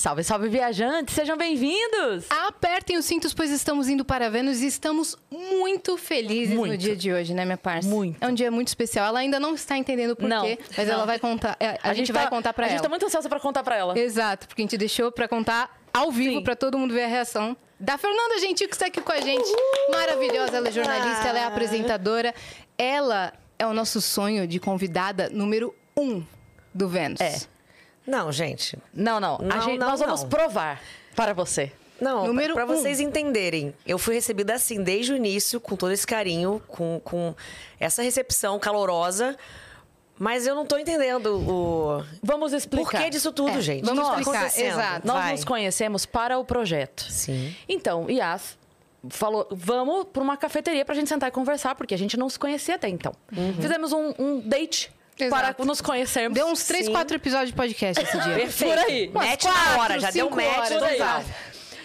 Salve, salve, viajantes! Sejam bem-vindos! Apertem os cintos, pois estamos indo para Vênus e estamos muito felizes Muito. no dia de hoje, né, minha parça? Muito. É um dia muito especial. Ela ainda não está entendendo por Não, quê, mas não. ela vai contar. é, A, gente, vai tá- contar pra A ela. gente tá muito ansiosa pra contar pra ela. Exato, porque a gente deixou pra contar ao vivo pra todo mundo ver a reação da Fernanda Gentil que está aqui com a gente. Maravilhosa, ela é jornalista, ela é apresentadora. Ela é o nosso sonho de convidada número um do Vênus. É. Não, gente. Não, não. A Não, gente- não, nós vamos não. provar para você. Não, Número pra um. vocês entenderem, eu fui recebida assim desde o início, com todo esse carinho, com, com essa recepção calorosa, mas eu não tô entendendo o Vamos explicar. porquê disso tudo, É, gente. vamos que tá explicar, exato. Nós Vai. nos conhecemos para o projeto. Sim. Então, Yas falou: vamos para uma cafeteria pra gente sentar e conversar, porque a gente não se conhecia até então. Fizemos um, um date Exato. para nos conhecermos. Deu uns três, Sim. quatro episódios de podcast esse dia. Perfeito. Por aí. Umas Match na hora, já deu match horas, Por aí. total.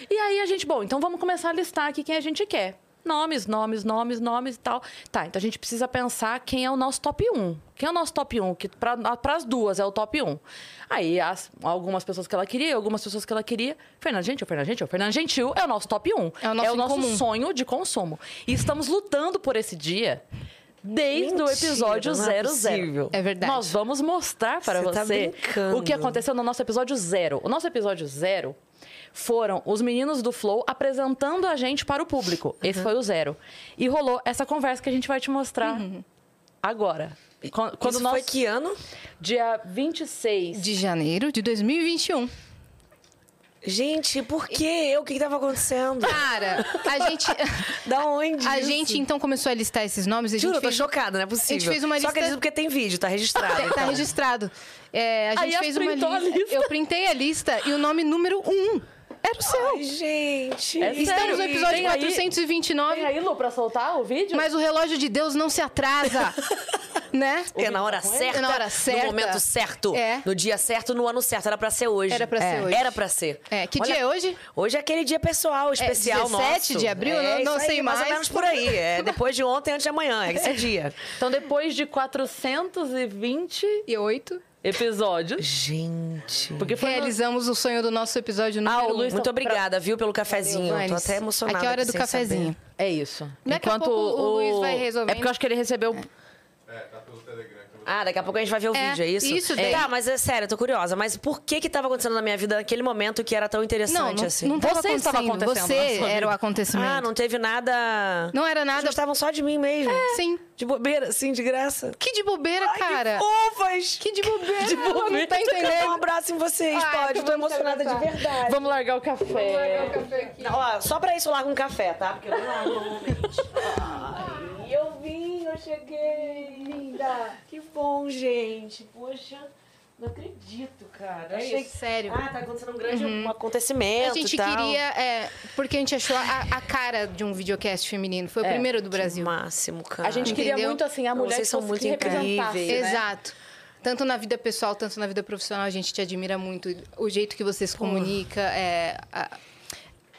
E aí a gente, bom, então vamos começar a listar aqui quem a gente quer. Nomes, nomes, nomes, nomes e tal. Tá, então a gente precisa pensar quem é o nosso top 1. Quem é o nosso top 1? Que para as duas é o top 1. Aí as, algumas pessoas que ela queria, algumas pessoas que ela queria. Fernando Gentil, Fernando Gentil, Fernando Gentil é o nosso top 1. É o nosso em nosso comum. sonho de consumo. E estamos lutando por esse dia desde o Mentira, episódio não é 00. possível. É verdade. Nós vamos mostrar para Você tá você brincando. o que aconteceu no nosso episódio zero. O nosso episódio zero foram os meninos do Flow apresentando a gente para o público. Esse foi o zero. E rolou essa conversa que a gente vai te mostrar agora. Quando, quando Isso nós, foi que ano? Dia 26. De janeiro de 2021. Gente, por quê? O que que tava acontecendo? Cara, a gente. Da onde A isso? gente então começou a listar esses nomes e a gente Juro, eu tô fez. chocada, não é possível. a gente fez uma Só lista- acredito porque tem vídeo, tá registrado. Tá, tá então. registrado. É, a Aí gente a fez uma lista. lista. Eu printei a lista e o nome número um era o seu. Ai, gente. É Estamos sério? no episódio Tem aí- 429, Tem aí, Lu, pra soltar o vídeo? mas o relógio de Deus não se atrasa. né? É na hora certa, É na hora certa. no momento certo, É. no dia certo, no ano certo. Era pra ser hoje. Era pra ser É. hoje. Era pra ser. É, que Olha, dia é hoje? Hoje é aquele dia pessoal, especial 17 nosso. de abril? É, Não- não sei aí, mais. mais. ou menos por aí. É depois de ontem, antes de amanhã. É esse dia. Então, depois de 420 E oito. Episódios. Gente. Porque foi no- Realizamos o sonho do nosso episódio número Ah, o um. Luiz Muito obrigada, viu, pelo cafezinho. Valeu, Tô até emocionada. Aqui é a hora do cafezinho. saber. É isso. Daqui a pouco o Luiz vai resolvendo. É porque eu acho que ele recebeu. Ah, daqui a pouco a gente vai ver o É, vídeo, é isso? isso daí. Tá, mas é sério, eu tô curiosa. Mas por que que tava acontecendo na minha vida naquele momento que era tão interessante Não, não, assim? não tava Você estava acontecendo. Você era o acontecimento. Ah, não teve nada... Não era nada. gostavam só de mim mesmo. Sim. De bobeira, assim, de graça. Que de bobeira, Ai, cara. Fofas! Que de bobeira. De bobeira. Não tá Um entendendo. abraço em vocês, Ai, pode. eu Tô emocionada de verdade. Vamos largar o café. Não, ó, só pra isso eu largo um café, tá? Porque eu não largo normalmente. Ai, eu vim, eu cheguei. Linda. Que bom, gente. Poxa, não acredito, cara. É Achei isso, sério. Ah, tá acontecendo um grande um acontecimento A gente tal. queria, é, porque a gente achou a, a cara de um videocast feminino. Foi o É, primeiro do Brasil. máximo, cara. A gente queria Entendeu? muito, assim, a Não, mulher vocês que são muito incríveis. né? Exato. Tanto na vida pessoal, tanto na vida profissional, a gente te admira muito. O jeito que você se comunica, é, a-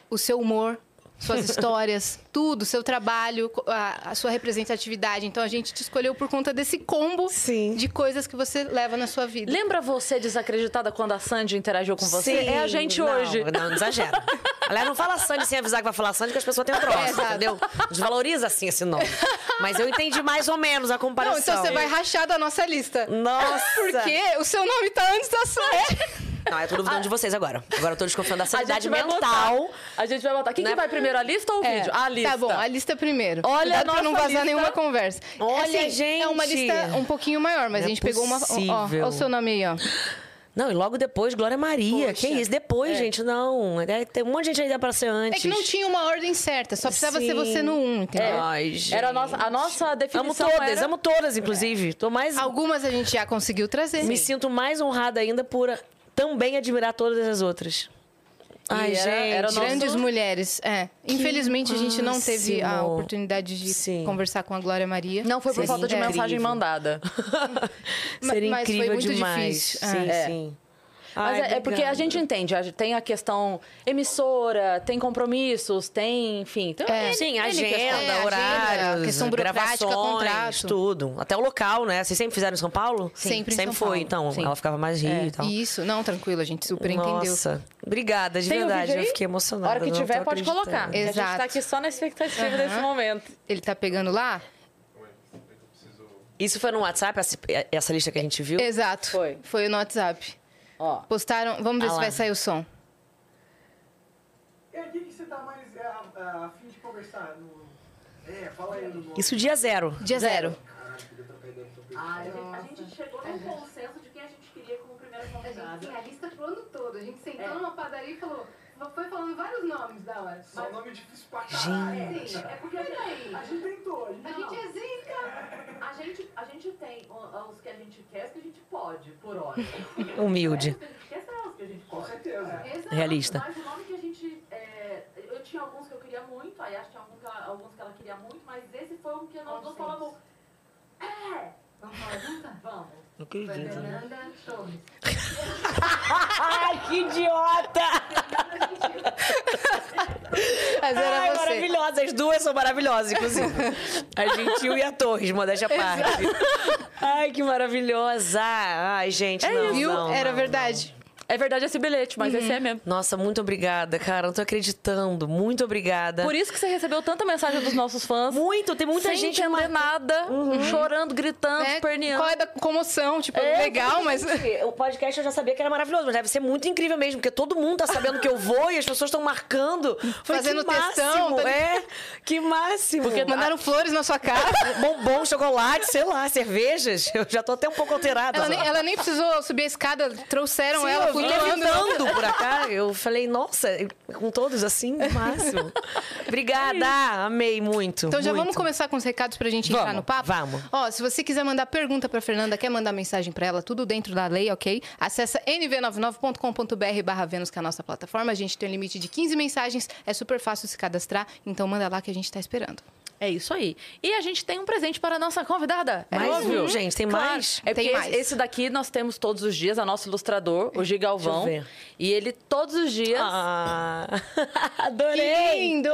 o seu humor, suas histórias, tudo, seu trabalho, a, a sua representatividade. Então a gente te escolheu por conta desse combo Sim. de coisas que você leva na sua vida. Lembra você desacreditada quando a Sandy interagiu com você? Sim, é a gente não, hoje. Não, não exagera. Aliás, não fala Sandy sem avisar que vai falar Sandy, que as pessoas têm um troço, É, exato. entendeu? Desvaloriza assim esse nome. Mas eu entendi mais ou menos a Não, comparação. então você vai rachar da nossa lista. Nossa! Porque o seu nome tá antes da sua. Não, eu tô duvidando de vocês agora. Agora eu tô desconfiando da A sanidade gente mental. botar. A gente vai botar. Quem Né? que vai primeiro, a lista ou o É, vídeo? A lista. Tá bom, a lista primeiro. Olha Cuidado a pra não vazar lista. nenhuma conversa. Olha, É uma gente. lista um pouquinho maior, mas Não a é gente pegou uma. Ó, possível. ó, o seu nome aí, ó. Não, e logo depois, Glória Maria. Poxa. Que isso? Depois, gente, não. É, Tem um monte de gente ainda pra ser antes. É que não tinha uma ordem certa, só precisava Sim. ser você no 1, entendeu? Ai, gente. Era a nossa, a nossa definição. Amo todas, era... amo todas, inclusive. Tô mais. Algumas a gente já conseguiu trazer. Me sinto mais honrada ainda por também admirar todas as outras. Ai, era- gente. era nosso- Grandes mulheres, é. Infelizmente a gente não teve a oportunidade de Sim. conversar com a Glória Maria. Não foi por Seria falta de mensagem incrível. mandada. Seria mas foi incrível muito demais. difícil. Sim, É. sim. Mas Ai, é, é porque a gente entende, a- tem a questão emissora, tem compromissos, tem, enfim. Tem É. Sim, agenda. É, agenda, horários, questão burocrática, contrato. tudo. Até o local, né? Vocês sempre fizeram em São Paulo? Sempre em Sempre São foi, Paulo. então. Sim. Ela ficava mais rio É. e tal. Isso, não, tranquilo, a gente super entendeu. Nossa, obrigada, de Tem verdade. Eu fiquei A emocionada. hora que tiver, pode colocar. porque A gente Exato. tá aqui só na expectativa desse momento. Ele tá pegando lá? Isso foi no WhatsApp, essa, essa lista que a gente viu? Exato. Foi. Foi no WhatsApp. Ó. Postaram. Vamos ver se lá. vai sair o som. É aqui que você tá mais é, a, a, a fim de conversar. No... É, fala aí no. Isso dia zero. Dia zero. O a, gente, a gente chegou num consenso de quem a gente queria como primeira convidada. a lista pro ano todo. A gente sentou É. numa padaria e falou. Foi falando vários nomes da hora. Só nome difícil pra caralho. Sim, é porque a gente, A gente tentou, a gente a gente é zica. A gente, a gente tem os que a gente quer, os que a gente pode, por hora. Humilde. Os que a gente quer são os que a gente Com pode. certeza. Exato. Realista. Mas o nome que a gente. é, eu tinha alguns que eu queria muito, a Yas tinha algum que ela- alguns que ela queria muito, mas esse foi um que nós dois falamos. É! Vamos falar junto? Vamos. Não acredito. Fernanda Torres. Ai, que idiota! Mas era Ai, você. maravilhosa. As duas são maravilhosas, inclusive. A Gentil e a Torres, modéstia à parte. Ai, que maravilhosa. Ai, gente, não, Viu? não, Era não, verdade. É verdade esse bilhete, mas esse é mesmo. Nossa, muito obrigada, cara. Não tô acreditando. Muito obrigada. Por isso que você recebeu tanta mensagem dos nossos fãs. Muito, tem muita sem gente entender nada, chorando, gritando, Né? esperneando. Qual é da comoção? Tipo, É, legal, mas. Gente, O podcast eu já sabia que era maravilhoso, mas deve ser muito incrível mesmo, porque todo mundo tá sabendo que eu vou e as pessoas estão marcando. Falei, Fazendo que máximo, textão, tá- É, que máximo. Porque Mandaram flores na sua cara. bombom, chocolate, sei lá, cervejas. Eu já tô até um pouco alterada. Ela nem, ela nem precisou subir a escada, trouxeram Sim, ela flutuando. levitando por cá. Eu falei, nossa, com todos assim, o máximo. Obrigada, amei muito. Então já muito. vamos começar com os recados pra gente entrar Vamos, no papo? vamos. Ó, se você quiser mandar pergunta pra Fernanda, quer mandar mensagem pra ela, tudo dentro da lei, ok? Acessa nv99.com.br barra Vênus, que é a nossa plataforma. A gente tem um limite de 15 mensagens, é super fácil se cadastrar, então manda lá que a gente tá esperando. É isso aí. E a gente tem um presente para a nossa convidada. É Mais óbvio. um, gente, tem Claro. mais? É Tem porque mais. esse, daqui nós temos todos os dias, a nosso ilustrador, o Gi Galvão. Deixa eu ver. E ele todos os dias. Ah, Que adorei! lindo!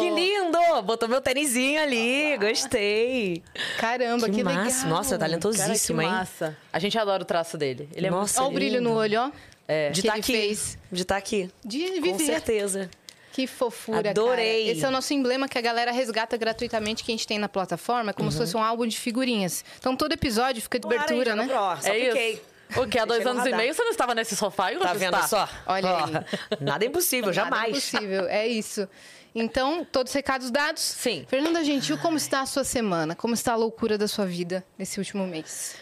Que lindo! Botou meu tênisinho ali, gostei. Caramba, que, Que legal. massa. Nossa, Cara, que talentosíssimo, hein? massa. A gente adora o traço dele. Ele é Nossa, Olha o brilho no olho, ó. É. De que estar ele aqui. fez. De estar aqui. De Com viver. certeza. Que fofura, Adorei. cara. Esse é o nosso emblema que a galera resgata gratuitamente que a gente tem na plataforma, é como se fosse um álbum de figurinhas. Então todo episódio fica de abertura, né? Ó, só é piquei. isso. O que? Há dois anos e meio você não estava nesse sofá e Tá vendo está. só? Olha aí. Nada é impossível, Nada jamais. É possível, é isso. Então, todos os recados dados? Sim. Fernanda Gentil, como está a sua semana? Como está a loucura da sua vida nesse último mês?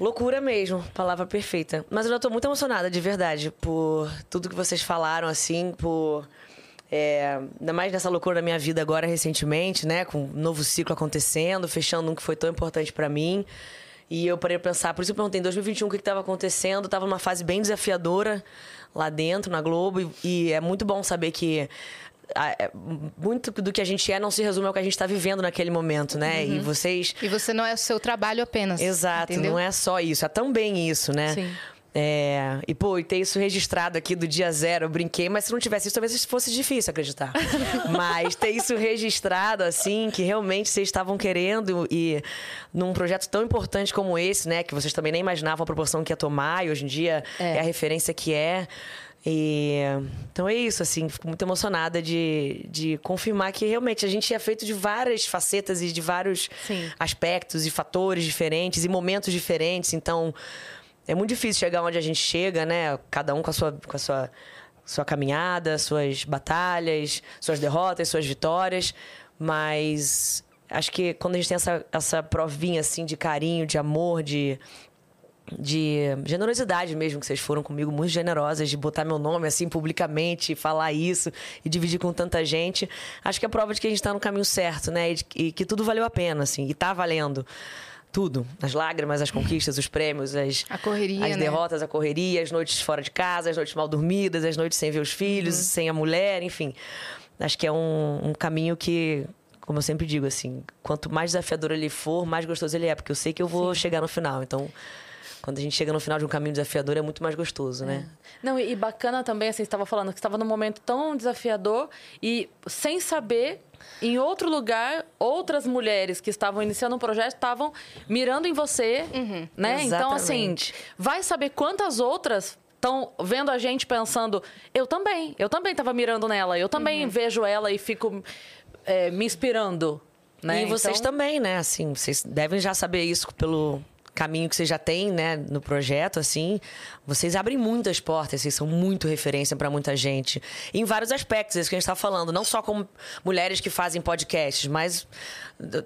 Loucura mesmo, palavra perfeita. Mas eu já tô muito emocionada, de verdade, por tudo que vocês falaram, assim, por. É, ainda mais nessa loucura da minha vida agora recentemente, né? Com um novo ciclo acontecendo, fechando um que foi tão importante pra mim. E eu parei pra pensar, por isso eu perguntei em 2021 o que estava acontecendo. Eu tava numa fase bem desafiadora lá dentro, na Globo, e, e é muito bom saber que é, muito do que a gente é não se resume ao que a gente está vivendo naquele momento, né? E vocês E você não é o seu trabalho apenas. Exato, entendeu? não é só isso, é também isso, né? Sim. É, e, pô, e ter isso registrado aqui do dia zero, eu brinquei, mas se não tivesse isso, talvez fosse difícil acreditar. mas ter isso registrado, assim, que realmente vocês estavam querendo e num projeto tão importante como esse, né, que vocês também nem imaginavam a proporção que ia tomar e hoje em dia É. é, a referência que é. E, então é isso, assim, fico muito emocionada de, de confirmar que realmente a gente é feito de várias facetas e de vários Sim. aspectos e fatores diferentes e momentos diferentes. Então, é muito difícil chegar onde a gente chega, né? Cada um com a sua, com a sua, sua caminhada, suas batalhas, suas derrotas, suas vitórias. Mas acho que quando a gente tem essa, essa provinha, assim, de carinho, de amor, de de generosidade mesmo, que vocês foram comigo, muito generosas, de botar meu nome assim publicamente, falar isso e dividir com tanta gente. Acho que é prova de que a gente está no caminho certo, né? E, que tudo valeu a pena, assim, e tá valendo. Tudo. As lágrimas, as conquistas, os prêmios, as, A correria, as né? derrotas, a correria, as noites fora de casa, as noites mal dormidas, as noites sem ver os filhos, Uhum. sem a mulher, enfim. Acho que é um, um caminho que, como eu sempre digo, assim, quanto mais desafiador ele for, mais gostoso ele é, porque eu sei que eu vou chegar no final. Então, quando a gente chega no final de um caminho desafiador, é muito mais gostoso, né? Não, e e bacana também, assim, você estava falando que estava num momento tão desafiador e sem saber, em outro lugar, outras mulheres que estavam iniciando um projeto estavam mirando em você, né? Então, assim, Exatamente. vai saber quantas outras estão vendo a gente pensando, eu também, eu também estava mirando nela, eu também vejo ela e fico é, me inspirando. Né? E vocês Então, também, né? Assim, vocês devem já saber isso pelo caminho que vocês já têm, né, no projeto, assim. Vocês abrem muitas portas, vocês são muito referência para muita gente. Em vários aspectos, é isso que a gente está falando. Não só como mulheres que fazem podcasts, mas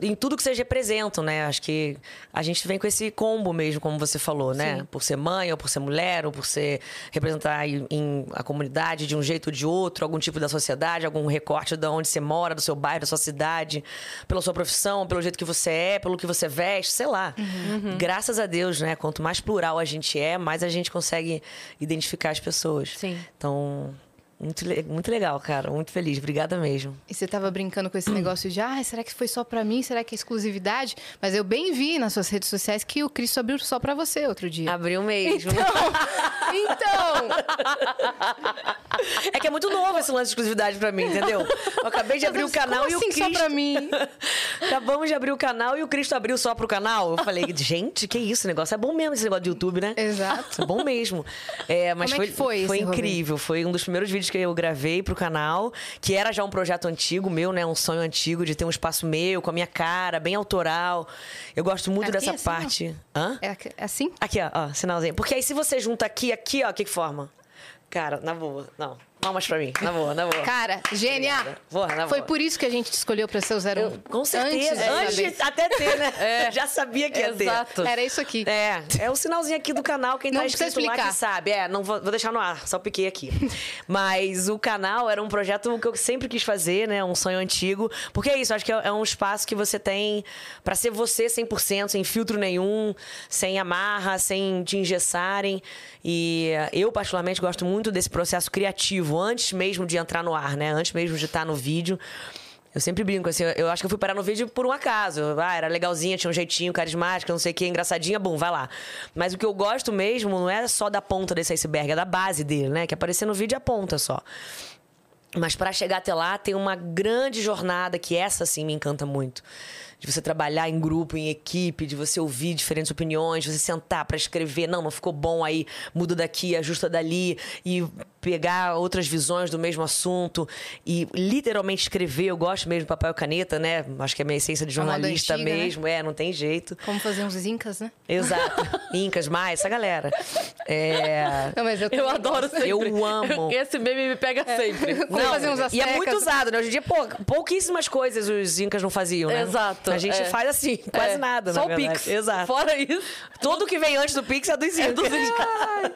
em tudo que vocês representam, né? Acho que a gente vem com esse combo mesmo, como você falou, né? Por ser mãe, ou por ser mulher, ou por ser representar em, em a comunidade de um jeito ou de outro, algum tipo da sociedade, algum recorte de onde você mora, do seu bairro, da sua cidade, pela sua profissão, pelo jeito que você é, pelo que você veste, sei lá. Graças a Deus, né? Quanto mais plural a gente é, mais a gente consegue identificar as pessoas. Sim. Então, muito, muito legal, cara. Muito feliz. Obrigada mesmo. E você tava brincando com esse negócio de, ah, será que foi só pra mim? Será que é exclusividade? Mas eu bem vi nas suas redes sociais que o Cristo abriu só pra você outro dia. Abriu mesmo. Então, É que é muito novo esse lance de exclusividade pra mim, entendeu? Eu acabei de abrir o canal e o assim Cristo... só pra mim? Acabamos de abrir o canal e o Cristo abriu só pro canal. Eu falei, gente, que isso, negócio é bom mesmo, esse negócio de YouTube, né? Exato. É bom mesmo. É, mas Como é foi, que foi foi esse rolê? incrível. Foi um dos primeiros vídeos que eu gravei pro canal, que era já um projeto antigo meu, né? Um sonho antigo de ter um espaço meu, com a minha cara, bem autoral. Eu gosto muito Aqui, dessa assim, ó? parte. Hã? É assim? Aqui, ó, ó, sinalzinho. Porque aí se você junta aqui, aqui, ó, o que que forma? Cara, na boa. Não. Palmas pra mim. Na boa, na boa. Cara, gênia! Boa, na Foi boa. por isso que a gente te escolheu pra ser o 01. Com certeza. Antes, Antes, até ter, né? Já sabia que ia ter. Exato. Era isso aqui. É, é o sinalzinho aqui do canal, quem Não tá inscrito lá explicar. que sabe. É, não vou, vou deixar no ar, só piquei aqui. Mas o canal era um projeto que eu sempre quis fazer, né? Um sonho antigo. Porque é isso, acho que é é um espaço que você tem pra ser você 100%, sem filtro nenhum, sem amarra, sem te engessarem. E eu, particularmente, gosto muito desse processo criativo, antes mesmo de entrar no ar, né? Antes mesmo de estar no vídeo. Eu sempre brinco, assim, eu acho que eu fui parar no vídeo por um acaso. Ah, era legalzinha, tinha um jeitinho, carismática, não sei o que, engraçadinha, bum, vai lá. Mas o que eu gosto mesmo não é só da ponta desse iceberg, é da base dele, né? Que aparecer no vídeo é a ponta só. Mas para chegar até lá tem uma grande jornada que essa sim me encanta muito. De você trabalhar em grupo, em equipe, de você ouvir diferentes opiniões, de você sentar para escrever, não, não ficou bom aí, muda daqui, ajusta dali e pegar outras visões do mesmo assunto e literalmente escrever. Eu gosto mesmo de papel e caneta, né? Acho que é a minha essência de moda jornalista antiga, né? mesmo, é, não tem jeito. Como fazer uns incas, né? Exato. Incas, mais, essa galera. É. Não, mas eu, Eu adoro sempre. Eu amo. Esse meme me pega sempre. Como fazer uns e é muito usado, né? Hoje em dia, pô, pouquíssimas coisas os incas não faziam, né? Exato, A gente é. faz assim, quase É, nada, Só na o verdade. Pix. Exato. Fora isso. Tudo que vem antes do Pix é dos incas.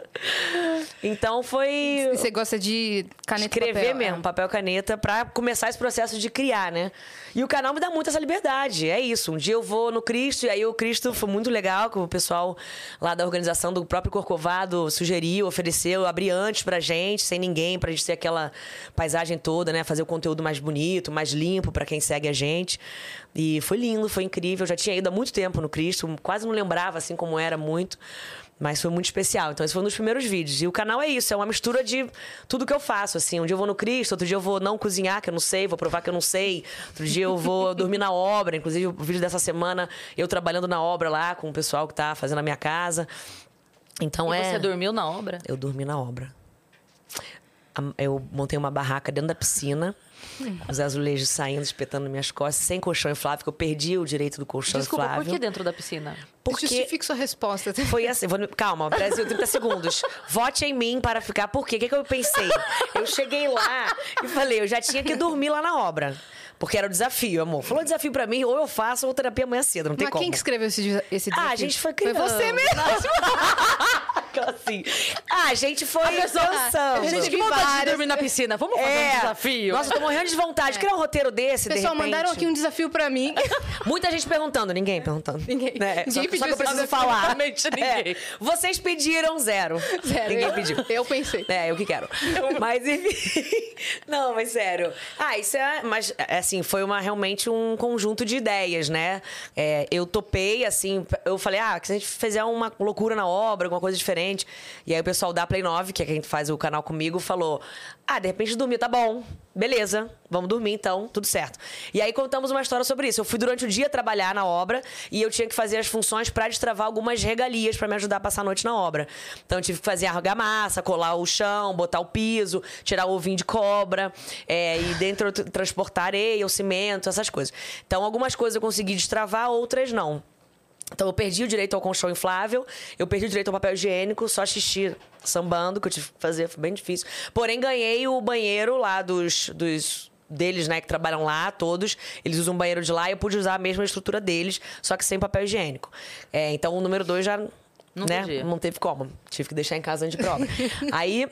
então foi E você gosta de caneta escrever papel, mesmo, é. papel caneta, pra começar esse processo de criar, né? E o canal me dá muito essa liberdade. É isso. Um dia eu vou no Cristo, e aí o Cristo foi muito legal, que o pessoal lá da organização do próprio Corcovado sugeriu, ofereceu, abrir antes pra gente, sem ninguém, pra gente ter aquela paisagem toda, né? Fazer o conteúdo mais bonito, mais limpo pra quem segue a gente. E foi lindo, foi incrível. Eu já tinha ido há muito tempo no Cristo, quase não lembrava assim como era muito. Mas foi muito especial. Então, esse foi um dos primeiros vídeos. E o canal é isso, é uma mistura de tudo que eu faço, assim. Um dia eu vou no Cristo, outro dia eu vou não cozinhar, que eu não sei, vou provar que eu não sei. Outro dia eu vou dormir na obra. Inclusive, o vídeo dessa semana, eu trabalhando na obra lá com o pessoal que tá fazendo a minha casa. Então E é. você dormiu na obra? Eu dormi na obra. Eu montei uma barraca dentro da piscina, os azulejos saindo, espetando minhas costas, sem colchão inflável, porque eu perdi o direito do colchão Desculpa, inflável. por que dentro da piscina? Porque Justifique sua resposta. foi assim, vou, calma, Brasil, 30 segundos. Vote em mim para ficar. Por quê? O que, que eu pensei? Eu cheguei lá e falei, eu já tinha que dormir lá na obra. Porque era o desafio, amor. Falou desafio pra mim, ou eu faço ou terapia amanhã cedo, não tem Mas como. quem que escreveu esse, esse desafio? Ah, a gente foi criando. Foi você mesmo. Assim. Ah, a gente foi pensando. a Gente, que vontade de várias. dormir na piscina. Vamos fazer um desafio. Nossa, eu tô morrendo de vontade. Criar um roteiro desse, Pessoal, de repente. mandaram aqui um desafio pra mim. Muita gente perguntando, ninguém perguntando. Ninguém. É, Ninguém só, pediu só que eu preciso falar. absolutamente ninguém. É, vocês pediram zero. Sério, Ninguém eu- pediu. Eu pensei. É, eu que quero. Mas enfim. Não, mas sério. Ah, isso é. Mas, é, assim, foi uma, realmente um conjunto de ideias, né? É, eu topei, assim, eu falei, ah, que se a gente fizer uma loucura na obra, alguma coisa diferente. E aí o pessoal da Play 9, que é quem faz o canal comigo, falou: ah, de repente dormir, tá bom. Beleza, vamos dormir então, tudo certo. E aí contamos uma história sobre isso. Eu fui durante o dia trabalhar na obra e eu tinha que fazer as funções pra destravar algumas regalias pra me ajudar a passar a noite na obra. Então eu tive que fazer argamassa, colar o chão, botar o piso, tirar o ovinho de cobra, é, e dentro transportar areia, o cimento, essas coisas. Então algumas coisas eu consegui destravar, outras não. Então eu perdi o direito ao colchão inflável, eu perdi o direito ao papel higiênico, só xixi sambando, que eu tive que fazer, foi bem difícil. Porém, ganhei o banheiro lá dos. dos deles, né, que trabalham lá, todos, eles usam o banheiro de lá e eu pude usar a mesma estrutura deles, só que sem papel higiênico. É, então o número dois já Não né, podia. não teve como. Tive que deixar em casa antes de prova. Aí,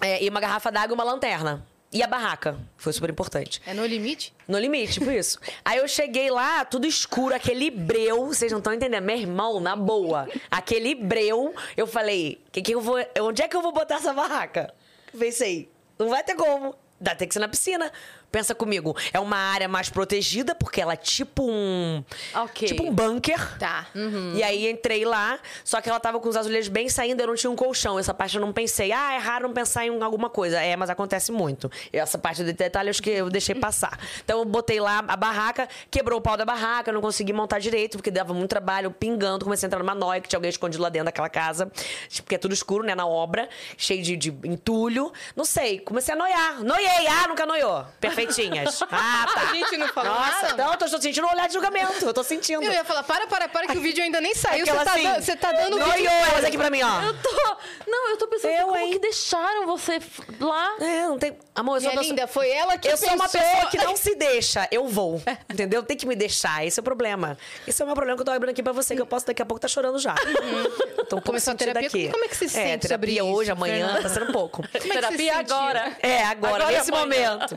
é, e uma garrafa d'água e uma lanterna. E a barraca, foi super importante. É no limite? No limite, tipo isso. Aí eu cheguei lá, tudo escuro, aquele breu, vocês não estão entendendo. Meu irmão, na boa, aquele breu, eu falei, que que eu vou, onde é que eu vou botar essa barraca? Pensei, não vai ter como. Dá ter que ser na piscina. Pensa comigo, é uma área mais protegida, porque ela é tipo um. Ok. Tipo um bunker. Tá. E aí entrei lá, só que ela tava com os azulejos bem saindo, eu não tinha um colchão. Essa parte eu não pensei. Ah, é raro não pensar em alguma coisa. É, mas acontece muito. Essa parte de detalhe eu acho que eu deixei passar. Então eu botei lá a barraca, quebrou o pau da barraca, eu não consegui montar direito, porque dava muito trabalho, pingando, comecei a entrar numa noia que tinha alguém escondido lá dentro daquela casa. Porque é tudo escuro, né, na obra, cheio de, de entulho. Não sei, comecei a noiar. Noiei, ah, nunca noiou. Perfeitinhas. Ah, tá. A gente não falou Nossa, nada? então eu tô sentindo um olhar de julgamento. Eu tô sentindo. Eu ia falar, para, para, para, que o vídeo ainda nem saiu. Você tá, assim, dan- você tá dando Noiou vídeo. elas aqui pra mim, ó. Eu tô. Não, eu tô pensando Eu, como hein? que deixaram você lá. É, não tem. Amor, eu sou, Minha uma pessoa- linda, foi ela que eu sou uma pensou. pessoa que não se deixa. Eu vou. Entendeu? Tem que me deixar. Esse é o problema. Esse é o meu problema que eu tô abrindo aqui pra você, que eu posso daqui a pouco tá chorando já. Tô um pouco Uhum. Começou a terapia. aqui. Como é que você se é, sente terapia sobre hoje, isso, amanhã, Fernanda? tá sendo pouco. Como é que se Terapia sentiu? agora. É, agora, Agora nesse amanhã. momento.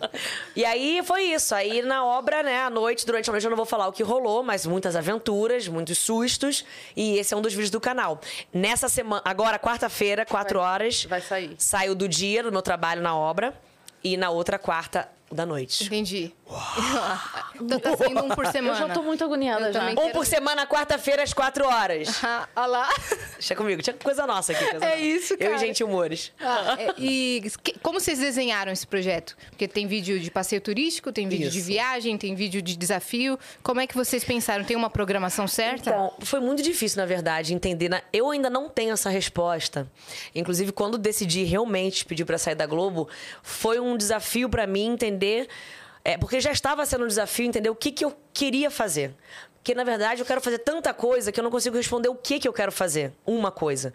E aí foi isso. Aí na obra, né, à noite, durante a noite, eu não vou falar o que rolou, mas muitas aventuras, muitos sustos. E esse é um dos vídeos do canal. Nessa semana, agora, quarta-feira, quatro horas. vai sair. Saio do dia do meu trabalho na obra. E na outra quarta da noite. Entendi. Então tá saindo um por Eu semana. já tô muito agoniada Eu já. também. Um por semana, quarta-feira, às quatro horas. Ah, olha lá. Deixa comigo, tinha coisa nossa aqui. coisa É nossa. isso, Eu cara. e gente humores. Ah, é, e que- como vocês desenharam esse projeto? Porque tem vídeo de passeio turístico, tem vídeo de Isso. viagem, tem vídeo de desafio. Como é que vocês pensaram? Tem uma programação certa? Então, foi muito difícil, na verdade, entender. na- Eu ainda não tenho essa resposta. Inclusive, quando decidi realmente pedir para sair da Globo, foi um desafio para mim entender. É, porque já estava sendo um desafio entender o que, que eu queria fazer. Porque, na verdade, eu quero fazer tanta coisa que eu não consigo responder o que, que eu quero fazer. Uma coisa.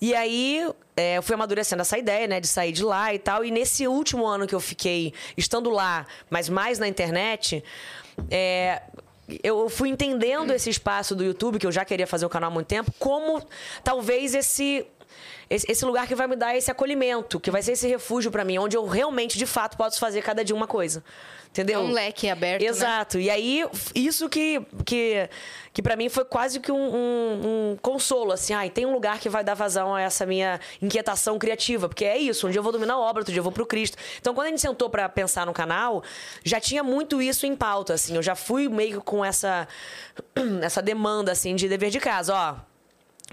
E aí, é, eu fui amadurecendo essa ideia, né? De sair de lá e tal. E nesse último ano que eu fiquei estando lá, mas mais na internet, é, eu fui entendendo esse espaço do YouTube, que eu já queria fazer o canal há muito tempo, como talvez esse. Esse esse lugar que vai me dar esse acolhimento, que vai ser esse refúgio pra mim, onde eu realmente, de fato, posso fazer cada dia uma coisa. Entendeu? É um leque aberto, né? Exato. E aí, isso que, que, que para mim foi quase que um, um- um consolo, assim. Ai, tem um lugar que vai dar vazão a essa minha inquietação criativa. Porque é isso, um dia eu vou dominar a obra, outro dia eu vou pro Cristo. Então, quando a gente sentou pra pensar no canal, já tinha muito isso em pauta, assim. Eu já fui meio com essa, essa demanda, assim, de dever de casa. Ó,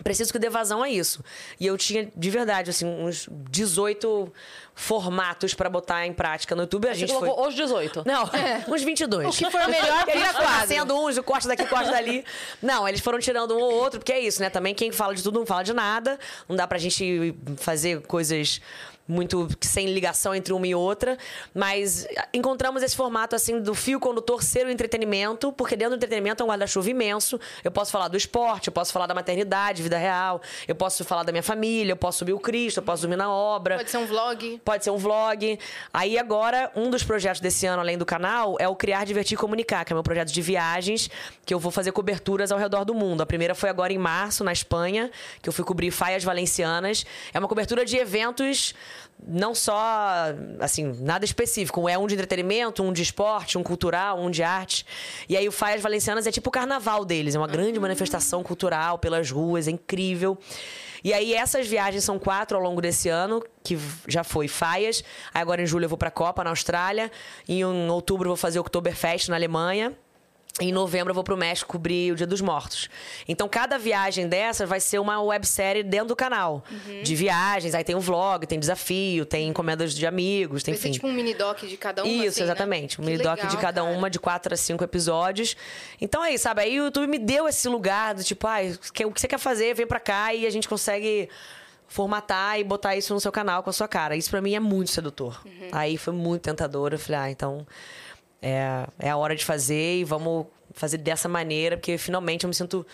Preciso que dê vazão a isso. E eu tinha, de verdade, assim, uns 18 formatos pra botar em prática no YouTube. A Você gente foi... colocou os 18. Não, uns 22. O que for melhor, Porque vira eles foram nascendo uns, o corte daqui, o corte dali. Não, eles foram tirando um ou outro, porque é isso, né? Também quem fala de tudo não fala de nada. Não dá pra gente fazer coisas muito sem ligação entre uma e outra, mas encontramos esse formato assim do fio condutor ser o entretenimento, porque dentro do entretenimento é um guarda-chuva imenso. Eu posso falar do esporte, eu posso falar da maternidade, vida real, eu posso falar da minha família, eu posso subir o Cristo, eu posso dormir na obra. Pode ser um vlog. Pode ser um vlog. Aí agora, um dos projetos desse ano, além do canal, é o Criar, Divertir e Comunicar, que é meu projeto de viagens, que eu vou fazer coberturas ao redor do mundo. A primeira foi agora em março, na Espanha, que eu fui cobrir Faias Valencianas. É uma cobertura de eventos não só, assim, nada específico. É um de entretenimento, um de esporte, um cultural, um de arte. E aí o Faias Valencianas é tipo o carnaval deles. É uma grande manifestação cultural pelas ruas, é incrível. E aí essas viagens são quatro ao longo desse ano, que já foi Faias. Aí agora em julho eu vou pra Copa, na Austrália. Em outubro eu vou fazer o Oktoberfest na Alemanha. Em novembro eu vou pro México cobrir o Dia dos Mortos. Então, cada viagem dessas vai ser uma websérie dentro do canal. Uhum. De viagens, aí tem um vlog, tem desafio, tem encomendas de amigos, tem Vai ser enfim. tipo um mini doc de cada uma. Isso, assim, né? exatamente. Um Que mini doc de cada cara. uma, de quatro a cinco episódios. Então é isso, sabe? Aí o YouTube me deu esse lugar do tipo, ah, o que você quer fazer? Vem pra cá e a gente consegue formatar e botar isso no seu canal com a sua cara. Isso pra mim é muito sedutor. Uhum. Aí foi muito tentador. Eu falei, ah, então é, é a hora de fazer e vamos fazer dessa maneira, porque finalmente eu me sinto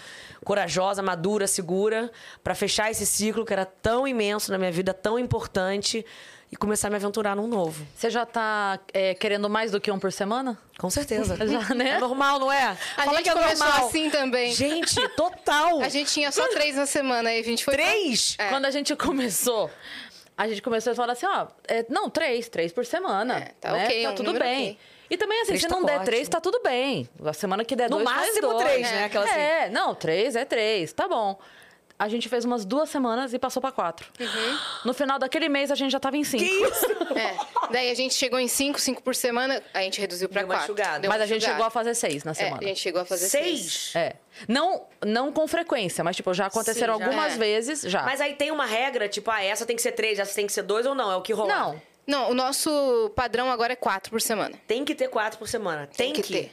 corajosa, madura, segura pra fechar esse ciclo que era tão imenso na minha vida, tão importante e começar a me aventurar num novo. Você já tá é, querendo mais do que um por semana? Com certeza. Já, né? É normal, não é? A Fala gente que é começou normal. assim também. Gente, total. A gente tinha só três na semana aí a gente foi. pra- Três? É. Quando a gente começou, a gente começou a falar assim, ó, é, não, três, três por semana. É, tá né? ok, Tá um tudo bem. ok. E também, assim, Três se tá não der ótimo. três, tá tudo bem. A semana que der No dois, máximo dois. três, né? Aquela assim. É, não, três é três, tá bom. A gente fez umas duas semanas e passou pra quatro. Uhum. No final daquele mês, a gente já tava em cinco. Que isso? É. Daí a gente chegou em cinco, cinco por semana, a gente reduziu uma quatro. Mas a gente chegou a fazer seis na É, semana. a gente chegou a fazer seis. Seis? É. Não, não com frequência, mas, tipo, já aconteceram Sim, já. algumas É. vezes já. Mas aí tem uma regra, tipo, ah, essa tem que ser três, essa tem que ser dois ou não? É o que rolar? Não. Não, o nosso padrão agora é quatro por semana. Tem que ter quatro por semana. Tem, que ter.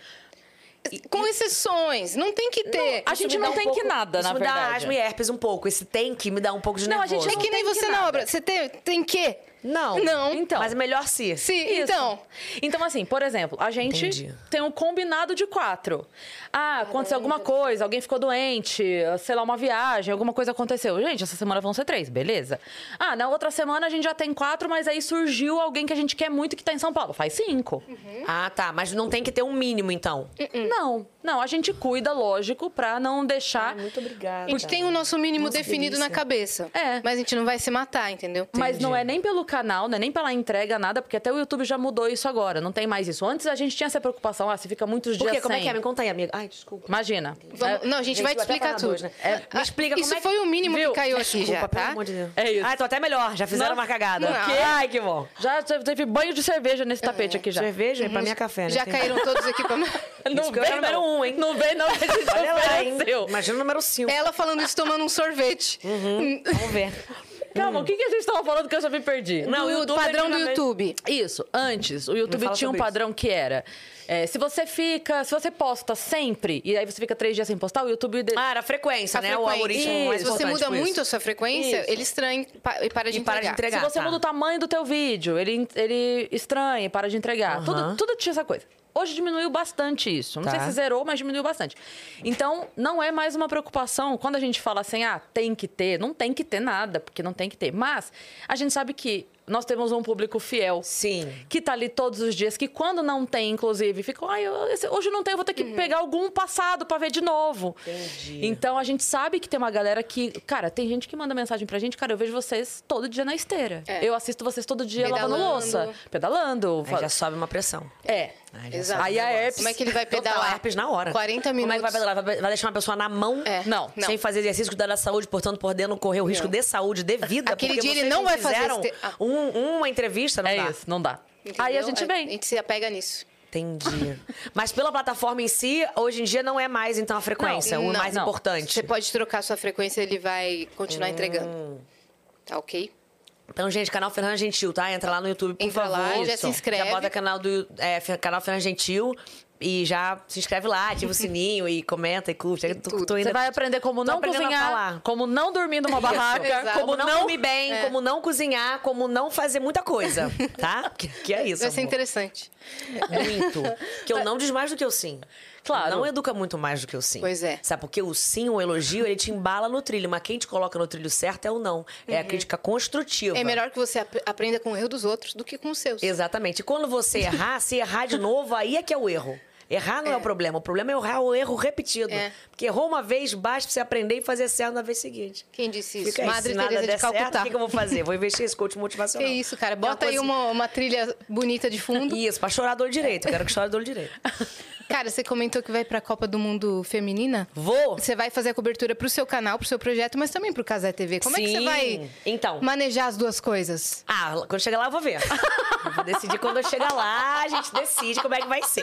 Com exceções, não tem que ter. a gente não um tem pouco- que nada, isso na me dá verdade. asma e herpes um pouco. Esse tem que me dá um pouco de Não, a nervoso. gente É que nem tem que você na obra. Você tem, tem que? Não. Não. Então. Mas é melhor se. Sim, Isso. então. Então, assim, por exemplo, a gente Entendi. tem um combinado de quatro. Ah, aconteceu alguma coisa, alguém ficou doente, sei lá, uma viagem, alguma coisa aconteceu. Gente, essa semana vão ser três, beleza. Ah, na outra semana a gente já tem quatro, mas aí surgiu alguém que a gente quer muito que tá em São Paulo. Faz cinco. Ah, tá. Mas não tem que ter um mínimo, então. Não, não, a gente cuida, lógico, pra não deixar. Muito obrigada. A gente tem o nosso mínimo Nossa, definido delícia. na cabeça. É. Mas a gente não vai se matar, entendeu? Mas não é nem pelo canal, não é nem pela entrega, nada, porque até o YouTube já mudou isso agora, não tem mais isso. Antes a gente tinha essa preocupação, ah, se fica muitos Por dias quê? Como é sem. que é? Me conta aí, amiga. Ai, desculpa. Imagina. Vamos- É, não, a gente, vai te explicar tudo. dois, né? É, me explica Isso como é que- foi o mínimo Viu? que caiu aqui Desculpa, já, pelo tá? amor de Deus. É isso. Ai, tô até melhor. Já fizeram Nossa. uma cagada. Não. O quê? Ai, que bom. Já teve banho de cerveja nesse tapete aqui já. Cerveja, pra mim é café, né? Já Tem- caíram todos aqui pra... Isso que eu era o número um, hein? Não vem não, a gente Olha lá, hein? Imagina o número 5. Ela falando isso tomando um sorvete. Vamos ver. Calma, o que, que a gente tava falando que eu já me perdi? Não, do o YouTube padrão do YouTube. Isso, antes, o YouTube tinha um sobre isso. padrão que era... é, se você fica... Se você posta sempre, e aí você fica três dias sem postar, o YouTube... de- Ah, era a frequência, A né? O frequência. algoritmo mais Se você muda isso. muito a sua frequência, Isso. ele estranha e para de E para entregar. de entregar. Se você tá. muda o tamanho do teu vídeo, ele, ele estranha, para de entregar. Tudo, tudo tinha essa coisa. Hoje diminuiu bastante isso. Não Tá. sei se zerou, mas diminuiu bastante. Então, não é mais uma preocupação. Quando a gente fala assim, ah, tem que ter, não tem que ter nada, porque não tem que ter. Mas a gente sabe que nós temos um público fiel. Sim. Que tá ali todos os dias, que quando não tem, inclusive, fica, ai, hoje não tem, eu vou ter que pegar algum passado pra ver de novo. Entendi. Então a gente sabe que tem uma galera que. Cara, tem gente que manda mensagem pra gente, cara, eu vejo vocês todo dia na esteira. É. Eu assisto vocês todo dia lavando Pedalando. louça, pedalando. Aí já sobe uma pressão. É. Exato. Aí a herpes- Como é que ele vai Total, pedalar? herpes na hora. 40 Como é que vai minutos. pedalar? Vai vai deixar uma pessoa na mão? É. Não. Não. Sem fazer exercício, cuidar da saúde, portanto, podendo correr o risco de saúde, de vida. Aquele dia ele não vai fazer ah. um- uma entrevista, não É dá. isso, não dá. Entendeu? Aí a gente A vem. gente se apega nisso. Entendi. Mas pela plataforma em si, hoje em dia não é mais, então, a frequência. Não, o não, mais não. importante. Você pode trocar sua frequência, ele vai continuar entregando. Tá ok? Então, gente, canal Fernanda Gentil, tá? Entra lá no YouTube, por Entra favor. lá, já se inscreve. Já bota canal do é, canal Fernanda Gentil. E já se inscreve lá, ativa o sininho e comenta e curte. Eu tô, tô Você vai aprender como não cozinhar, falar. como não dormir numa barraca, como não, não... dormir bem, É. como não cozinhar, como não fazer muita coisa, tá? Que, que é isso, Vai ser amor. interessante. Muito. Que eu não diz mais do que o sim. Claro. Não educa muito mais do que o sim. Pois é. Sabe, porque o sim, o elogio, ele te embala no trilho. Mas quem te coloca no trilho certo é o não. É a crítica construtiva. É melhor que você ap- aprenda com o erro dos outros do que com os seus. Exatamente. E quando você errar, se errar de novo, aí é que é o erro. Errar não é, o problema. O problema é errar o erro repetido. É. Porque errou uma vez, basta pra você aprender e fazer certo na vez seguinte. Quem disse isso? Fica Madre Teresa de certo, Calcutá. o que, que eu vou fazer? Vou investir esse coach Que motivacional. isso, cara. É uma Bota aí coisa- uma, uma trilha bonita de fundo. Isso, pra chorar dor direito. Eu quero que chore dor direito. Cara, você comentou que vai pra Copa do Mundo Feminina. Vou. Você vai fazer a cobertura pro seu canal, pro seu projeto, mas também pro Casé TV. Como é que você Sim. vai Então. manejar as duas coisas? Ah, quando chegar lá eu vou ver. Eu vou decidir quando eu chegar lá, a gente decide como é que vai ser.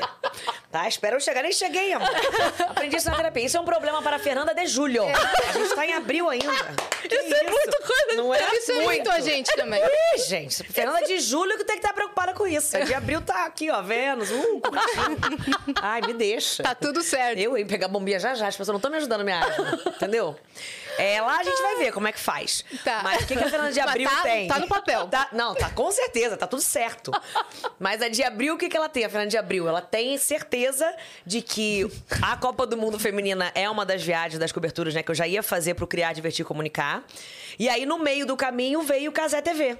Tá? Espera eu chegar. Nem cheguei, amor. Aprendi isso na terapia. Isso é um problema para a Fernanda de Julho. A gente tá em abril ainda. Que Isso é muito coisa. Não é Isso muito. irritou a gente também. Ih, gente, Fernanda de Julho que tem que estar preocupada com isso. A de abril tá aqui, ó, Vênus. Uh. Ai, me deixa. Tá tudo certo. Eu ia pegar bombinha já já, as pessoas não estão me ajudando minha asma, entendeu? É, lá a gente vai ver como é que faz. Tá. Mas o que, que a Fernanda de Abril tá- tem? tá no papel. Tá- não, tá com certeza, tá tudo certo. Mas a de Abril, o que, que ela tem, a Fernanda de Abril? Ela tem certeza de que a Copa do Mundo Feminina é uma das viagens, das coberturas, né, que eu já ia fazer pro Criar, Divertir Comunicar. E aí, no meio do caminho, veio o Casé TV.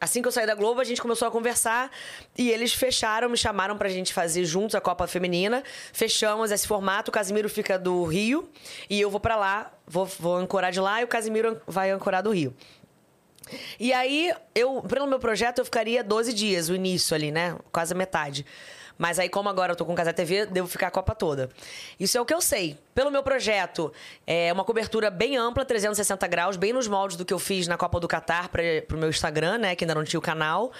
Assim que eu saí da Globo, a gente começou a conversar e eles fecharam, me chamaram pra gente fazer juntos a Copa Feminina. Fechamos esse formato, o Casimiro fica do Rio e eu vou pra lá, vou, vou ancorar de lá e o Casimiro vai ancorar do Rio. E aí, eu, pelo meu projeto, eu ficaria 12 dias, o início ali, né? Quase a metade. Mas aí, como agora eu tô com Casa TV, devo ficar a Copa toda. Isso é o que eu sei. Pelo meu projeto, é uma cobertura bem ampla, 360 graus, bem nos moldes do que eu fiz na Copa do Catar para pro meu Instagram, né? Que ainda não tinha o canal.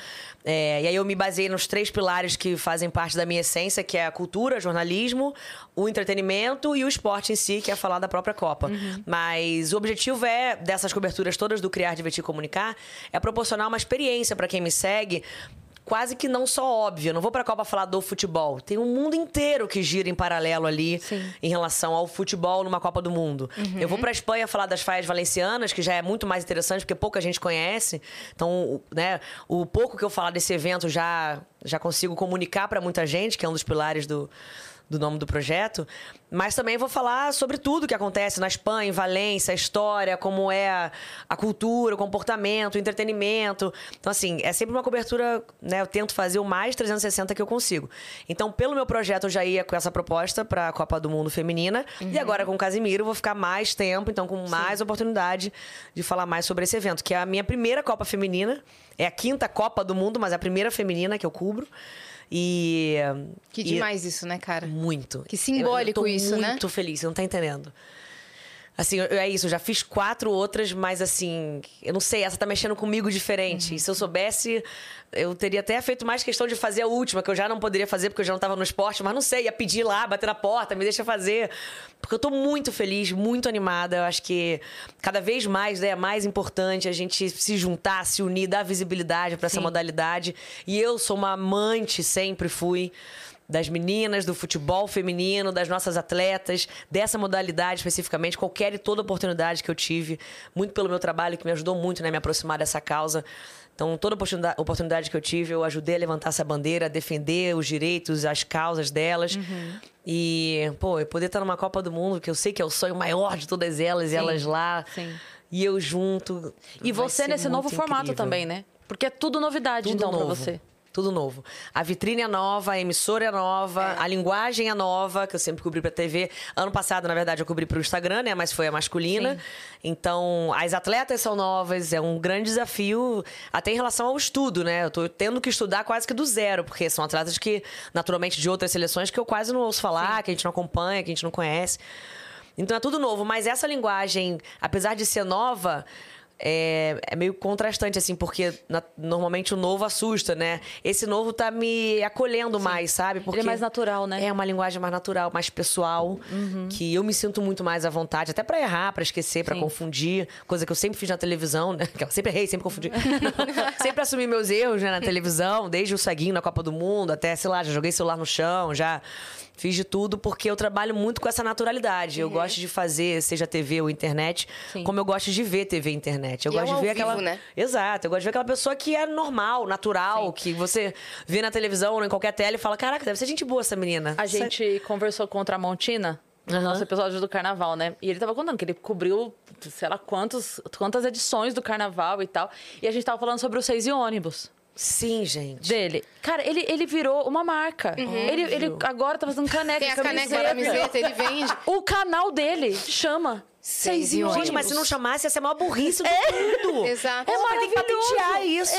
É, e aí eu me baseei nos três pilares que fazem parte da minha essência, que é a cultura, jornalismo, o entretenimento e o esporte em si, que é falar da própria Copa. Mas o objetivo é, dessas coberturas todas do Criar, Divertir e Comunicar, é proporcionar uma experiência para quem me segue quase que não só óbvio. Eu não vou pra Copa falar do futebol. Tem um mundo inteiro que gira em paralelo ali em relação ao futebol numa Copa do Mundo. Eu vou pra Espanha falar das faias valencianas, que já é muito mais interessante porque pouca gente conhece. Então, o- né, o pouco que eu falar desse evento já já consigo comunicar pra muita gente, que é um dos pilares do do nome do projeto, mas também vou falar sobre tudo que acontece na Espanha, em Valência, a história, como é a, a cultura, o comportamento, o entretenimento. Então, assim, é sempre uma cobertura, né? Eu tento fazer o mais 360 que eu consigo. Então, pelo meu projeto, eu já ia com essa proposta para a Copa do Mundo Feminina. E agora, com o Casimiro, vou ficar mais tempo, então, com mais oportunidade de falar mais sobre esse evento, que é a minha primeira Copa Feminina. É a quinta Copa do Mundo, mas é a primeira feminina que eu cubro. E. Que e- demais isso, né, cara? muito. Que simbólico eu, eu tô isso, né? muito feliz, você não tá entendendo. Assim, é isso, eu já fiz quatro outras, mas assim, eu não sei, essa tá mexendo comigo diferente. Uhum. E se eu soubesse, eu teria até feito mais questão de fazer a última, que eu já não poderia fazer porque eu já não tava no esporte, mas não sei, ia pedir lá, bater na porta, me deixa fazer. Porque eu tô muito feliz, muito animada. Eu acho que cada vez mais né, é mais importante a gente se juntar, se unir, dar visibilidade para essa modalidade. E eu sou uma amante, sempre fui das meninas, do futebol feminino, das nossas atletas, dessa modalidade especificamente, qualquer e toda oportunidade que eu tive, muito pelo meu trabalho, que me ajudou muito né, a me aproximar dessa causa. Então, toda oportunidade, oportunidade que eu tive, eu ajudei a levantar essa bandeira, a defender os direitos, as causas delas. Uhum. E, pô, eu poder estar numa Copa do Mundo, que eu sei que é o sonho maior de todas elas, e elas lá. sim. E eu junto. E você nesse novo muito formato incrível. também, né? Porque é tudo novidade, Tudo então, novo. pra você. Tudo novo. A vitrine é nova, a emissora é nova, a linguagem é nova, que eu sempre cobri pra TV. Ano passado, na verdade, eu cobri pro Instagram, né? Mas foi a masculina. Então, as atletas são novas, é um grande desafio, até em relação ao estudo, né? Eu tô tendo que estudar quase que do zero, porque são atletas que, naturalmente, de outras seleções que eu quase não ouço falar, que a gente não acompanha, que a gente não conhece. Então é tudo novo, mas essa linguagem, apesar de ser nova, é, é meio contrastante, assim, porque na- normalmente o novo assusta, né? Esse novo tá me acolhendo mais, sabe? Porque Ele é mais natural, né? É uma linguagem mais natural, mais pessoal, que eu me sinto muito mais à vontade, até pra errar, pra esquecer, pra Sim. confundir, coisa que eu sempre fiz na televisão, né? Que eu sempre errei, sempre confundi. sempre assumi meus erros né, na televisão, desde o ceguinho na Copa do Mundo, até, sei lá, já joguei celular no chão, já Fiz de tudo porque eu trabalho muito com essa naturalidade. Eu gosto de fazer, seja TV ou internet, Sim. como eu gosto de ver TV e internet. Eu E é gosto o de ver vivo, aquela. né? Exato, eu gosto de ver aquela pessoa que é normal, natural, que você vê na televisão ou em qualquer tela e fala: caraca, deve ser gente boa essa menina. A gente conversou com o Tramontina no nosso episódio do carnaval, né? E ele tava contando que ele cobriu, sei lá, quantos, quantas edições do carnaval e tal. E a gente tava falando sobre os seis e ônibus Sim, gente. dele. Cara, ele, ele virou uma marca. Ele, ele agora tá fazendo caneca, Tem a caneca, camiseta. camiseta, ele vende. O canal dele chama Seis e Gente, mas se não chamasse, ia ser a maior burrice do mundo. Exato. É É tem que patentear isso.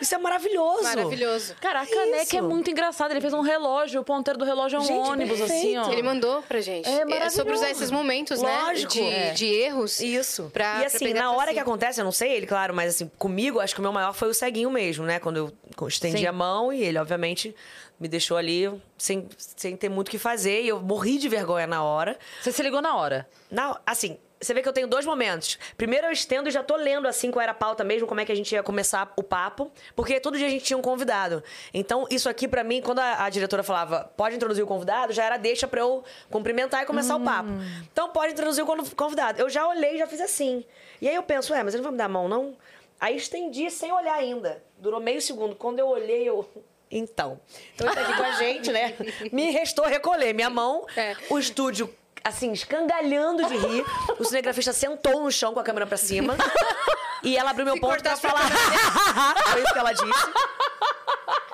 Isso é maravilhoso. Maravilhoso. Cara, a caneca Isso. é muito engraçada. Ele fez um relógio, o ponteiro do relógio é um Gente, ônibus, perfeito. assim, ó. Ele mandou pra gente. É maravilhoso. sobre usar esses momentos, Lógico. né? De, É. de erros. Isso. Pra- e pra assim, pegar na pra hora si. que acontece, eu não sei ele, claro, mas assim, comigo, acho que o meu maior foi o ceguinho mesmo, né? Quando eu estendi Sim. a mão e ele, obviamente, me deixou ali sem, sem ter muito o que fazer. E eu morri de vergonha na hora. Você se ligou na hora. Na, assim, você vê que eu tenho dois momentos. Primeiro eu estendo e já tô lendo assim qual era a pauta mesmo, como é que a gente ia começar o papo, porque todo dia a gente tinha um convidado. Então, isso aqui pra mim, quando a, a diretora falava, pode introduzir o convidado, já era deixa pra eu cumprimentar e começar o papo. Então, pode introduzir o con- convidado. Eu já olhei e já fiz assim. E aí eu penso, ué, mas ele não vai me dar a mão, não? Aí estendi sem olhar ainda. Durou meio segundo. Quando eu olhei, eu. Então. Então ele tá aqui com a gente, né? Me restou recolher minha mão. É. O estúdio, assim, escangalhando de rir. O cinegrafista sentou no chão com a câmera pra cima. e ela abriu meu Se ponto pra pra falar. Foi isso que ela disse.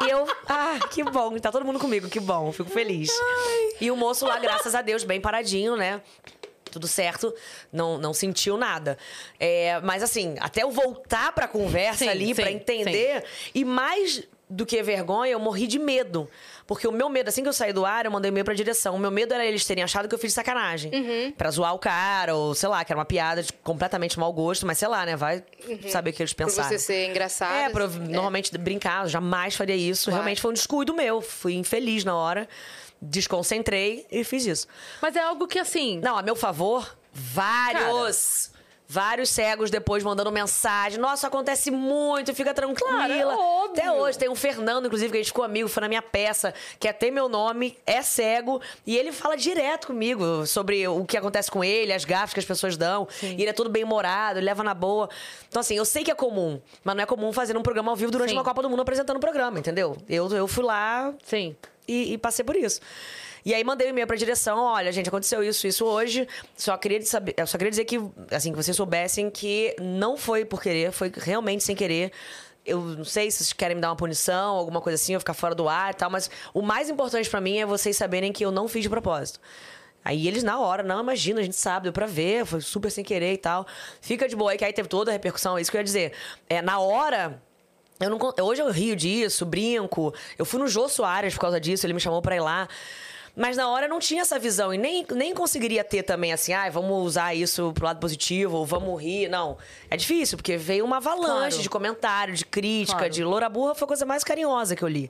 E eu, ah, que bom, tá todo mundo comigo, que bom, fico feliz. E o moço lá, graças a Deus, bem paradinho, né? Tudo certo, não, não sentiu nada. É, mas assim, até eu voltar pra conversa Sim, ali, pra sim, entender. E mais do que vergonha, eu morri de medo. Porque o meu medo, assim que eu saí do ar, eu mandei um e-mail pra direção. O meu medo era eles terem achado que eu fiz sacanagem. Pra zoar o cara, ou sei lá, que era uma piada de completamente mau gosto, mas sei lá, né? Vai saber o que eles pensaram. você ser engraçado. É, pra eu normalmente brincar, eu jamais faria isso. Claro. Realmente foi um descuido meu. Fui infeliz na hora, desconcentrei e fiz isso. Mas é algo que, assim... Não, a meu favor, vários. Vários cegos depois mandando mensagem. Nossa, acontece muito, fica tranquila. Claro, é óbvio. Até hoje. Tem um Fernando, inclusive, que a gente ficou amigo, foi na minha peça, que até meu nome, é cego. E ele fala direto comigo sobre o que acontece com ele, as gafas que as pessoas dão. E ele é todo bem humorado, ele leva na boa. Então, assim, eu sei que é comum, mas não é comum fazer um programa ao vivo durante Sim. uma Copa do Mundo apresentando o programa, entendeu? Eu, eu fui lá, Sim. e, e passei por isso. E aí mandei um e-mail pra direção, olha, gente, aconteceu isso, isso hoje. Só queria saber, só queria dizer que, assim, que vocês soubessem que não foi por querer, foi realmente sem querer. Eu não sei se vocês querem me dar uma punição, alguma coisa assim, eu ficar fora do ar e tal, mas o mais importante pra mim é vocês saberem que eu não fiz de propósito. Aí eles, na hora, não, imagina, a gente sabe, deu pra ver, foi super sem querer e tal. Fica de boa aí, que aí teve toda a repercussão, é isso que eu ia dizer. É, na hora, eu não, hoje eu rio disso, brinco. Eu fui no Jô Soares por causa disso, ele me chamou pra ir lá. Mas na hora eu não tinha essa visão e nem, nem conseguiria ter também assim, ah, vamos usar isso pro lado positivo, ou vamos rir. Não. É difícil, porque veio uma avalanche Claro. de comentário, de crítica, Claro. de Loura Burra foi a coisa mais carinhosa que eu li.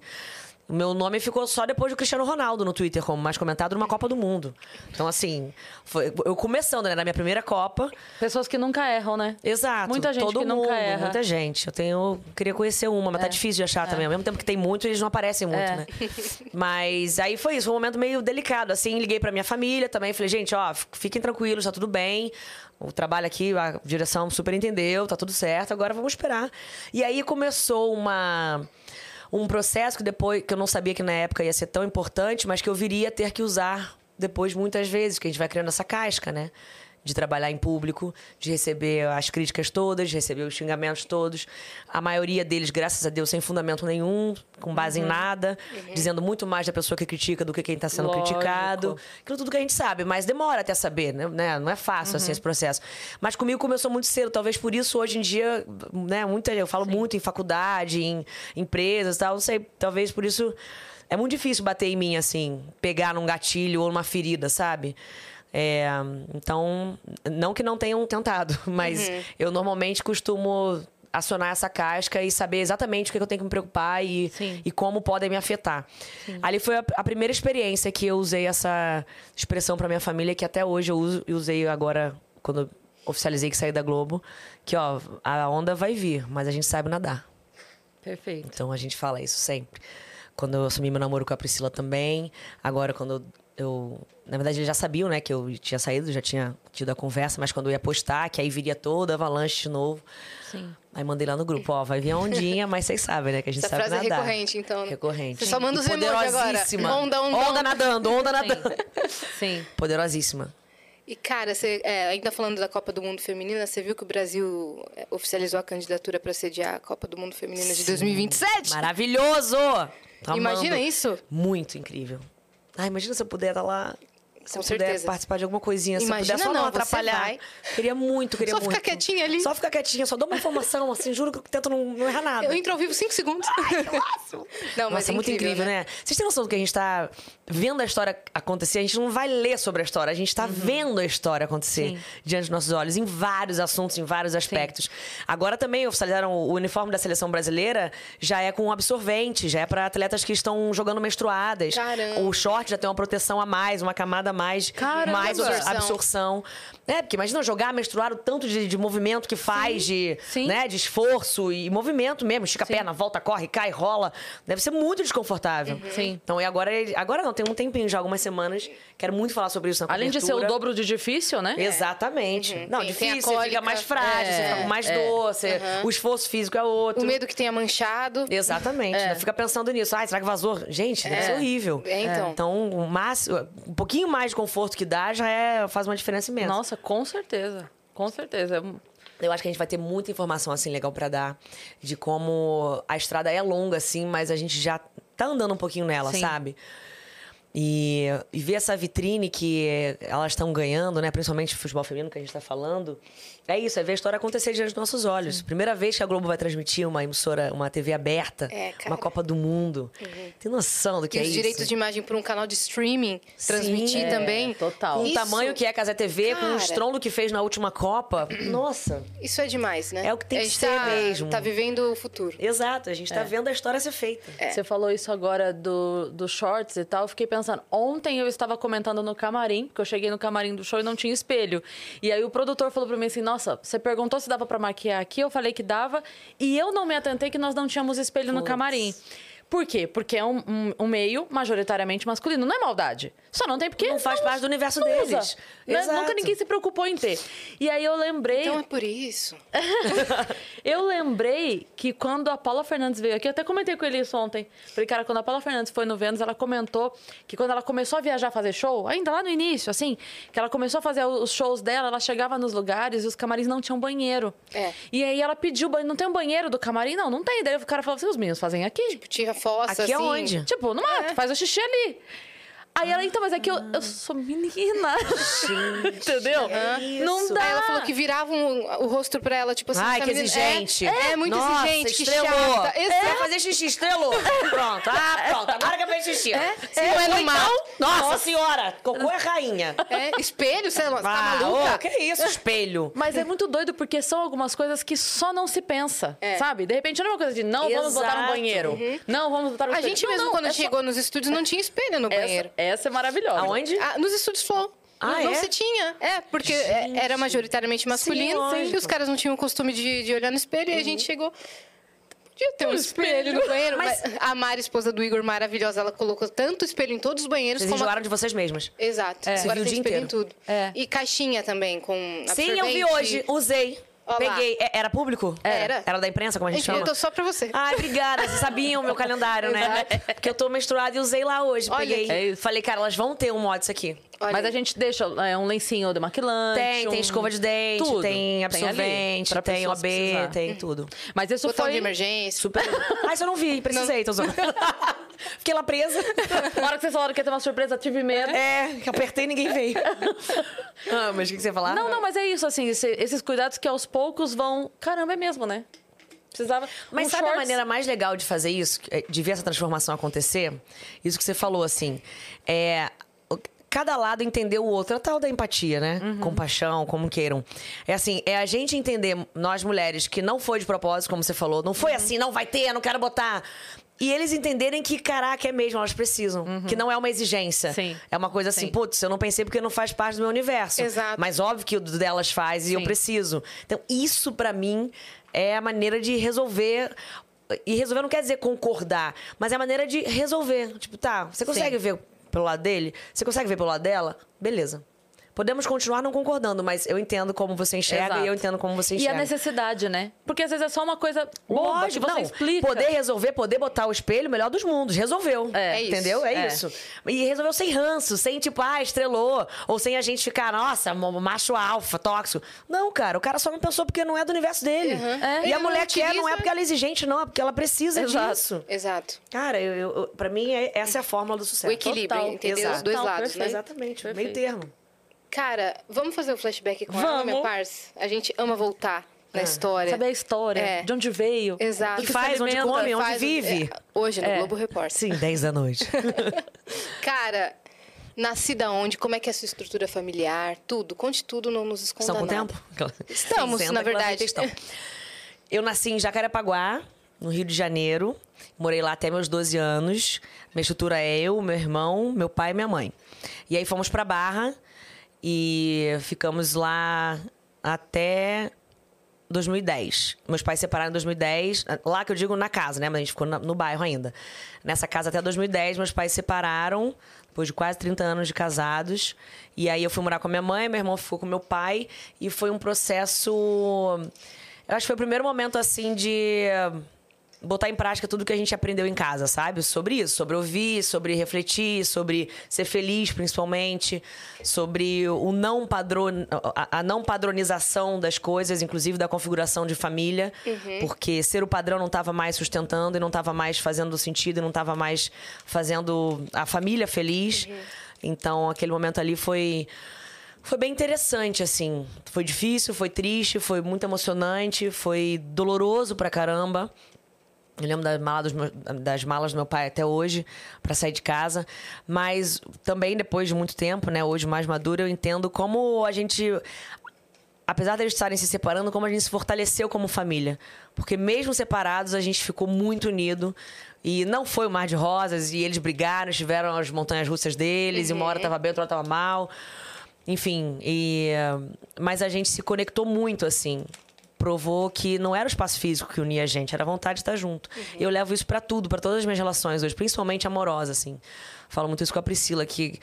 O meu nome ficou só depois do Cristiano Ronaldo no Twitter, como mais comentado numa Copa do Mundo. Então, assim, foi, eu começando, né, na minha primeira Copa. Pessoas que nunca erram, né? Exato. Muita gente todo que mundo, nunca erra. Muita gente. Eu tenho. Queria conhecer uma, mas tá difícil de achar também. Ao mesmo tempo que tem muito, eles não aparecem muito, É. né? Mas aí foi isso, foi um momento meio delicado. Assim, liguei pra minha família também. Falei, gente, ó, fiquem tranquilos, tá tudo bem. O trabalho aqui, a direção super entendeu, tá tudo certo, agora vamos esperar. E aí começou uma. Um processo que depois, que eu não sabia que na época ia ser tão importante, mas que eu viria a ter que usar depois muitas vezes, que a gente vai criando essa casca, né? De trabalhar em público, de receber as críticas todas, de receber os xingamentos todos. A maioria deles, graças a Deus, sem fundamento nenhum, com base em nada, dizendo muito mais da pessoa que critica do que quem está sendo Lógico. criticado. Aquilo tudo que a gente sabe, mas demora até saber, né? né? Não é fácil assim esse processo. Mas comigo começou muito cedo, talvez por isso hoje em dia, né, muita, eu falo muito em faculdade, em empresas, e tal, não sei, talvez por isso é muito difícil bater em mim assim, pegar num gatilho ou numa ferida, sabe? É, então, não que não tenham tentado, mas eu normalmente costumo acionar essa casca e saber exatamente o que eu tenho que me preocupar e, Sim. e como podem me afetar. Ali foi a, a primeira experiência que eu usei essa expressão para minha família, que até hoje eu uso usei agora quando oficializei que saí da Globo, que ó, a onda vai vir, mas a gente sabe nadar. Perfeito. Então a gente fala isso sempre. quando eu assumi meu namoro com a Priscila também. Agora, quando eu. Na verdade, eles já sabiam, né, que eu tinha saído, já tinha tido a conversa, mas quando eu ia postar, que aí viria toda a avalanche de novo. Sim. Aí mandei lá no grupo, ó, vai vir a ondinha, mas vocês sabem, né, que a gente Essa sabe frase é nadar. recorrente, então. Recorrente. Você só manda E os agora. poderosíssima. Onda, onda, onda. nadando, onda nadando. Sim. Poderosíssima. E, cara, você, é, ainda falando da Copa do Mundo Feminina, você viu que o Brasil é, oficializou a candidatura para sediar a Copa do Mundo Feminina de 2027? Maravilhoso! Tô Imagina amando. isso. Muito incrível. Ai, imagina se eu puder estar lá. Se eu puder certeza. participar de alguma coisinha, se Imagina eu puder só não, não atrapalhar. Queria muito, queria Só muito. ficar quietinha ali. Só ficar quietinha, só dou uma informação, assim, juro que eu tento não, não errar nada. Eu entro ao vivo cinco segundos. Não, mas Nossa, é muito incrível, né? Vocês têm noção do que a gente tá vendo a história acontecer? A gente não vai ler sobre a história, a gente tá vendo a história acontecer Sim. diante dos nossos olhos, em vários assuntos, em vários aspectos. Agora também oficializaram o uniforme da seleção brasileira, já é com absorvente, já é para atletas que estão jogando menstruadas. Caramba. O short já tem uma proteção a mais, uma camada a mais, Caramba. mais Absorção. absorção. É, porque imagina jogar menstruado, o tanto de, de movimento que faz, de, Sim. né, de esforço e movimento mesmo. Estica a perna, volta, corre, cai, rola. Deve ser muito desconfortável. Uhum. Sim. Então, e agora, agora não, tem um tempinho já, algumas semanas. Quero muito falar sobre isso na Além de ser o cobertura. dobro de difícil, né? Exatamente. Não, Tem- tem a difícil, você fica mais frágil, você É, fica mais é. doce, o esforço físico é outro. O medo que tenha manchado. Exatamente. né? Fica pensando nisso. Ai, será que vazou? Gente, deve ser horrível. É, então. Então, o máximo, um pouquinho mais de conforto que dá já é, faz uma diferença imensa. Nossa, com certeza. Com certeza. Eu acho que a gente vai ter muita informação assim legal pra dar de como a estrada é longa assim, mas a gente já tá andando um pouquinho nela, Sim. sabe? E, e ver essa vitrine que elas estão ganhando, né? Principalmente o futebol feminino que a gente tá falando. É isso, é ver a história acontecer diante dos nossos olhos. Primeira vez que a Globo vai transmitir uma emissora, uma TV aberta, É, cara. uma Copa do Mundo. Tem noção do que E é os isso? direitos de imagem para um canal de streaming transmitir é, também. total. Com o Isso- tamanho que é a Casa TV, com o Cara. estrondo que fez na última Copa. Nossa. Isso é demais, né? É o que tem a que gente ser tá, mesmo. Tá vivendo o futuro. Exato, a gente É. tá vendo a história ser feita. Você falou isso agora do, do shorts e tal. Eu fiquei pensando. Ontem eu estava comentando no camarim, porque eu cheguei no camarim do show e não tinha espelho. E aí o produtor falou pra mim assim: Nossa, você perguntou se dava pra maquiar aqui. Eu falei que dava. E eu não me atentei que nós não tínhamos espelho no Puts. camarim. Por quê? Porque é um, um- um meio majoritariamente masculino. Não é maldade. Só não tem porque. Não faz parte do universo deles. usa, né? Nunca ninguém se preocupou em ter. E aí eu lembrei. Então é por isso. Eu lembrei que quando a Paula Fernandes veio aqui, eu até comentei com ele isso ontem. Falei, cara, quando a Paula Fernandes foi no Vênus, ela comentou que quando ela começou a viajar fazer show, ainda lá no início, assim, que ela começou a fazer os shows dela, ela chegava nos lugares e os camarins não tinham banheiro. É. E aí ela pediu banheiro, não tem um banheiro do camarim? Não, não tem. Daí o cara falou assim, os meninos fazem aqui. Tinha fossa, Aqui é assim. onde? Tipo, no mato, faz o xixi ali. Aí ela, então, mas é que eu, eu sou menina. Entendeu? Não dá. Aí ela falou que viravam o rosto pra ela, tipo assim... Ai, que menina- exigente. É, é muito Nossa, exigente, que estrelou. chata. Exato. Quer fazer xixi, estrelou. Pronto. Ah, pronto. Agora que eu fiz xixi. Se é, não é ou no então- mar. Nossa, senhora. Cocô é rainha. É, espelho, sei lá, você tá Ah, maluca? ô, que isso, espelho. Mas é muito doido porque são algumas coisas que só não se pensa, É. sabe? De repente não é uma coisa de não vamos botar no Exato. banheiro. Não vamos botar no A espelho. gente Não, mesmo, não, quando é só- chegou nos estúdios, não tinha espelho no banheiro. Essa, essa é maravilhosa. Aonde? Ah, nos estúdios Flow. Ah, não, é? se tinha. É, porque é, era majoritariamente masculino lógico. e os caras não tinham o costume de, de olhar no espelho e a gente chegou. Podia ter um espelho no banheiro. Mas... a Mari, esposa do Igor, maravilhosa, ela colocou tanto espelho em todos os banheiros Vocês como. a- de vocês mesmas. Exato. Você Agora tem dia espelho em inteiro. tudo. É. E caixinha também, com Sim, eu vi hoje. Usei. Ó lá. Peguei. É, Era público? Era. Era da imprensa, como a A gente gente chama? botou só pra você. Ai, obrigada. Vocês sabiam o meu calendário, né? Porque eu tô menstruada e usei lá hoje. Olha Peguei. É. Falei, cara, elas vão ter um mod isso aqui. Olha Mas a aí. gente deixa é, um lencinho demaquilante. Tem, tem um- escova de dente, tudo. tem absorvente, tem pessoas OB, precisar. tem tudo. Mas isso Botão foi... de emergência. Super. Ah, isso eu não vi, precisei, tô zoando. Fiquei lá presa. Na hora que vocês falaram que ia ter uma surpresa, tive medo. É, que apertei e ninguém veio. ah, mas o que que você ia falar? Não, não, mas é isso, assim, esse- esses cuidados que aos poucos vão... Caramba, é mesmo, né? Precisava... Mas um sabe a shorts- maneira mais legal de fazer isso, eh, de ver essa transformação acontecer? Isso que você falou, assim, é. Cada lado entender o outro, é a tal da empatia, né? Compaixão, como queiram. É assim, é a gente entender, nós mulheres, que não foi de propósito, como você falou, não foi assim, não vai ter, não quero botar. E eles entenderem que, caraca, é mesmo, elas precisam. Que não é uma exigência. Sim. É uma coisa assim, Sim. putz, eu não pensei porque não faz parte do meu universo. Exato. Mas óbvio que o delas faz e eu Sim. preciso. Então, isso pra mim é a maneira de resolver E resolver não quer dizer concordar, mas é a maneira de resolver. Tipo, tá, você consegue ver pelo lado dele? Você consegue ver pelo lado dela? Beleza. Podemos continuar não concordando, mas eu entendo como você enxerga Exato. e eu entendo como você E enxerga. a necessidade, né? Porque às vezes é só uma coisa boba que você não, explica. Poder resolver, poder botar o espelho, melhor dos mundos. Resolveu. É. É isso. Entendeu? É, É. isso. E resolveu sem ranço, sem tipo, ah, estrelou. Ou sem a gente ficar, nossa, macho alfa, tóxico. Não, cara, o cara só não pensou porque não é do universo dele. É. E a mulher não quer, não é utiliza- porque ela é exigente, não, é porque ela precisa Exato. disso. Exato. Cara, eu, eu, pra mim, é- essa é a fórmula do sucesso. O equilíbrio, Total. entendeu? Os Exato. dois Total, lados, né? Exatamente, meio Perfeito. termo. Cara, vamos fazer um flashback com ela, Vamos. meu parça? A gente ama voltar na história. Saber a história, É. de onde veio. Exato. O que faz, onde come, onde Faz- vive. é, hoje no É. Globo Repórter. Sim, 10 da noite. Cara, nascida onde? Como é que é a sua estrutura familiar? Tudo. Conte tudo, não nos esconda Estão com nada. tempo? Estamos, Sim, na verdade. Eu nasci em Jacarepaguá, no Rio de Janeiro. Morei lá até meus 12 anos. Minha estrutura é eu, meu irmão, meu pai e minha mãe. E aí fomos pra Barra e ficamos lá até 2010. Meus pais se separaram em 2010. Lá que eu digo na casa, né? Mas a gente ficou no bairro ainda. Nessa casa até 2010, meus pais se separaram. Depois de quase 30 anos de casados. E aí eu fui morar com a minha mãe, meu irmão ficou com meu pai. E foi um processo... Eu acho que foi o primeiro momento, assim, de botar em prática tudo que a gente aprendeu em casa, sabe? Sobre isso, sobre ouvir, sobre refletir, sobre ser feliz, principalmente, sobre o não padron... a, não padronização das coisas, inclusive da configuração de família, porque ser o padrão não estava mais sustentando e não estava mais fazendo sentido e não estava mais fazendo a família feliz. Então, aquele momento ali foi foi bem interessante, assim. Foi difícil, foi triste, foi muito emocionante, foi doloroso pra caramba. Eu lembro das malas, dos meus- das malas do meu pai até hoje para sair de casa, mas também depois de muito tempo, né, hoje mais madura, eu entendo como a gente apesar deles estarem se separando, como a gente se fortaleceu como família. Porque mesmo separados, a gente ficou muito unido. E não foi o mar de rosas, e eles brigaram, tiveram as montanhas russas deles, e uma hora tava bem, outra hora tava mal. Enfim, e, mas a gente se conectou muito, assim. Provou que não era o espaço físico que unia a gente, era a vontade de estar junto. Eu levo isso pra tudo, pra todas as minhas relações hoje, principalmente amorosa, assim. Falo muito isso com a Priscila, que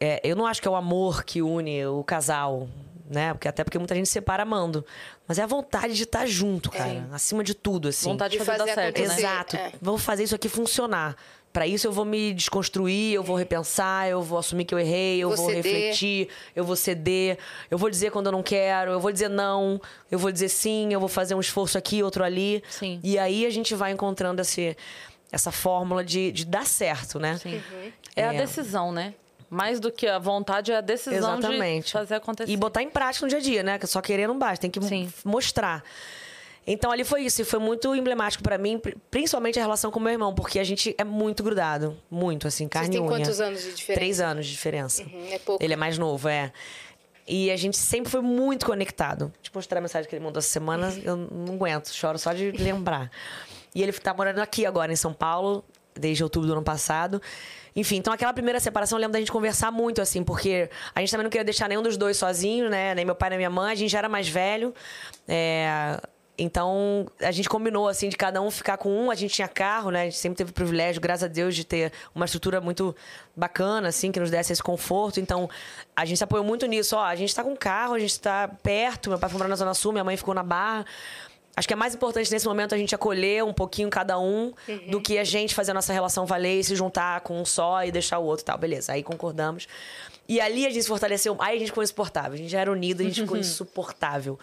é, eu não acho que é o amor que une o casal, né? Porque até porque muita gente se separa amando. Mas é a vontade de estar junto, cara. Acima de tudo, assim. Vontade de fazer, dar fazer certo, né? Exato. É. Vou fazer isso aqui funcionar. Pra isso eu vou me desconstruir, eu vou repensar, eu vou assumir que eu errei, eu Vou vou, refletir, eu vou ceder, eu vou dizer quando eu não quero, eu vou dizer não, eu vou dizer sim, eu vou fazer um esforço aqui, outro ali. Sim. E aí a gente vai encontrando esse, essa fórmula de, de dar certo, né? Sim. É a É. decisão, né? Mais do que a vontade, é a decisão Exatamente. de fazer acontecer. E botar em prática no dia a dia, né? Que só querer não basta, tem que Sim. mostrar. Então ali foi isso, e foi muito emblemático pra mim, pri- principalmente a relação com meu irmão, porque a gente é muito grudado, muito assim, Vocês carne e têm unha. quantos anos de diferença? Três anos de diferença. Uhum, é pouco. Ele é mais novo, é. E a gente sempre foi muito conectado. Deixa eu mostrar a mensagem que ele mandou essa semana, eu não aguento, choro só de lembrar. E ele tá morando aqui agora, em São Paulo, desde outubro do ano passado. Enfim, então aquela primeira separação eu lembro da gente conversar muito, assim, porque a gente também não queria deixar nenhum dos dois sozinho, né? Nem meu pai nem minha mãe, a gente já era mais velho. É, Então, a gente combinou, assim, de cada um ficar com um. A gente tinha carro, né? A gente sempre teve o privilégio, graças a Deus, de ter uma estrutura muito bacana, assim, que nos desse esse conforto. Então, a gente se apoiou muito nisso. Ó, a gente tá com carro, a gente tá perto. Meu pai foi morar na Zona Sul, minha mãe ficou na Barra. Acho que é mais importante nesse momento a gente acolher um pouquinho cada um do que a gente fazer a nossa relação valer e se juntar com um só e deixar o outro e tal. Beleza, aí concordamos. E ali a gente se fortaleceu. Aí a gente ficou insuportável. A gente já era unido, a gente ficou insuportável.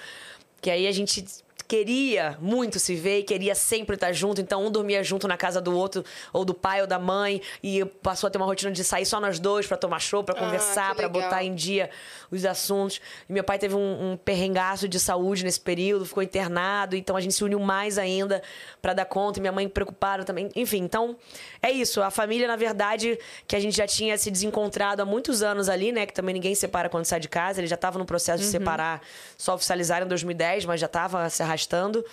Que aí a gente queria muito se ver e queria sempre estar junto. Então, um dormia junto na casa do outro, ou do pai ou da mãe, e passou a ter uma rotina de sair só nós dois pra tomar show, pra Ah, conversar, pra legal. botar em dia os assuntos. E meu pai teve um, um perrengaço de saúde nesse período, ficou internado, então a gente se uniu mais ainda pra dar conta, e minha mãe preocupada também. Enfim, então é isso. A família, na verdade, que a gente já tinha se desencontrado há muitos anos ali, né? Que também ninguém separa quando sai de casa. Ele já tava no processo de separar, só oficializar em 2010, mas já tava se arrastando.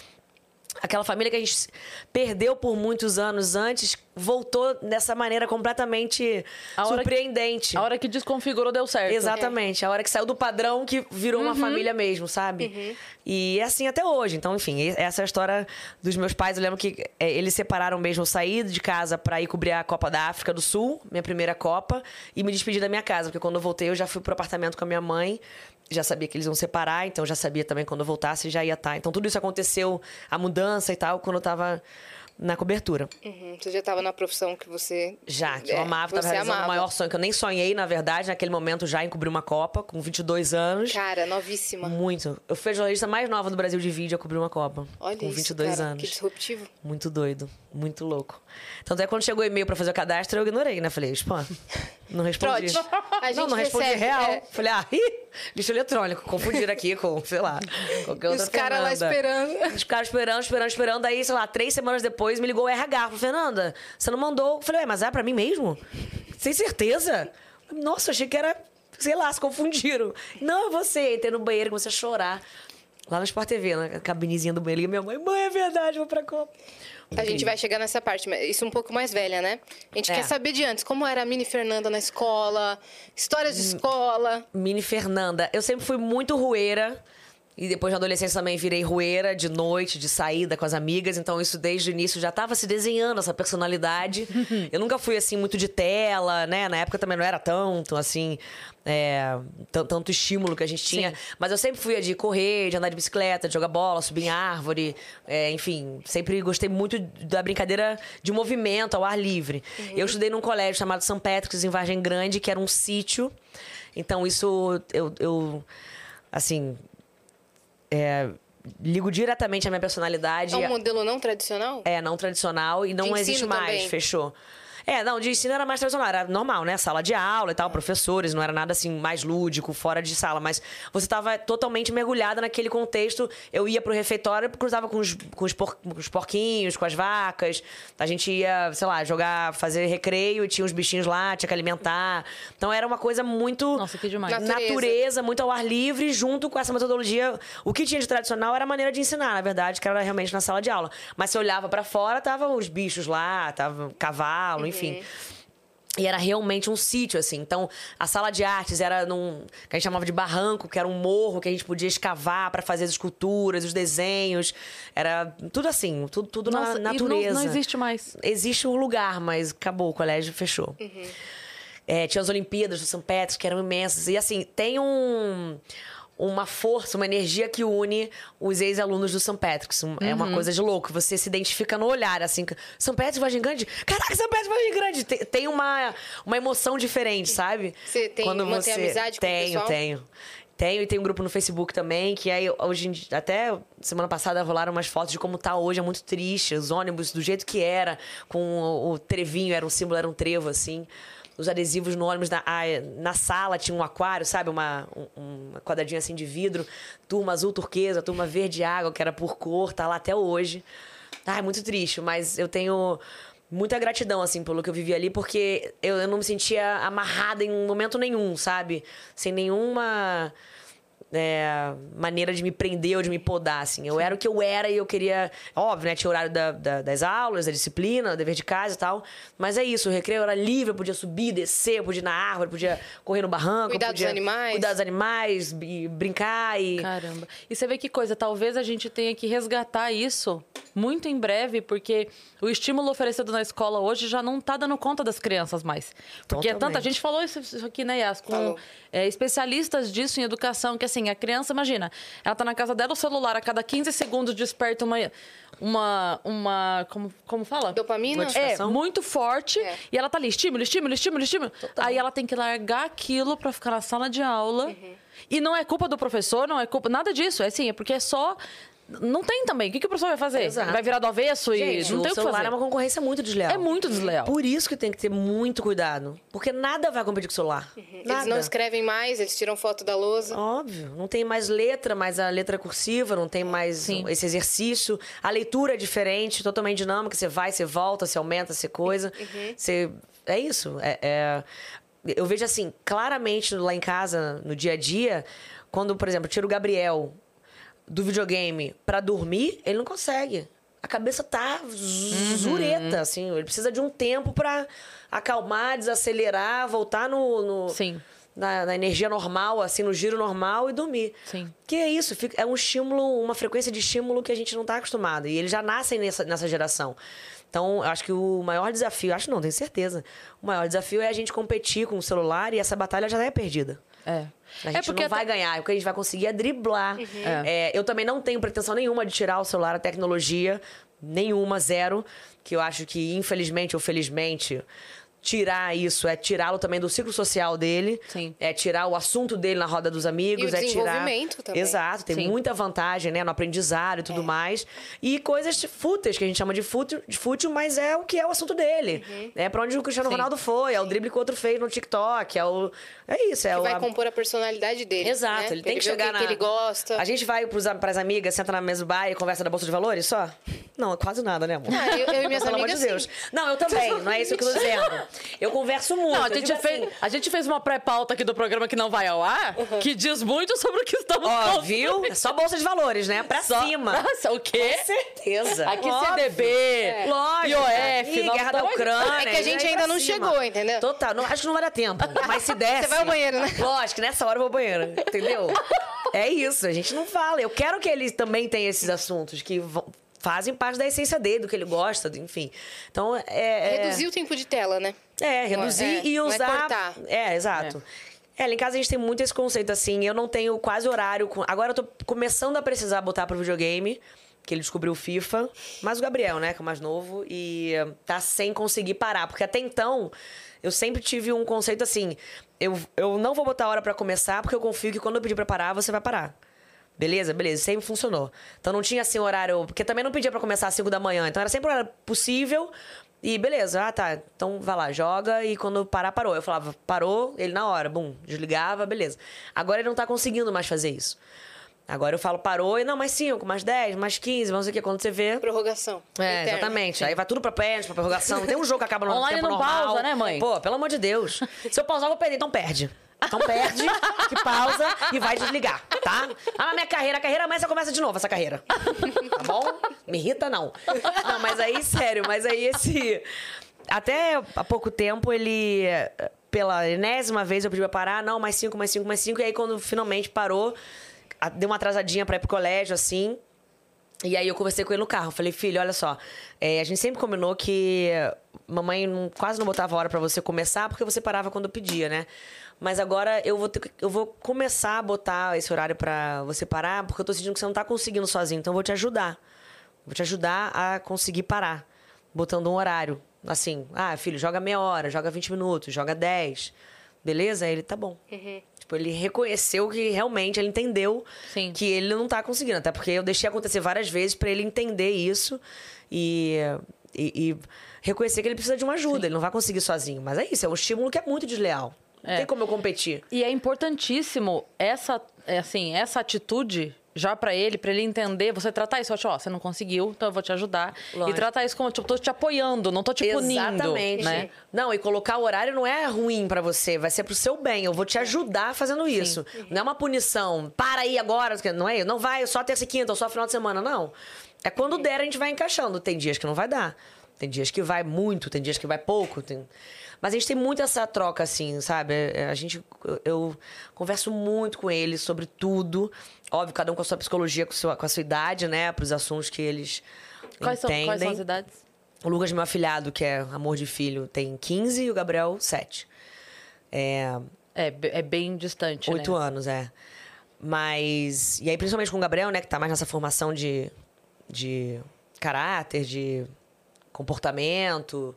aquela família que a gente perdeu por muitos anos antes voltou dessa maneira completamente A hora que- surpreendente. A hora que desconfigurou, deu certo. Exatamente. A hora que saiu do padrão que virou Uhum. uma família mesmo, sabe? E é assim até hoje. Então, enfim, essa é a história dos meus pais. Eu lembro que é, eles separaram mesmo. Eu saí de casa pra ir cobrir a Copa da África do Sul, minha primeira Copa, e me despedi da minha casa. Porque quando eu voltei, eu já fui pro apartamento com a minha mãe. Já sabia que eles iam separar, então já sabia também quando eu voltasse já ia estar. Então tudo isso aconteceu, a mudança e tal, quando eu tava na cobertura. Uhum. Você já estava na profissão que você. Já, que eu é, amava, tava realizando amava. o maior sonho, que eu nem sonhei, na verdade, naquele momento já em cobrir uma Copa, com 22 anos. Cara, novíssima. Muito. Eu fui a jornalista mais nova do Brasil de vídeo a cobrir uma Copa. Olha com isso, 22 cara, anos. Que disruptivo. Muito doido. Muito louco. Tanto é que quando chegou o e-mail pra fazer o cadastro, eu ignorei, né? Falei, pô, não respondi. Não, não respondi recebe, real. é. Falei, ah, ih, lixo eletrônico. Confundiram aqui com, sei lá, qualquer outra os caras lá esperando. Os caras esperando, esperando, esperando. Aí, sei lá, três semanas depois, me ligou o RH. Falei, Fernanda, você não mandou? Eu falei, ué, mas é pra mim mesmo? Sem certeza? Nossa, achei que era, sei lá, se confundiram. Não, é você. Entrei no banheiro comecei a chorar. Lá no Sport TV, na cabinezinha do banheiro. E minha mãe, mãe, é verdade, vou pra Copa. A gente vai chegar nessa parte, mas isso um pouco mais velha, né? A gente É. quer saber de antes, como era a mini Fernanda na escola, histórias de escola. Mini Fernanda. Eu sempre fui muito rueira. E depois na adolescência também virei rueira de noite, de saída com as amigas. Então isso desde o início já estava se desenhando, essa personalidade. eu nunca fui assim muito de tela, né? Na época também não era tanto assim. é, tan- tanto estímulo que a gente tinha. Mas eu sempre fui a de correr, de andar de bicicleta, de jogar bola, subir em árvore. é, enfim, sempre gostei muito da brincadeira de movimento, ao ar livre. Eu estudei num colégio chamado São Patrick's, em Vargem Grande, que era um sítio. Então, isso eu, eu assim. É, ligo diretamente à minha personalidade. É um modelo não tradicional? É, não tradicional e não existe mais, também? fechou. É, não, de ensino era mais tradicional, era normal, né? Sala de aula e tal, professores, não era nada assim mais lúdico, fora de sala, mas você estava totalmente mergulhada naquele contexto. Eu ia pro refeitório, cruzava com os, com, os por- com os porquinhos, com as vacas, a gente ia, sei lá, jogar, fazer recreio e tinha os bichinhos lá, tinha que alimentar. Então era uma coisa muito Nossa, que demais. Natureza. natureza, muito ao ar livre, junto com essa metodologia. O que tinha de tradicional era a maneira de ensinar, na verdade, que era realmente na sala de aula. Mas se olhava pra fora, tava os bichos lá, tava cavalo, enfim. E era realmente um sítio, assim. Então, a sala de artes era num. que a gente chamava de barranco, que era um morro que a gente podia escavar pra fazer as esculturas, os desenhos. Era tudo assim, tudo, tudo Nossa, na e não- natureza. não existe mais. Existe um lugar, mas acabou, o colégio fechou. É, tinha as Olimpíadas do São Petros, que eram imensas. E assim, tem um, uma força, uma energia que une os ex-alunos do São Patrick's. É uma coisa de louco. Você se identifica no olhar, assim. São Patrick's, Vargem Grande? Caraca, São Patrick's, Vargem Grande! Tem, tem uma, uma emoção diferente, sabe? Você tem- mantém amizade com o tenho, pessoal? Tenho, tenho. e tem um grupo no Facebook também, que aí hoje em dia, até semana passada rolaram umas fotos de como tá hoje, é muito triste. Os ônibus do jeito que era, com o, o trevinho, era um símbolo, era um trevo, assim. Os adesivos no ônibus, na, na sala tinha um aquário, sabe? Uma, um, uma quadradinha assim de vidro. Turma azul turquesa, turma verde água, que era por cor, tá lá até hoje. Ah, é muito triste, mas eu tenho muita gratidão, assim, pelo que eu vivi ali, porque eu, eu não me sentia amarrada em momento nenhum, sabe? Sem nenhuma é, maneira de me prender ou de me podar, assim. Eu era o que eu era e eu queria... Óbvio, né? Tinha o horário da- da- das aulas, da disciplina, dever de casa e tal. Mas é isso, o recreio era livre, eu podia subir, descer, eu podia ir na árvore, podia correr no barranco. Cuidar eu dos podia animais. Cuidar dos animais, e brincar e... Caramba. E você vê que coisa, talvez a gente tenha que resgatar isso muito em breve, porque o estímulo oferecido na escola hoje já não tá dando conta das crianças mais. Porque é tanta Totalmente. gente falou isso, isso aqui, né, Yas? Com é, especialistas disso em educação, que assim, a criança, imagina, ela tá na casa dela, o celular a cada 15 segundos desperta uma. Uma. uma como, como fala? Dopamina? É, muito forte. É. E ela tá ali, estímulo, estímulo, estímulo, estímulo. Aí ela tem que largar aquilo pra ficar na sala de aula. Uhum. E não é culpa do professor, não é culpa. Nada disso. É assim, é porque é só. Não tem também. O que, que o professor vai fazer? Exato. Vai virar do avesso Gente, e não o tem o que celular fazer. é uma concorrência muito desleal. É muito desleal. Por isso que tem que ter muito cuidado. Porque nada vai competir com o celular. Eles Nada. não escrevem mais, eles tiram foto da lousa. Óbvio. Não tem mais letra, mais a letra cursiva, não tem mais Sim. esse exercício. A leitura é diferente, totalmente dinâmica. Você vai, você volta, você aumenta, você coisa. Você... É isso. É, é- Eu vejo assim, claramente lá em casa, no dia a dia, quando, por exemplo, tiro o Gabriel do videogame pra dormir, ele não consegue. a cabeça tá zureta, assim. Ele precisa de um tempo pra acalmar, desacelerar, voltar no... no- Sim. Na, na energia normal, assim, no giro normal e dormir. Sim. Que é isso, é um estímulo, uma frequência de estímulo que a gente não tá acostumado. E eles já nascem nessa, nessa geração. Então, eu acho que o maior desafio, acho não, tenho certeza. O maior desafio é a gente competir com o celular e essa batalha já é perdida. É. A gente não vai ganhar, o que a gente vai conseguir é driblar. É, eu também não tenho pretensão nenhuma de tirar o celular, a tecnologia, nenhuma, zero. Que eu acho que, infelizmente ou felizmente, tirar isso é tirá-lo também do ciclo social dele. Sim. É tirar o assunto dele na roda dos amigos. E o é tirar... desenvolvimento também. Exato, tem Sim. muita vantagem, né? No aprendizado e tudo mais. E coisas fúteis, que a gente chama de fútil, de fútil, mas é o que é o assunto dele. É pra onde o Cristiano Sim. Ronaldo foi, é o drible que o outro fez no TikTok, é o... É isso, é Que o... vai a- compor a personalidade dele. Exato, né? ele tem que ver o chegar na... que ele gosta. A gente vai pros, pras amigas, senta na mesa do bar e conversa da Bolsa de Valores só? Não, quase nada, né, amor? Ah, eu- eu e minhas Pelo amor de Deus. Não, eu também, não é isso que eu tô dizendo. Eu converso muito. Não, a gente, fez, assim, a gente fez uma pré-pauta aqui do programa que não vai ao ar, que diz muito sobre o que estamos Ó, viu? É só Bolsa de Valores, né? Pra Só- cima. Nossa, o quê? Com certeza. Aqui Óbvio. CDB, Lógico. IOF, nós guerra da Ucrânia. É que a gente e aí ainda não cima. chegou, entendeu? Total. Não, acho que não vai dar tempo. Mas se desse... Você vai ao banheiro, né? Lógico, nessa hora eu vou ao banheiro. Entendeu? É isso. A gente não fala. Eu quero que ele também tenha esses assuntos que vão- fazem parte da essência dele, do que ele gosta, do- enfim. Então, é... é- Reduzir o tempo de tela, né? É, reduzir É, e é usar. É, exato. É. lá em casa a gente tem muito esse conceito assim. Eu não tenho quase horário. com- Agora eu tô começando a precisar botar pro videogame, que ele descobriu o FIFA. Mas o Gabriel, né, que é o mais novo, e tá sem conseguir parar. Porque até então, eu sempre tive um conceito assim: eu, eu não vou botar hora pra começar, porque eu confio que quando eu pedir pra parar, você vai parar. Beleza? Beleza, sempre funcionou. Então não tinha assim horário. Porque também não pedia pra começar às 5 da manhã. Então era sempre o horário possível. E beleza, ah tá. Então vai lá, joga e quando parar, parou. Eu falava, parou, ele na hora, bum, desligava, beleza. Agora ele não tá conseguindo mais fazer isso. Agora eu falo, parou, e não, mais 5, mais 10, mais 15, mais não sei o que. Quando você vê. Prorrogação. É, Eterna. exatamente. Aí vai tudo pra pênalti, pra prorrogação. Não tem um jogo que acaba no Online tempo não normal. pausa, né, mãe? Pô, pelo amor de Deus. Se eu pausar, eu vou perder. Então perde. Então perde, que pausa e vai desligar, tá? Ah, minha carreira, a carreira, mas você começa de novo essa carreira. Tá bom? Me irrita, não. Não, mas aí, sério, mas aí esse... Até há pouco tempo, ele... Pela enésima vez eu pedi pra parar. Não, mais cinco, mais cinco, mais cinco. E aí, quando finalmente parou, deu uma atrasadinha pra ir pro colégio, assim... E aí eu conversei com ele no carro. Falei, filho, olha só. é, a gente sempre combinou que mamãe quase não botava hora pra você começar, porque você parava quando pedia, né? Mas agora eu vou, ter eu vou começar a botar esse horário pra você parar, porque eu tô sentindo que você não tá conseguindo sozinho. Então eu vou te ajudar. Vou te ajudar a conseguir parar. Botando um horário. Assim, ah, filho, joga meia hora, joga 20 minutos, joga 10. Beleza? Aí ele, tá bom. Tipo, ele reconheceu que realmente ele entendeu Sim. que ele não tá conseguindo. Até porque eu deixei acontecer várias vezes pra ele entender isso e, e, e reconhecer que ele precisa de uma ajuda. Ele não vai conseguir sozinho. Mas é isso, é um estímulo que é muito desleal. Não É. tem como eu competir. E é importantíssimo essa, é assim, essa atitude já pra ele, pra ele entender, você tratar isso, ó, você não conseguiu, então eu vou te ajudar. Lógico. E tratar isso como, tipo, tô te apoiando, não tô te punindo, Exatamente. né? Não, e colocar o horário não é ruim pra você, vai ser pro seu bem. Eu vou te ajudar fazendo isso. Não é uma punição. Para aí agora, não é? Não vai só terça e quinta ou só final de semana, não. É quando der a gente vai encaixando. Tem dias que não vai dar. Tem dias que vai muito, tem dias que vai pouco. tem- Mas a gente tem muito essa troca, assim, sabe? É, A gente, eu, converso muito com eles sobre tudo. Óbvio, cada um com a sua psicologia, com a sua, com a sua idade, né? Para os assuntos que eles Quais são, entendem. quais são as idades? O Lucas, meu afilhado, que é amor de filho, tem 15 e o Gabriel, 7. É, É, é bem distante, oito né? anos, é. Mas. E aí, principalmente com o Gabriel, né, que tá mais nessa formação de, de caráter, de comportamento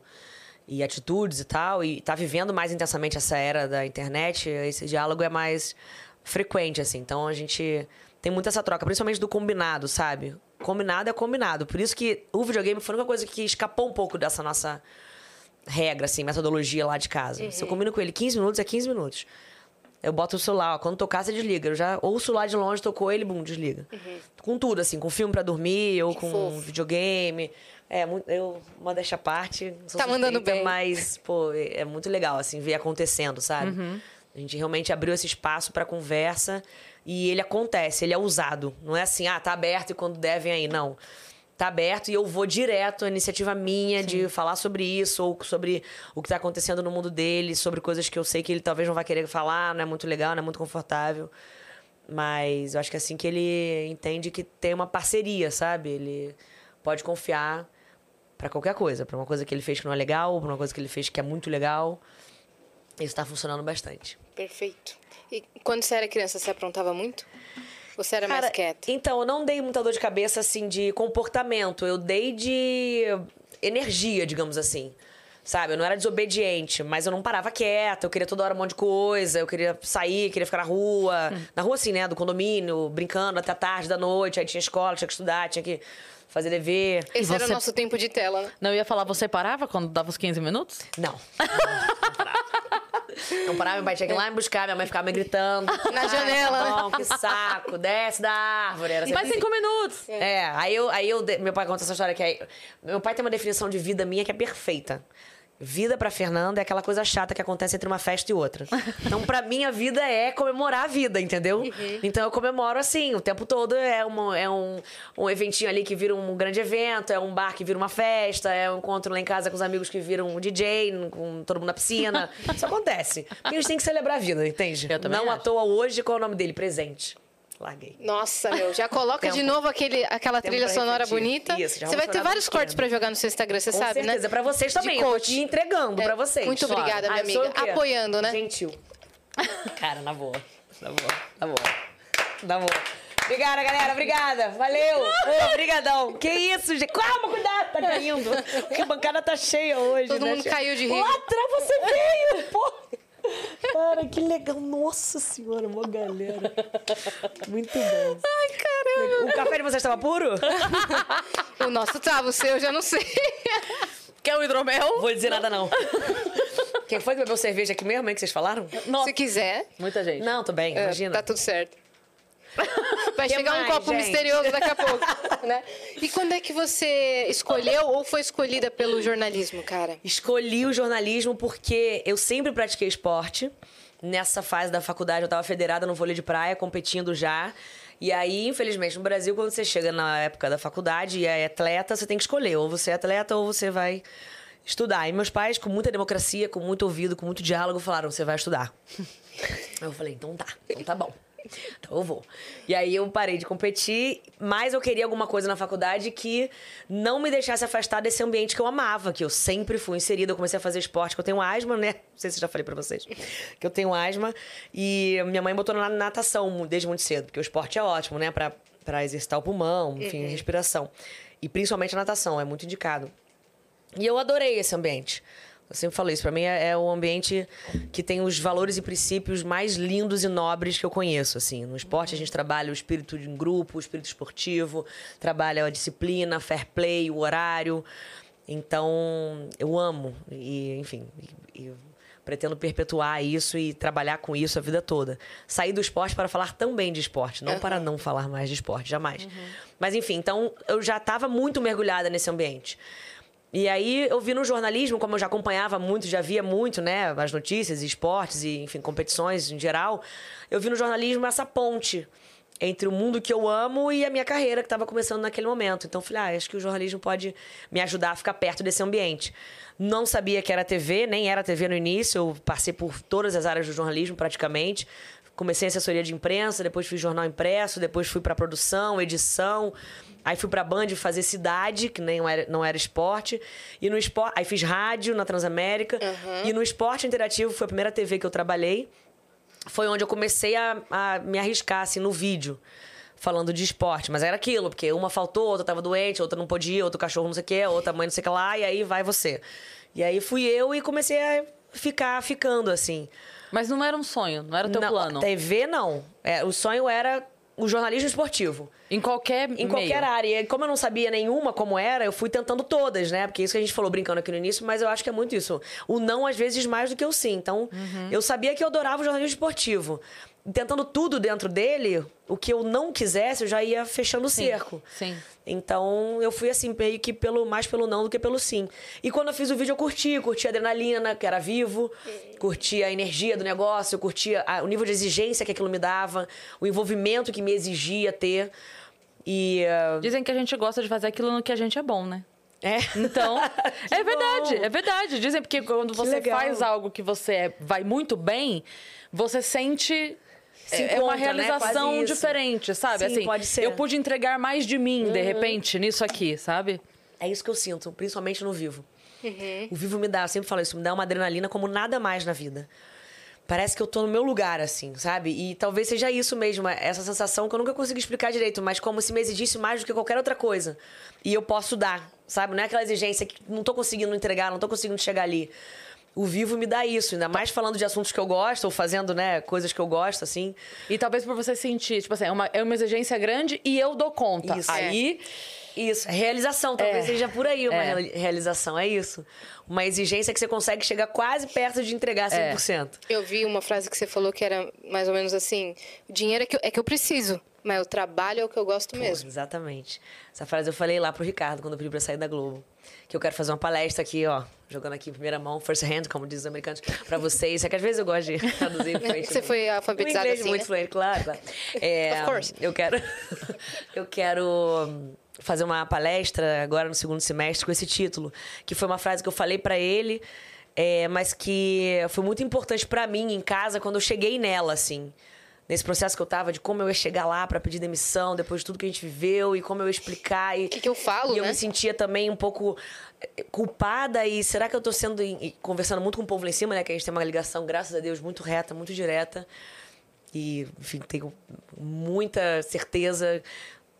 e atitudes e tal, e tá vivendo mais intensamente essa era da internet, esse diálogo é mais frequente, assim. Então a gente tem muito essa troca, principalmente do combinado, sabe? Combinado é combinado. Por isso que o videogame foi a única coisa que escapou um pouco dessa nossa regra, assim, metodologia lá de casa. Se eu combino com ele 15 minutos, é 15 minutos. Eu boto o celular, ó, quando tocar, você desliga. Eu já ouço lá de longe, tocou ele, bum, desliga. Com tudo, assim, com filme pra dormir, ou com fofo. videogame. É, eu, modéstia à parte, sou Tá mandando bem. Mas, pô, é é muito legal, assim, ver acontecendo, sabe? A gente realmente abriu esse espaço pra conversa e ele acontece, ele é usado. Não é assim, ah, tá aberto e quando devem aí, não. tá aberto e eu vou direto, a iniciativa minha de falar sobre isso, ou sobre o que tá acontecendo no mundo dele, sobre coisas que eu sei que ele talvez não vai querer falar, não é muito legal, não é muito confortável. Mas eu acho que é assim que ele entende que tem uma parceria, sabe? Ele pode confiar pra qualquer coisa, pra uma coisa que ele fez que não é legal, pra uma coisa que ele fez que é muito legal. Isso tá funcionando bastante. Perfeito. E quando você era criança, você aprontava muito? Você era mais Cara, quieta? Então, eu não dei muita dor de cabeça, assim, de comportamento. Eu dei de energia, digamos assim. Sabe? Eu não era desobediente, mas eu não parava quieta. Eu queria toda hora um monte de coisa. Eu queria sair, queria ficar na rua. Na rua, assim, né? Do condomínio, brincando até a tarde da noite. Aí tinha escola, tinha que estudar, tinha que fazer dever. Esse era o você- nosso tempo de tela, né? Não eu ia falar, você parava quando dava os 15 minutos? Não. Não parava. Não parava, meu pai tinha que ir lá me buscar, minha mãe ficava me gritando. Na Ai, janela, tá bom, que saco, desce da árvore. Era Mais cinco minutos. É, aí eu, aí eu. Meu pai conta essa história que aí. Meu pai tem uma definição de vida minha que é perfeita. Vida pra Fernanda é aquela coisa chata que acontece entre uma festa e outra. Então, pra mim, a vida é comemorar a vida, entendeu? Então, eu comemoro assim, o tempo todo é, uma, é um, um eventinho ali que vira um grande evento, é um bar que vira uma festa, é um encontro lá em casa com os amigos que viram um DJ, com todo mundo na piscina. Isso acontece. Porque a gente tem que celebrar a vida, entende? Eu também Não à acho. toa hoje, qual é o nome dele? Presente. Larguei. Nossa, meu, já coloca de novo aquele, aquela Tempo trilha sonora refletir. bonita. Isso, já você vai ter vários cortes pra jogar no seu Instagram, você Com sabe, certeza, né? pra vocês De também. Coach. te entregando É, pra vocês. muito Claro. obrigada, minha Ah, amiga. Apoiando, né? Gentil. Cara, na boa. Na boa. Na boa. Na boa. Obrigada, galera. Obrigada. Valeu. Obrigadão. Que isso, gente. Calma, cuidado. Tá caindo. Porque a bancada tá cheia hoje, Todo né, mundo caiu de rir. Lá atrás você veio, pô. Cara, que legal. Nossa senhora, uma galera. Muito bom. Ai, caramba. O café de vocês estava puro? O nosso tava, o seu eu já não sei. Quer o hidromel? Vou dizer nada, não. Quem foi que bebeu cerveja aqui mesmo, hein, que vocês falaram? Se quiser, Muita gente. Não, tô bem, é, imagina. tá tudo certo. Vai Que chegar um mais, copo gente? misterioso daqui a pouco, né? E quando é que você escolheu ou foi escolhida pelo jornalismo, cara? Escolhi o jornalismo porque eu sempre pratiquei esporte. Nessa fase da faculdade, eu estava federada no vôlei de praia, competindo já. E aí, infelizmente, no Brasil, quando você chega na época da faculdade e é atleta, você tem que escolher. Ou você é atleta ou você vai estudar. E meus pais, com muita democracia, com muito ouvido, com muito diálogo, falaram: você vai estudar. eu falei: então tá, então tá bom. Então eu vou. E aí eu parei de competir, mas eu queria alguma coisa na faculdade que não me deixasse afastar desse ambiente que eu amava, que eu sempre fui inserida. Eu comecei a fazer esporte, que eu tenho asma, né? Não sei se eu já falei pra vocês. Que eu tenho asma. E minha mãe botou na natação desde muito cedo, porque o esporte é ótimo, né? Pra, pra exercitar o pulmão, enfim, respiração. E principalmente a natação, é muito indicado. E eu adorei esse ambiente. Eu sempre falo isso, pra mim é, é o ambiente que tem os valores e princípios mais lindos e nobres que eu conheço, assim. No esporte a gente trabalha o espírito de um grupo, o espírito esportivo, trabalha a disciplina, fair play, o horário. Então, eu amo e, enfim, e- e pretendo perpetuar isso e trabalhar com isso a vida toda. Sair do esporte para falar também de esporte, não para não falar mais de esporte, jamais. Mas enfim, então eu já estava muito mergulhada nesse ambiente. E aí eu vi no jornalismo, como eu já acompanhava muito, já via muito, né, as notícias, esportes e, enfim, competições em geral, eu vi no jornalismo essa ponte entre o mundo que eu amo e a minha carreira que estava começando naquele momento. Então falei, ah, acho que o jornalismo pode me ajudar a ficar perto desse ambiente. Não sabia que era TV, nem era TV no início, eu passei por todas as áreas do jornalismo praticamente. Comecei em assessoria de imprensa, depois fiz jornal impresso, depois fui para produção, edição. Aí fui pra Band fazer cidade, que nem era, não era esporte. E no esporte. Aí fiz rádio na Transamérica. E no esporte interativo foi a primeira TV que eu trabalhei. Foi onde eu comecei a, a me arriscar, assim, no vídeo. Falando de esporte. Mas era aquilo, porque uma faltou, outra tava doente, outra não podia, outro cachorro não sei o quê, outra mãe não sei o que lá, e aí vai você. E aí fui eu e comecei a ficar ficando, assim. Mas não era um sonho, não era o teu Não, plano. TV, não. É, o sonho era o jornalismo esportivo. Em qualquer Em qualquer área. E como eu não sabia nenhuma como era, eu fui tentando todas, né? Porque isso que a gente falou brincando aqui no início, mas eu acho que é muito isso. O não, às vezes, mais do que o sim. Então, eu sabia que eu adorava o jornalismo esportivo. Tentando tudo dentro dele, o que eu não quisesse, eu já ia fechando o cerco. sim. Então, eu fui assim, meio que pelo, mais pelo não do que pelo sim. E quando eu fiz o vídeo, eu curti. Curti a adrenalina, que era vivo. Curti a energia do negócio. Curti a- o nível de exigência que aquilo me dava. O envolvimento que me exigia ter. E. ah, Dizem que a gente gosta de fazer aquilo no que a gente é bom, né? é. Então, é verdade, bom. é verdade. Dizem porque quando você legal. faz algo que você vai muito bem, você sente Se é é uma né? realização isso. diferente, sabe? Sim, assim, pode ser. eu pude entregar mais de mim, de repente, nisso aqui, sabe? É isso que eu sinto, principalmente no vivo. Uhum. O vivo me dá, eu sempre falo isso, me dá uma adrenalina como nada mais na vida. Parece que eu tô no meu lugar, assim, sabe? E talvez seja isso mesmo, essa sensação que eu nunca consigo explicar direito, mas como se me exigisse mais do que qualquer outra coisa. E eu posso dar, sabe? Não é aquela exigência que não tô conseguindo entregar, não tô conseguindo chegar ali. O vivo me dá isso, ainda mais falando de assuntos que eu gosto, ou fazendo, né, coisas que eu gosto, assim. E talvez por você sentir, tipo assim, é uma, é uma exigência grande e eu dou conta. Isso. Aí, Isso, realização, talvez É. seja por aí uma É. reali- realização, é isso. Uma exigência que você consegue chegar quase perto de entregar É. 100%. Eu vi uma frase que você falou que era mais ou menos assim: o dinheiro é que eu, é que eu preciso, mas o trabalho é o que eu gosto mesmo. Exatamente. Essa frase eu falei lá pro Ricardo quando eu pedi pra sair da Globo. Que eu quero fazer uma palestra aqui, ó, jogando aqui em primeira mão, first hand, como dizem os americanos, pra vocês. É que às vezes eu gosto de traduzir. Você foi alfabetizada inglês assim, muito né? fluente, claro, claro. É, Of course. Eu quero, eu quero hum, fazer uma palestra agora no segundo semestre com esse título, que foi uma frase que eu falei pra ele, é, mas que foi muito importante pra mim em casa quando eu cheguei nela, assim. Nesse processo que eu tava de como eu ia chegar lá pra pedir demissão, depois de tudo que a gente viveu e como eu ia explicar. E O que, que eu falo, e eu né? me sentia também um pouco eh, culpada e será que eu tô sendo e conversando muito com o povo lá em cima, né, que a gente tem uma ligação, graças a Deus, muito reta, muito direta. E, enfim, tenho muita certeza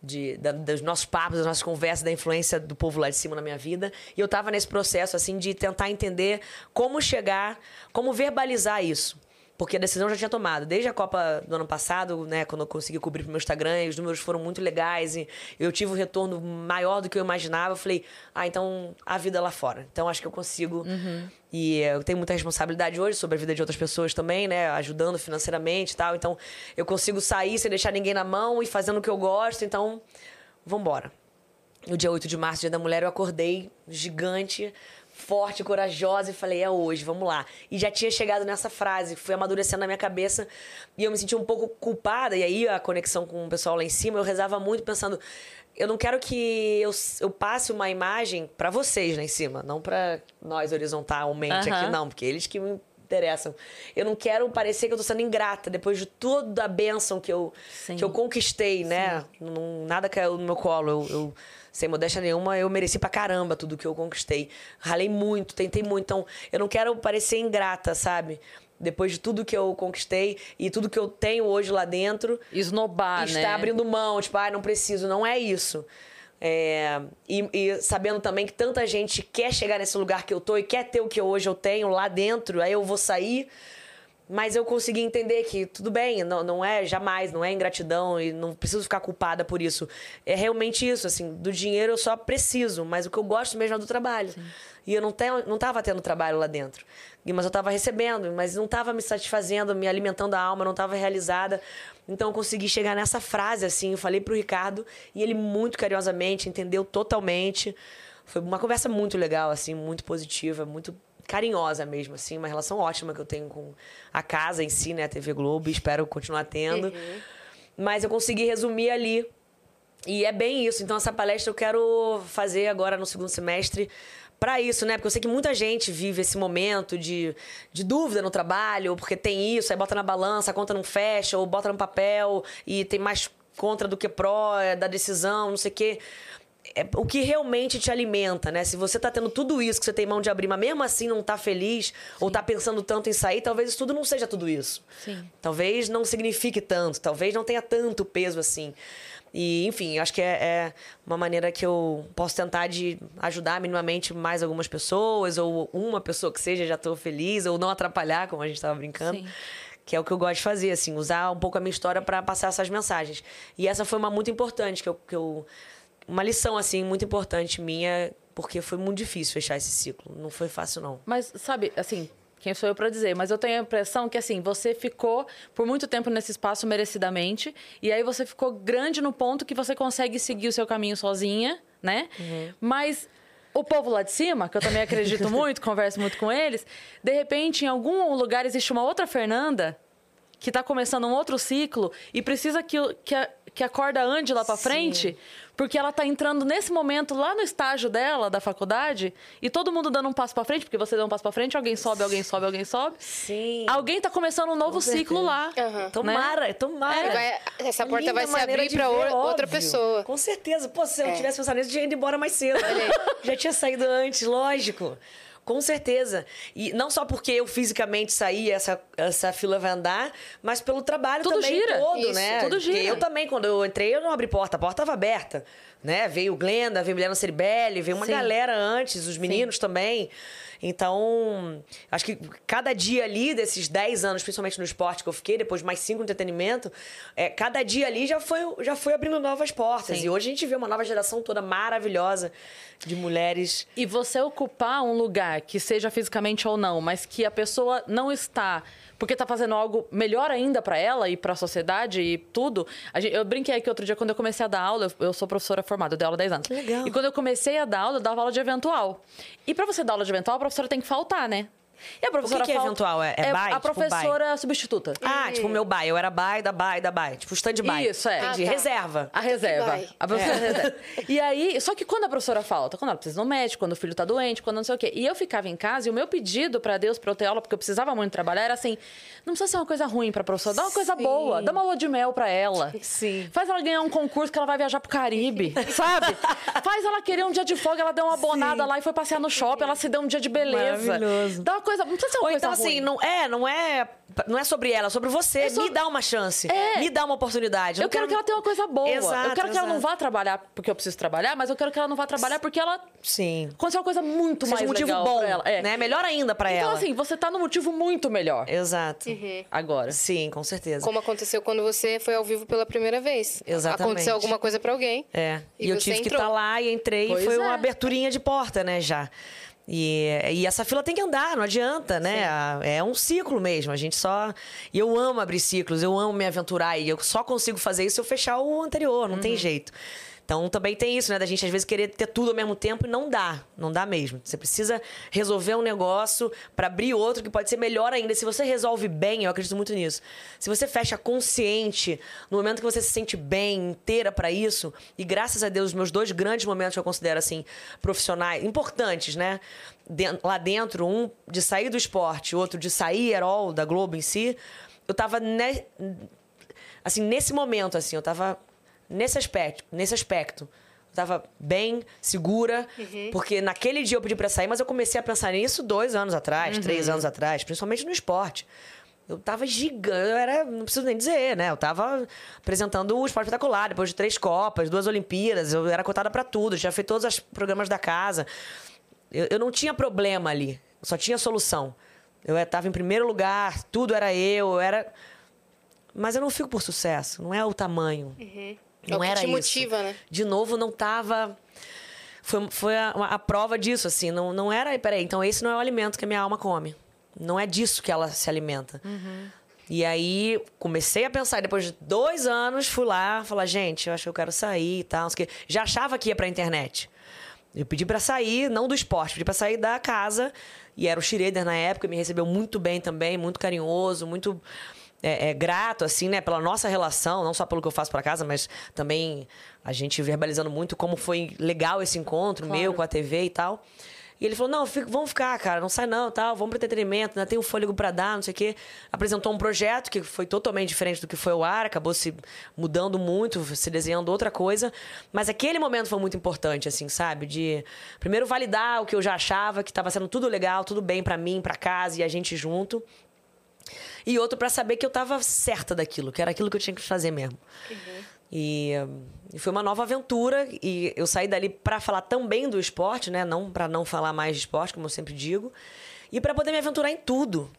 de, da- dos nossos papos, das nossas conversas, da influência do povo lá de cima na minha vida. E eu tava nesse processo, assim, de tentar entender como chegar, como verbalizar isso. Porque a decisão eu já tinha tomado. Desde a Copa do ano passado, né, quando eu consegui cobrir pro meu Instagram, e os números foram muito legais e eu tive um retorno maior do que eu imaginava. Eu falei, ah, então a vida lá fora. Então acho que eu consigo. E eh, eu tenho muita responsabilidade hoje sobre a vida de outras pessoas também, né, ajudando financeiramente e tal. Então eu consigo sair sem deixar ninguém na mão e fazendo o que eu gosto. Então, vambora. No dia 8 de março, dia da mulher, eu acordei gigante, forte, corajosa e falei, é hoje, vamos lá. E já tinha chegado nessa frase, foi amadurecendo na minha cabeça e eu me senti um pouco culpada. E aí a conexão com o pessoal lá em cima, eu rezava muito pensando, eu não quero que eu, eu passe uma imagem pra vocês lá em cima, não pra nós horizontalmente aqui, Aham. não, porque eles que me interessam. Eu não quero parecer que eu tô sendo ingrata depois de toda a bênção que eu, Sim. que eu conquistei, né? Não, nada caiu no meu colo. Eu, eu, sem modéstia nenhuma, eu mereci pra caramba tudo que eu conquistei. Ralei muito, tentei muito. Então, eu não quero parecer ingrata, sabe? Depois de tudo que eu conquistei e tudo que eu tenho hoje lá dentro, esnobar, né? está abrindo mão, tipo, ah, não preciso, não é isso. É, e, e sabendo também que tanta gente quer chegar nesse lugar que eu tô e quer ter o que hoje eu tenho lá dentro, aí eu vou sair. Mas eu consegui entender que tudo bem, não, não é jamais, não é ingratidão e não preciso ficar culpada por isso. É realmente isso, assim, do dinheiro eu só preciso, mas o que eu gosto mesmo é do trabalho. E eu não, tenho, não tava tendo trabalho lá dentro. Mas eu tava recebendo, mas não tava me satisfazendo, me alimentando a alma, não tava realizada. Então eu consegui chegar nessa frase, assim, eu falei pro Ricardo e ele muito carinhosamente entendeu totalmente. Foi uma conversa muito legal, assim, muito positiva, muito carinhosa mesmo, assim, uma relação ótima que eu tenho com a casa em si, né, a TV Globo, espero continuar tendo. Mas eu consegui resumir ali. E é bem isso. Então, essa palestra eu quero fazer agora no segundo semestre para isso, né? Porque eu sei que muita gente vive esse momento de, de dúvida no trabalho, porque tem isso, aí bota na balança, a conta não fecha, ou bota no papel e tem mais contra do que pró é, da decisão, não sei o quê é o que realmente te alimenta, né? Se você tá tendo tudo isso que você tem mão de abrir, mas mesmo assim não tá feliz ou tá pensando tanto em sair, talvez isso tudo não seja tudo isso. Sim. Talvez não signifique tanto, talvez não tenha tanto peso assim. E, enfim, acho que é, é uma maneira que eu posso tentar de ajudar minimamente mais algumas pessoas, ou uma pessoa que seja, já tô feliz, ou não atrapalhar, como a gente tava brincando. Sim. Que é o que eu gosto de fazer, assim, usar um pouco a minha história para passar essas mensagens. E essa foi uma muito importante, que eu, que eu uma lição, assim, muito importante minha, porque foi muito difícil fechar esse ciclo. Não foi fácil, não. Mas, sabe, assim, quem sou eu pra dizer? Mas eu tenho a impressão que, assim, você ficou por muito tempo nesse espaço merecidamente, e aí você ficou grande no ponto que você consegue seguir o seu caminho sozinha, né? Mas o povo lá de cima, que eu também acredito muito, converso muito com eles, de repente, em algum lugar existe uma outra Fernanda que tá começando um outro ciclo e precisa que, que, a, que a corda ande lá Sim. frente, porque ela tá entrando nesse momento lá no estágio dela, da faculdade, e todo mundo dando um passo pra frente, porque você dá um passo pra frente, alguém sobe, alguém sobe, alguém sobe. Sim. Alguém tá começando um novo ciclo lá. Aham. Tomara, tomara. E vai- essa porta Linda vai se abrir ou- outra óbvio. pessoa. Com certeza. Pô, se eu É. tivesse pensado nisso, eu tinha ido embora mais cedo. Já tinha saído antes, lógico. Com certeza. E não só porque eu fisicamente saí, essa, essa fila vai andar, mas pelo trabalho Tudo também gira. todo, Isso, né? tudo Porque gira. eu também, quando eu entrei, eu não abri porta, a porta estava aberta. Né? Veio Glenda, veio Milena Ceribelli, veio uma Sim. galera antes, os meninos também. Então, acho que cada dia ali, desses 10 anos, principalmente no esporte que eu fiquei, depois mais 5 no entretenimento, é, cada dia ali já foi, já foi abrindo novas portas. Sim. E hoje a gente vê uma nova geração toda maravilhosa de mulheres. E você ocupar um lugar, que seja fisicamente ou não, mas que a pessoa não está porque tá fazendo algo melhor ainda para ela e para a sociedade e tudo. Gente- eu brinquei aqui outro dia quando eu comecei a dar aula, eu, eu sou professora formada, eu dei aula há 10 anos. Que legal. E quando eu comecei a dar aula, eu dava aula de eventual. E para você dar aula de eventual, a professora tem que faltar, né? E a professora que é falta- eventual? É- é by? A Tipo professora substituta. Ah, tipo o meu by. Eu era by, da by, da by. Tipo stand-by. Isso, é. Entendi. Ah, tá. Reserva. A reserva. A professora reserva. E aí, só que quando a professora falta, quando ela precisa ir no médico, quando o filho tá doente, quando não sei o quê. E eu ficava em casa e o meu pedido pra Deus pra eu ter aula, porque eu precisava muito trabalhar, era assim: não precisa ser uma coisa ruim pra professora, dá uma coisa Sim. boa, dá uma lua de mel pra ela. Sim. Faz ela ganhar um concurso que ela vai viajar pro Caribe, sabe? Faz ela querer um dia de folga, ela deu uma abonada lá e foi passear no shopping, ela se deu um dia de beleza. Maravilhoso. Dá uma coisa, não precisa ser uma Ou coisa então, assim, ruim. não é, não é, não é sobre ela, é sobre você. É sobre- Me dá uma chance. É. Me dá uma oportunidade. Eu não quero que ela tenha uma coisa boa. Exato, eu quero que ela não vá trabalhar porque eu preciso trabalhar, mas eu quero que ela não vá trabalhar porque ela Sim. aconteceu uma coisa muito Seja mais um motivo legal bom, pra ela. É. né? Melhor ainda pra Então, ela. assim, você tá no motivo muito melhor Exato. agora. Sim, com certeza. Como aconteceu quando você foi ao vivo pela primeira vez. Exatamente. Aconteceu alguma coisa pra alguém. É. E, E eu você tive que entrou. estar lá e entrei Pois e foi é. uma aberturinha de porta, né, já. E, e essa fila tem que andar, não adianta, né? A- É um ciclo mesmo. A gente só. E eu amo abrir ciclos, eu amo me aventurar. E eu só consigo fazer isso se eu fechar o anterior, não tem jeito. Então também tem isso, né? Da gente às vezes querer ter tudo ao mesmo tempo e não dá. Não dá mesmo. Você precisa resolver um negócio para abrir outro que pode ser melhor ainda. Se você resolve bem, eu acredito muito nisso. Se você fecha consciente, no momento que você se sente bem, inteira para isso, e graças a Deus, os meus dois grandes momentos que eu considero assim, profissionais, importantes, né? Lá dentro, um de sair do esporte, outro de sair Herol da Globo em si, eu tava ne- assim, nesse momento, assim, eu tava nesse aspecto, nesse aspecto. Eu tava bem, segura, porque naquele dia eu pedi pra sair, mas eu comecei a pensar nisso dois anos atrás, três anos atrás, principalmente no esporte. Eu tava gigante, eu era, não preciso nem dizer, né? Eu tava apresentando o esporte espetacular, depois de três Copas, duas Olimpíadas, eu era cotada pra tudo, eu tinha feito todos os programas da casa. Eu, eu não tinha problema ali, só tinha solução. Eu estava em primeiro lugar, tudo era eu, eu era. Mas eu não fico por sucesso, não é o tamanho. É o Não que era te isso. motiva, né? De novo, não tava. Foi, foi a, a prova disso, assim. Não, não era. Peraí, então esse não é o alimento que a minha alma come. Não é disso que ela se alimenta. E aí, comecei a pensar. Depois de dois anos, fui lá falar: gente, eu acho que eu quero sair e tal. Já achava que ia pra internet. Eu pedi pra sair, não do esporte, pedi pra sair da casa. E era o Schroeder na época, me recebeu muito bem também, muito carinhoso, muito é, é, grato, assim, né, pela nossa relação, não só pelo que eu faço pra casa, mas também a gente verbalizando muito como foi legal esse encontro meu com a TV e tal. E ele falou: não, fica- vamos ficar, cara, não sai não, tal, vamos pro entretenimento, ainda tem um fôlego pra dar, não sei o quê. Apresentou um projeto que foi totalmente diferente do que foi o ar, acabou se mudando muito, se desenhando outra coisa. Mas aquele momento foi muito importante, assim, sabe? De primeiro validar o que eu já achava, que estava sendo tudo legal, tudo bem pra mim, pra casa e a gente junto. E outro pra saber que eu tava certa daquilo, que era aquilo que eu tinha que fazer mesmo. E, hum, e foi uma nova aventura e eu saí dali pra falar também do esporte, né? Não para não falar mais de esporte, como eu sempre digo, e pra poder me aventurar em tudo.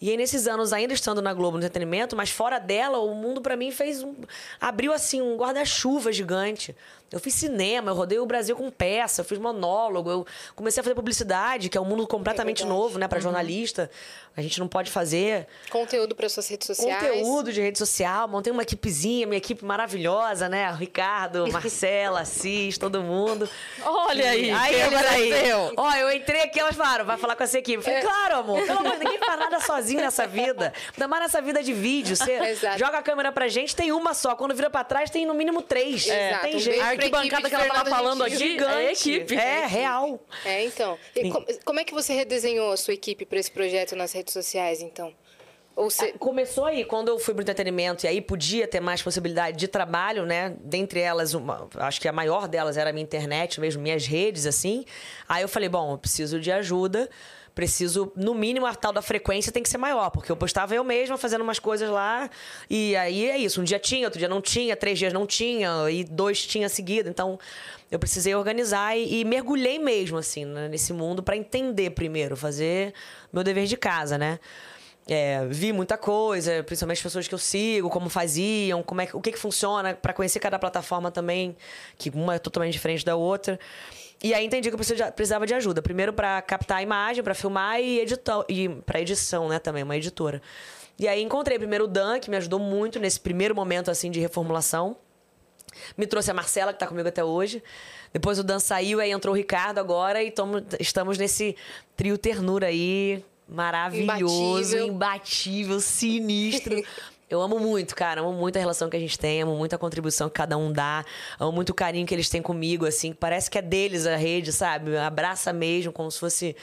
E aí nesses anos ainda estando na Globo no entretenimento, mas fora dela, o mundo pra mim fez um abriu assim um guarda-chuva gigante. Eu fiz cinema, eu rodei o Brasil com peça, eu fiz monólogo, eu comecei a fazer publicidade, que é um mundo completamente verdade. novo, né, para jornalista. A gente não pode fazer Conteúdo para suas redes sociais. Conteúdo de rede social, montei uma equipezinha, minha equipe maravilhosa, né? O Ricardo, Marcela, Assis, todo mundo. Olha aí, aí, olha aí. apareceu? Ó, eu entrei aqui, elas falaram, vai falar com essa equipe. Eu falei, claro, amor, pelo amor de Deus, ninguém faz nada sozinho. nessa vida. Ainda mais nessa vida de vídeo. Você Exato. joga a câmera pra gente, tem uma só. Quando vira pra trás, tem no mínimo três. Exato. Tem Um A equipe que ela falando aqui Gigante. é equipe. É, real. É, então. E com- como é que você redesenhou a sua equipe para esse projeto nas redes sociais, então? Ou você... Começou aí, quando eu fui pro entretenimento, e aí podia ter mais possibilidade de trabalho, né? Dentre elas, uma, acho que a maior delas era a minha internet mesmo, minhas redes, assim. Aí eu falei, bom, eu preciso de ajuda. Preciso, no mínimo, a tal da frequência tem que ser maior, porque eu postava eu mesma fazendo umas coisas lá. E aí é isso. Um dia tinha, outro dia não tinha, três dias não tinha, e dois tinha seguido. Então, eu precisei organizar e, e mergulhei mesmo, assim, né, nesse mundo para entender primeiro, fazer meu dever de casa, né? É, vi muita coisa, principalmente as pessoas que eu sigo, como faziam, como é, o que, que funciona, para conhecer cada plataforma também, que uma é totalmente diferente da outra. E aí entendi que eu precisava de- ajuda. Primeiro para captar a imagem, para filmar e editar e para edição, né, também, uma editora. E aí encontrei primeiro o Dan, que me ajudou muito nesse primeiro momento assim de reformulação. Me trouxe a Marcela, que tá comigo até hoje. Depois o Dan saiu, aí entrou o Ricardo agora e tomo- estamos nesse trio ternura aí, maravilhoso, Imbatível. imbatível, sinistro. Eu amo muito, cara. Amo muito a relação que a gente tem, amo muito a contribuição que cada um dá, amo muito o carinho que eles têm comigo, assim. Parece que é deles a rede, sabe? Abraça mesmo, como se fosse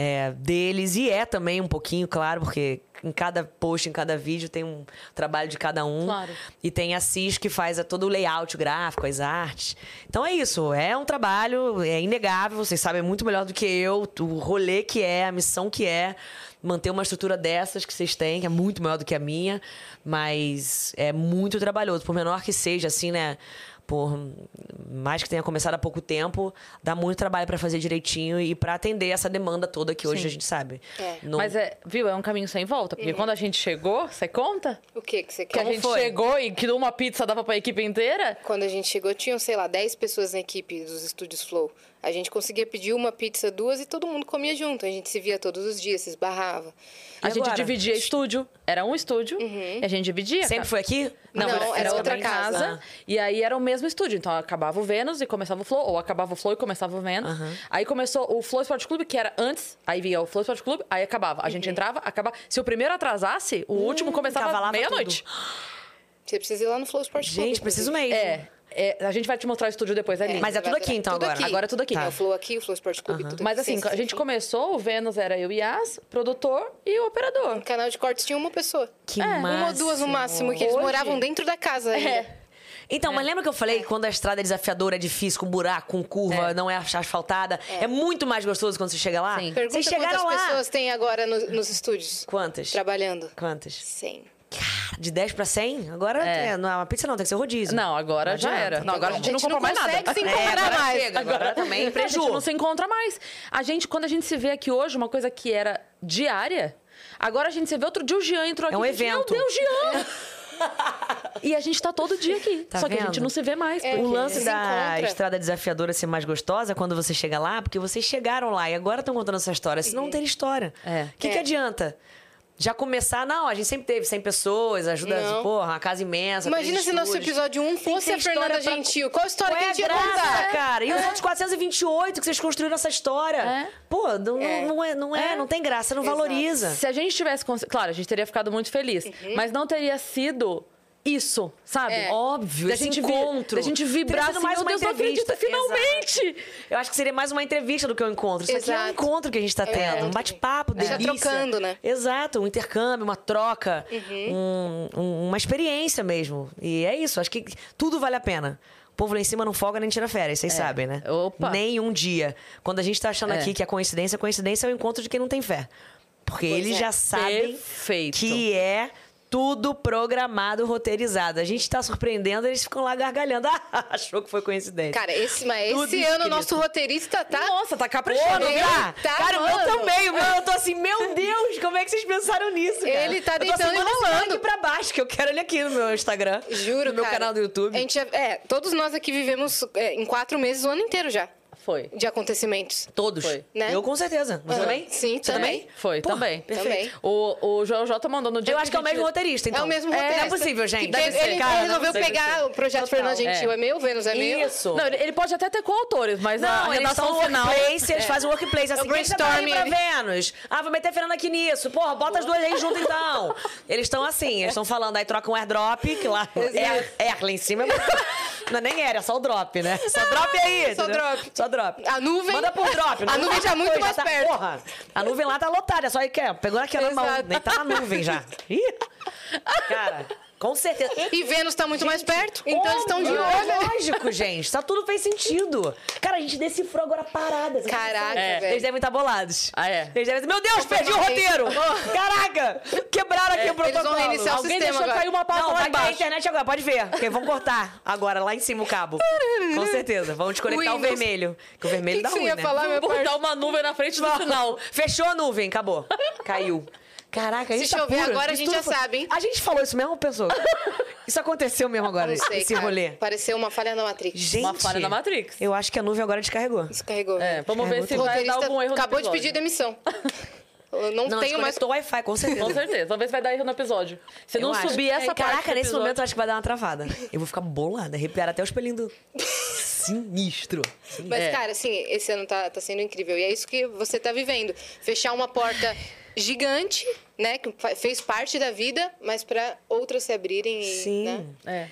é, deles. E é também um pouquinho, claro, porque em cada post, em cada vídeo, tem um trabalho de cada um. Claro. E tem a Cis que faz a- todo o layout gráfico, as artes. Então é isso, é um trabalho, é inegável, vocês sabem muito melhor do que eu, o rolê que é, a missão que é manter uma estrutura dessas que vocês têm, que é muito maior do que a minha, mas é muito trabalhoso, por menor que seja, assim, né? Por mais que tenha começado há pouco tempo, dá muito trabalho pra fazer direitinho e pra atender essa demanda toda que hoje Sim. a gente sabe. É. Não- Mas é, viu, é um caminho sem volta. Porque quando a gente chegou, você conta? O que que você Que quer? a gente foi? chegou e que uma pizza dava pra equipe inteira? Quando a gente chegou, tinham, sei lá, 10 pessoas na equipe dos estúdios Flow. A gente conseguia pedir uma pizza, duas e todo mundo comia junto. A gente se via todos os dias, se esbarrava. A E gente agora? dividia estúdio. Era um estúdio. E a gente dividia. Sempre foi aqui? Não, Não, era, era era outra casa. casa. E aí era o mesmo estúdio. Então acabava o Vênus e começava o Flow, ou acabava o Flow e começava o Vênus. Aí começou o Flow Sport Clube, que era antes, aí vinha o Flow Sport Clube, aí acabava. A gente entrava, acabava. Se o primeiro atrasasse, o último começava cavalava meia-noite. Você precisa ir lá no Flow Sport Club. Gente, preciso mesmo. É, é, a gente vai te mostrar o estúdio depois ali. Mas é tudo aqui, então, Tudo agora? Agora é tudo aqui. É o Flow aqui, o Flow Sport Club, tudo Mas aqui. assim, Sim, a gente começou, o Vênus era eu e Yas, produtor e o operador. No canal de cortes tinha uma pessoa. Que Uma ou duas no máximo, que eles Hoje- moravam dentro da casa. ainda. É. Então, mas lembra que eu falei que quando a estrada é desafiadora, é difícil, com buraco, com curva, É. não é asfaltada? É. muito mais gostoso quando você chega lá? Sim. Pergunta Vocês chegaram quantas lá. pessoas tem agora no- nos estúdios Quantas? trabalhando. Quantas? 100. Cara, de 10 pra 100? Agora É. é. não é uma pizza não, tem que ser rodízio. Não, agora Não já era. Não, agora a gente, não compra mais nada. consegue se É, encontrar agora mais. chega, agora também A gente não se encontra mais. A gente, quando a gente se vê aqui hoje, uma coisa que era diária, agora a gente se vê outro dia o Jean entrou aqui. É um e gente, evento. Meu Deus, Jean! e a gente tá todo dia aqui. Tá só que a vendo? gente não se vê mais. É, O lance se da encontra. estrada desafiadora ser mais gostosa é quando você chega lá, porque vocês chegaram lá e agora estão contando essa história. Senão não tem história. É. O que, que É. adianta? Já começar, não, a gente sempre teve 100 pessoas, ajuda, Não. porra, uma casa imensa. Imagina se nosso episódio 1 Tem que fosse a Fernanda história pra- Gentil. Qual a história Qual que é a a gente ia graça, contar? cara? E os outros 428 que vocês construíram essa história? É. Pô, não, É. não é, não é, É. não tem graça, não Exato. valoriza. Se a gente tivesse. Claro, a gente teria ficado muito feliz. Uhum. Mas não teria sido isso, sabe? É. Óbvio, Da esse gente encontro. da gente vibrar assim, mais meu uma Deus, entrevista. acredito, finalmente! Eu acho que seria mais uma entrevista do que um encontro. Isso aqui é um Exato. encontro que a gente tá tendo. É. Um bate-papo, É. Já delícia. trocando, né? Exato, um intercâmbio, uma troca. Uhum. um- um- uma experiência mesmo. E é isso, acho que tudo vale a pena. O povo lá em cima não folga nem tira férias, vocês sabem, né? Opa. Nem um dia. Quando a gente tá achando É. aqui que a coincidência, a coincidência é o encontro de quem não tem fé. Porque eles é. já sabem Perfeito. que é tudo programado, roteirizado. A gente tá surpreendendo, eles ficam lá gargalhando. Ah, achou que foi coincidência. Cara, esse, mas Tudo esse ano o nosso roteirista tá. Nossa, tá caprichando. tá? tá Cara, o meu também. O meu, eu tô assim, meu Deus, como é que vocês pensaram nisso, cara? Ele tá eu tô deitando assim, e esse rolando. link pra baixo, que eu quero ele aqui no meu Instagram. Juro, No meu cara. canal do YouTube. A gente é, todos nós aqui vivemos é, em quatro meses o ano inteiro já. Foi. de acontecimentos. Todos. Foi. Né? Eu com certeza. Você Aham. também? Sim, Você também. Foi, Porra, também. perfeito. Também. O, o Joel J mandou no dia Eu acho que é o a mesmo roteirista, então. É o mesmo É, roteirista. Não é possível, gente. Deve ser, ele cara, resolveu pegar ser. o projeto Total. Fernando Gentil É. é, meu, Vênus é meu. Isso. Não, ele, ele pode até ter coautores, mas a Não, eles redação final... workplace, eles fazem workplace. Assim, É aí pra brainstorming. Vênus? Ah, vou meter Fernanda aqui nisso. Porra, bota as duas aí junto então. Eles estão assim, eles estão falando, aí troca um airdrop, que lá é, é lá em cima. é- Não é nem era, é só o drop, né? Só drop aí. Só drop. Só drop. A nuvem- Manda por drop. A nuvem já é muito mais tá, perto. Porra, a nuvem lá tá lotada, é só aí que é, pegou naquela mão, Exato. nem tá na nuvem já. Ih. Cara, com certeza. E Vênus tá muito mais perto, então eles estão de Óbvio, olho. é Lógico, gente. Tá tudo fez sentido. Cara, a gente decifrou agora paradas. Caraca, É. Eles velho. devem estar bolados. Ah, é? Eles devem dizer, meu Deus, perdi o roteiro! Caraca! Quebraram aqui o protocolo. vão reiniciar o Alguém sistema deixou agora. cair uma pauta Não, lá vai cair a embaixo. internet agora, pode ver. Porque vão cortar agora, lá em cima o cabo. Com certeza. Vão desconectar o Windows. vermelho. Que o vermelho Que dá que você ruim, ia né? falar, meu Vou botar uma nuvem na frente do sinal. Fechou a nuvem, acabou. Caiu. Caraca, Se tá chover agora, a gente já foi- sabe, hein? A gente falou isso mesmo, pessoal? Isso aconteceu mesmo agora, Não sei, esse cara. rolê. Pareceu uma falha na Matrix. Gente, Uma falha na Matrix. Eu acho que a nuvem agora descarregou. Descarregou. É, vamos É, ver se O vai dar algum erro no acabou de pedir demissão. Eu não, Não, tenho mais. o Wi-Fi, com certeza. Com certeza. Vamos ver se vai dar erro no episódio. Se Eu não acho. subir essa É, parte Caraca, nesse episódio- momento eu acho que vai dar uma travada. Eu vou ficar bolada, arrepiar até os pelinhos do... Sinistro. Mas, É. cara, assim, esse ano tá, tá sendo incrível. E é isso que você tá vivendo. Fechar uma porta gigante, né? Que fez parte da vida, mas pra outras se abrirem. E, Sim. Né? É.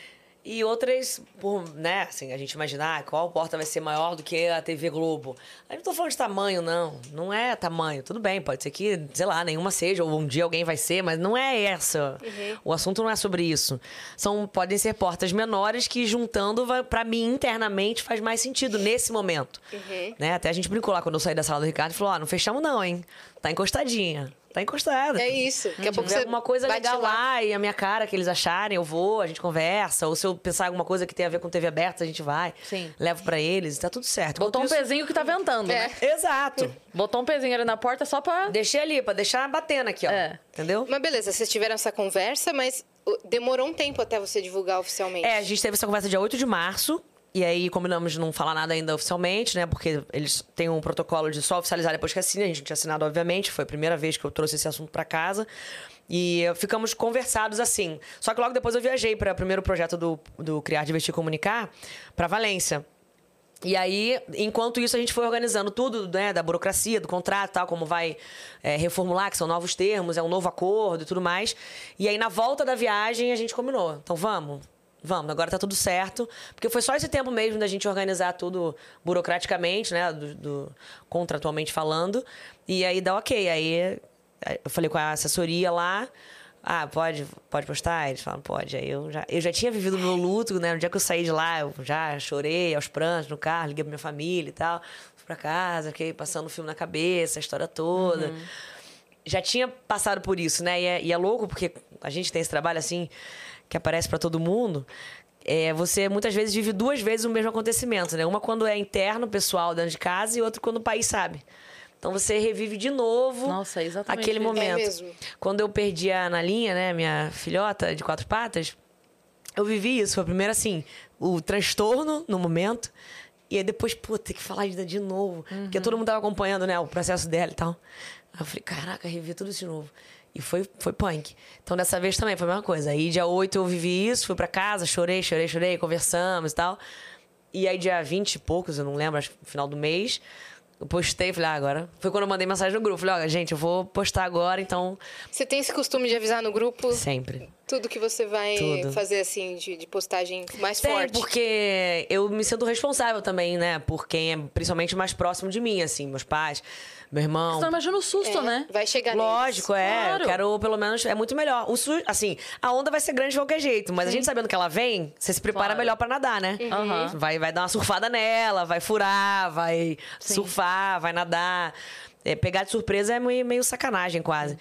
E outras, por, né, assim, a gente imaginar qual porta vai ser maior do que a TV Globo. Eu não tô falando de tamanho, não. Não é tamanho. Tudo bem, pode ser que, sei lá, nenhuma seja, ou um dia alguém vai ser, mas não é essa. O assunto não é sobre isso. São, podem ser portas menores que, juntando, vai, pra mim, internamente, faz mais sentido nesse momento. Né? Até a gente brincou lá quando eu saí da sala do Ricardo e falou: ó, não fechamos, não, hein? Tá encostadinha. Tá encostada. É isso. Daqui a pouco Se você. alguma coisa legal lá. lá e a minha cara que eles acharem, eu vou, a gente conversa. Ou se eu pensar em alguma coisa que tem a ver com TV aberta, a gente vai. Sim. Levo pra eles, tá tudo certo. Botou um Enquanto pezinho que tá ventando, É. né? isso- Exato. Botou um pezinho ali na porta só pra... Deixei ali, pra deixar batendo aqui, ó. É. Entendeu? Mas beleza, vocês tiveram essa conversa, mas demorou um tempo até você divulgar oficialmente. É, a gente teve essa conversa dia 8 de março. E aí combinamos de não falar nada ainda oficialmente, né? Porque eles têm um protocolo de só oficializar depois que assina. A gente tinha assinado, obviamente. Foi a primeira vez que eu trouxe esse assunto pra casa. E ficamos conversados assim. Só que logo depois eu viajei para o primeiro projeto do, do Criar, Divertir Comunicar, para Valência. E aí, enquanto isso, a gente foi organizando tudo, né, da burocracia, do contrato, tal, como vai é, reformular, que são novos termos, é um novo acordo e tudo mais. E aí, na volta da viagem, a gente combinou. Então, vamos, vamos, agora tá tudo certo. Porque foi só esse tempo mesmo da gente organizar tudo burocraticamente, né, do, do- contratualmente falando. E aí, dá ok. Aí, eu falei com a assessoria lá. Ah, pode, pode postar? Eles falam, pode. Aí eu já, eu já tinha vivido o meu luto, né? No dia que eu saí de lá, eu já chorei aos prantos no carro, liguei pra minha família e tal. Fui pra casa, fiquei passando o filme na cabeça, a história toda. Já tinha passado por isso, né? E é, e é louco, porque a gente tem esse trabalho assim, que aparece pra todo mundo. É, você muitas vezes vive duas vezes o mesmo acontecimento, né? Uma quando é interno, pessoal, dentro de casa, e outra quando o país sabe. Então você revive de novo Nossa, é aquele isso. momento. É. Quando eu perdi a Analinha, né, minha filhota de quatro patas, eu vivi isso. Foi primeiro assim, o transtorno no momento. E aí depois, pô, ter que falar de, de novo. Porque todo mundo tava acompanhando, né, o processo dela e tal. Aí eu falei, caraca, revi tudo isso de novo. E foi, foi punk. Então dessa vez também foi a mesma coisa. Aí dia 8 eu vivi isso, fui pra casa, chorei, chorei, chorei, conversamos e tal. E aí dia 20 e poucos, eu não lembro, acho que no final do mês, eu postei, falei, ah, agora. Foi quando eu mandei mensagem no grupo. Falei, olha, gente, eu vou postar agora, então. Você tem esse costume de avisar no grupo Sempre. tudo que você vai Tudo. fazer, assim, de, de postagem mais Tem, forte? porque eu me sinto responsável também, né? Por quem é principalmente mais próximo de mim, assim, meus pais, meu irmão. Você não imagina o susto, É, né? Vai chegar. Lógico, é. Claro. Eu quero, pelo menos, é muito melhor. O su... Assim, a onda vai ser grande de qualquer jeito, mas a gente sabendo que ela vem, você se prepara Claro. melhor pra nadar, né? Aham. Vai, vai dar uma surfada nela, vai furar, vai surfar, vai nadar. É, pegar de surpresa é meio, meio sacanagem, quase.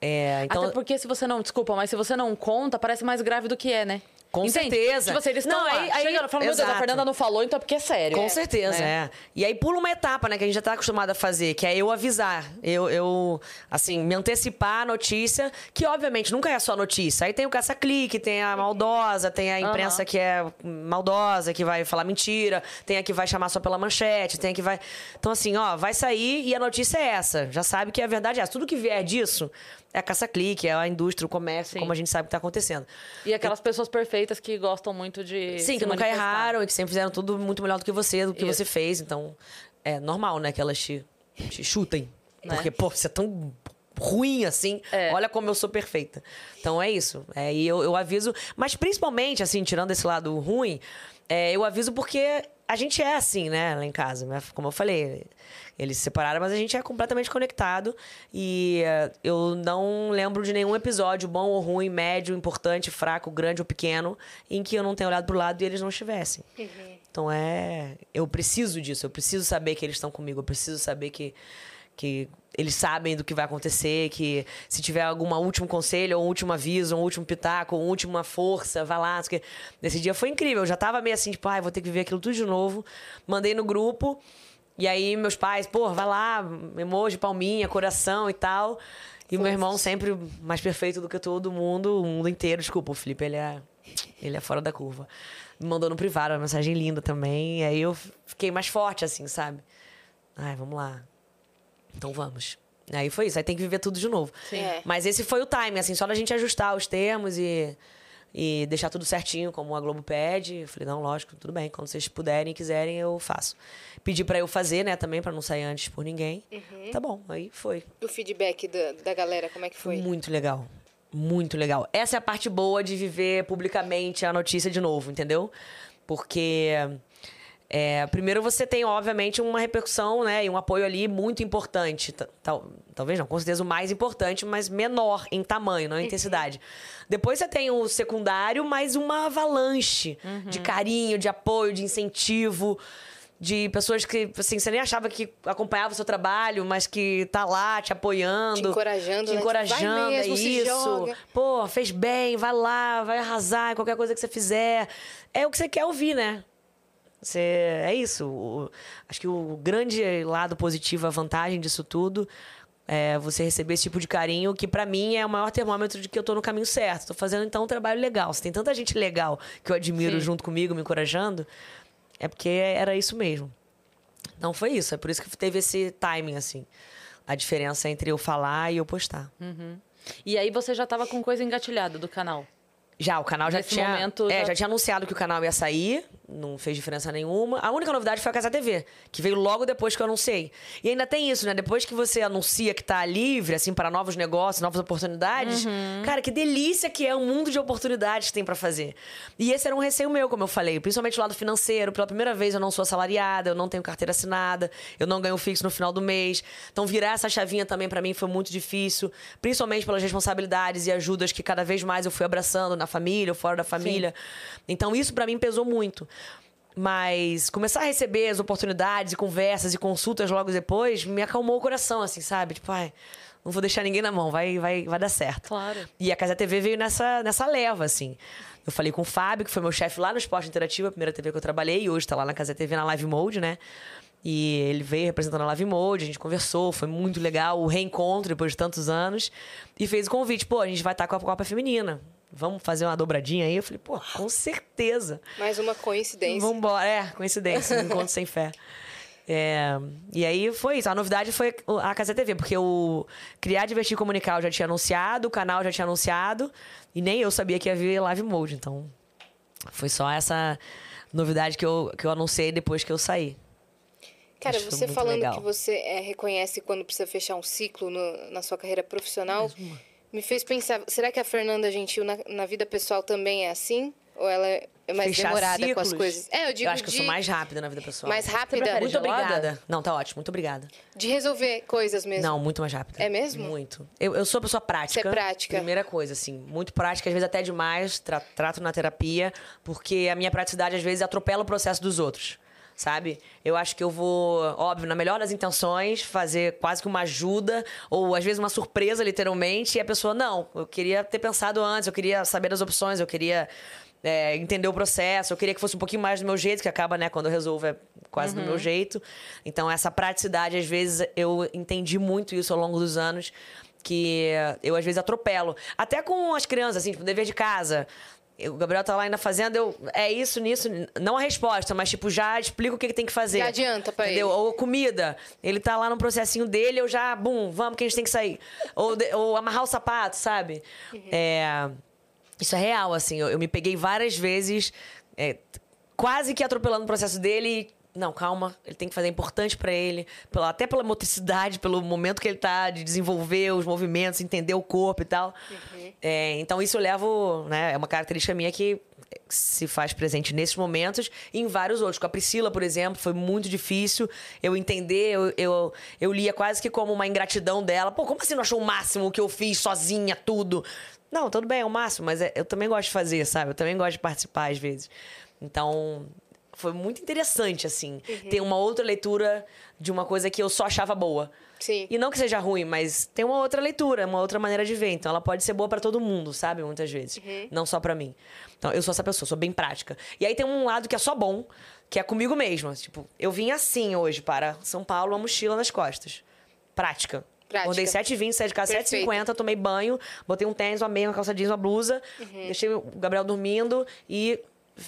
É, então, Até porque se você não... Desculpa, mas se você não conta, parece mais grave do que é, né? Com Entende? certeza. Tipo assim, eles Não, aí- aí- chega, fala, meu Deus, a. Fernanda não falou, então é porque é sério. Com É. certeza, Né? é. E aí pula uma etapa, né, que a gente já tá acostumado a fazer, que é eu avisar. Eu, eu assim, me antecipar a notícia, que obviamente nunca é só notícia. Aí tem o caça-clique, tem a maldosa, tem a imprensa Aham. que é maldosa, que vai falar mentira, tem a que vai chamar só pela manchete, tem a que vai. Então, assim, ó, vai sair e a notícia é essa. Já sabe que a verdade é essa. Tudo que vier disso é a caça-clique, é a indústria, o comércio, Sim. como a gente sabe que tá acontecendo. E aquelas pessoas perfeitas que gostam muito de. Sim, que nunca manifestar. erraram e que sempre fizeram tudo muito melhor do que você, do que Isso. você fez. Então, é normal, né, que elas te, te chutem. Né? Porque, pô, você é tão ruim assim. É. Olha como eu sou perfeita. Então é isso. É, e eu, eu aviso. Mas principalmente, assim, tirando esse lado ruim, é, eu aviso porque a gente é assim, né, lá em casa. né? Como eu falei, eles se separaram, mas a gente é completamente conectado. E é, eu não lembro de nenhum episódio, bom ou ruim, médio, importante, fraco, grande ou pequeno, em que eu não tenha olhado pro lado e eles não estivessem. Então é. Eu preciso disso, eu preciso saber que eles estão comigo, eu preciso saber que, que eles sabem do que vai acontecer, que se tiver algum último conselho, ou um último aviso, um último pitaco, ou uma última força, vai lá. Nesse dia foi incrível, eu já tava meio assim, tipo, ai, vou ter que ver aquilo tudo de novo. Mandei no grupo, e aí meus pais, pô, vai lá, emoji, palminha, coração e tal. E o meu irmão sempre mais perfeito do que todo mundo, o mundo inteiro. Desculpa, o Felipe, ele é, ele é fora da curva. Me mandou no privado uma mensagem linda também. E aí eu fiquei mais forte, assim, sabe? Ai, vamos lá. Então vamos. Aí foi isso, aí tem que viver tudo de novo. Sim. É. Mas esse foi o time, assim, só da gente ajustar os termos e, e deixar tudo certinho, como a Globo pede. Eu falei, não, lógico, tudo bem. Quando vocês puderem e quiserem, eu faço. Pedi pra eu fazer, né, também, pra não sair antes por ninguém. Tá bom, aí foi. O feedback da, da galera, como é que foi? Muito legal. Muito legal. Essa é a parte boa de viver publicamente a notícia de novo, entendeu? Porque. É, primeiro você tem, obviamente, uma repercussão, né? E um apoio ali muito importante. Tal, talvez não, com certeza o mais importante, mas menor em tamanho, não em intensidade. Depois você tem o secundário, mas uma avalanche de carinho, de apoio, de incentivo de pessoas que, assim, você nem achava que acompanhava o seu trabalho, mas que tá lá te apoiando. Te encorajando, Te né? encorajando, Vai mesmo, é isso. Pô, fez bem, vai lá, vai arrasar em qualquer coisa que você fizer. É o que você quer ouvir, né? Você, é isso. O- acho que o grande lado positivo, a vantagem disso tudo é você receber esse tipo de carinho, que pra mim é o maior termômetro de que eu tô no caminho certo. Tô fazendo então um trabalho legal. Se tem tanta gente legal que eu admiro Sim. junto comigo, me encorajando, é porque era isso mesmo. Então foi isso. É por isso que teve esse timing, assim. A diferença entre eu falar e eu postar. E aí você já tava com coisa engatilhada do canal. Já, o canal já Nesse tinha. momento, é, já- já... tinha anunciado que o canal ia sair, não fez diferença nenhuma. A única novidade foi a Casa TV, que veio logo depois que eu anunciei. E ainda tem isso, né? Depois que você anuncia que tá livre, assim, para novos negócios, novas oportunidades, Uhum. cara, que delícia que é o mundo de oportunidades que tem pra fazer. E esse era um receio meu, como eu falei, principalmente o lado financeiro. Pela primeira vez eu não sou assalariada, eu não tenho carteira assinada, eu não ganho fixo no final do mês. Então virar essa chavinha também pra mim foi muito difícil, principalmente pelas responsabilidades e ajudas que cada vez mais eu fui abraçando na família ou fora da família. Então isso pra mim pesou muito. Mas começar a receber as oportunidades e conversas e consultas logo depois me acalmou o coração, assim, sabe? Tipo, ai, não vou deixar ninguém na mão, vai, vai, vai dar certo. Claro. E a Casa TV veio nessa, nessa leva, assim. Eu falei com o Fábio, que foi meu chefe lá no Esporte Interativo, a primeira TV que eu trabalhei, e hoje tá lá na Casa TV na Live Mode, né? E ele veio representando a Live Mode, a gente conversou, foi muito legal, o reencontro depois de tantos anos. E fez o convite, pô, a gente vai estar com a Copa Feminina. Vamos fazer uma dobradinha aí? Eu falei, pô, com certeza. Mais uma coincidência. Vambora. É, coincidência, um encontro sem fé. É, e aí foi isso. A novidade foi a Casa TV, porque o Criar, Divertir e Comunicar eu já tinha anunciado, o canal já tinha anunciado, e nem eu sabia que ia vir live mode. Então, foi só essa novidade que eu, que eu anunciei depois que eu saí. Cara, Acho você falando legal. que você é, reconhece quando precisa fechar um ciclo no- na sua carreira profissional, me fez pensar, será que a Fernanda Gentil na, na vida pessoal também é assim? Ou ela é mais Fechar demorada com as ciclos? coisas? É, eu digo eu acho que eu sou de- mais rápida na vida pessoal. mais rápida, Muito gelada? obrigada. Não, tá ótimo. Muito obrigada. de resolver coisas mesmo. Não, muito mais rápida. É mesmo? Muito. Eu, eu sou uma pessoa prática. Você é prática. Primeira coisa, assim. Muito prática, às vezes até demais. tra- trato na terapia, porque a minha praticidade, às vezes, atropela o processo dos outros. Sabe? Eu acho que eu vou, óbvio, na melhor das intenções, fazer quase que uma ajuda, ou às vezes uma surpresa, literalmente, e a pessoa, não, eu queria ter pensado antes, eu queria saber das opções, eu queria é, entender o processo, eu queria que fosse um pouquinho mais do meu jeito, que acaba, né, quando eu resolvo é quase do meu jeito. Então, essa praticidade, às vezes, eu entendi muito isso ao longo dos anos, que eu, às vezes, atropelo. Até com as crianças, assim, tipo, dever de casa. O Gabriel tá lá ainda fazendo, eu. É isso, nisso. Não a resposta, mas, tipo, já explico o que, que tem que fazer. Já adianta pra entendeu? ele. Ou comida. Ele tá lá no processinho dele, eu já, bum, vamos que a gente tem que sair. Ou, de- ou amarrar o sapato, sabe? É. Isso é real, assim. Eu, eu me peguei várias vezes, é, quase que atropelando o processo dele. Não, calma, ele tem que fazer é importante pra ele, pela, até pela motricidade, pelo momento que ele tá de desenvolver os movimentos, entender o corpo e tal. É, então isso eu levo, né? É uma característica minha que se faz presente nesses momentos e em vários outros. Com a Priscila, por exemplo, foi muito difícil eu entender. Eu, eu, eu lia quase que como uma ingratidão dela. Pô, como assim não achou o máximo o que eu fiz sozinha, tudo? Não, tudo bem, é o máximo, mas é- eu também gosto de fazer, sabe? Eu também gosto de participar às vezes. Então, foi muito interessante, assim, ter uma outra leitura de uma coisa que eu só achava boa. Sim. E não que seja ruim, mas tem uma outra leitura, uma outra maneira de ver. Então ela pode ser boa pra todo mundo, sabe? Muitas vezes. Não só pra mim. Então eu sou essa pessoa, sou bem prática. E aí tem um lado que é só bom, que é comigo mesma. Tipo, eu vim assim hoje para São Paulo, uma mochila nas costas. Prática. Prática. Acordei 7h20, saí de casa Perfeito. 7h50, tomei banho, botei um tênis, uma meia, uma calça jeans, uma blusa, deixei o Gabriel dormindo e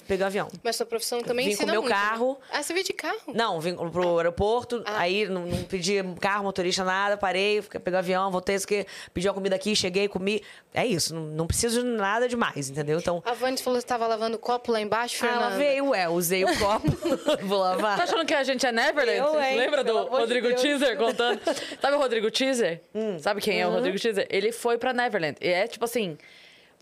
peguei o avião. Mas sua profissão também Vim com ensina meu muito, né? carro. Ah, você veio de carro? Não, vim pro aeroporto, Ah. aí não, não pedi carro, motorista, nada, parei, peguei o avião, voltei, isso que pedi a comida aqui, cheguei, comi. É isso, não, não preciso de nada demais, entendeu? Então. A Vani falou que estava lavando copo lá embaixo, Ah, Fernanda. ela veio, ué, usei o copo, vou lavar. Tá achando que a gente é Neverland? Eu, hein? Lembra do Rodrigo Deus. Teaser contando? Sabe o Rodrigo Teaser? Sabe quem é o Rodrigo Teaser? Ele foi pra Neverland. E é tipo assim.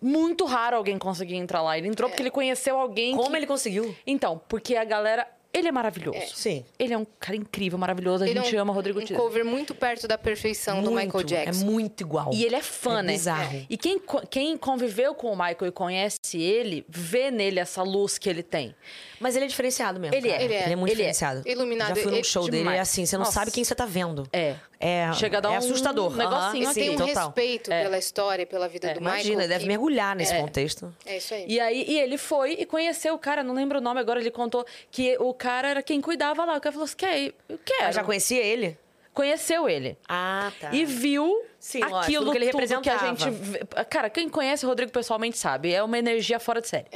Muito raro alguém conseguir entrar lá. Ele entrou porque ele conheceu alguém. Como que- ele conseguiu? Então, porque a galera. Ele é maravilhoso. Sim. Ele é um cara incrível, maravilhoso. A Ele é gente um- ama Rodrigo um Teaser. cover muito perto da perfeição do Michael Jackson. É muito igual. E ele é fã, É né? bizarro. E quem, quem conviveu com o Michael e conhece ele, vê nele essa luz que ele tem. Mas ele é diferenciado mesmo. Ele é. Ele é. Ele é muito Ele é. diferenciado. Iluminado. Já fui num Ele- show dele, demais. é assim, você não Nossa. sabe quem você tá vendo. É. É, Chega a dar é um assustador. negocinho Aham, assim. Tem um total. respeito É. pela história e pela vida do Imagina, Michael. ele deve que- mergulhar nesse contexto. É isso aí. E aí e ele foi e conheceu o cara, não lembro o nome agora, ele contou que o cara era quem cuidava lá. O cara falou assim: quer ir? Eu quero. Mas já conhecia ele? Conheceu ele. Ah, tá. E viu Sim, lógico, aquilo tudo que ele tudo que a representava. gente. Cara, quem conhece o Rodrigo pessoalmente sabe. É uma energia fora de série.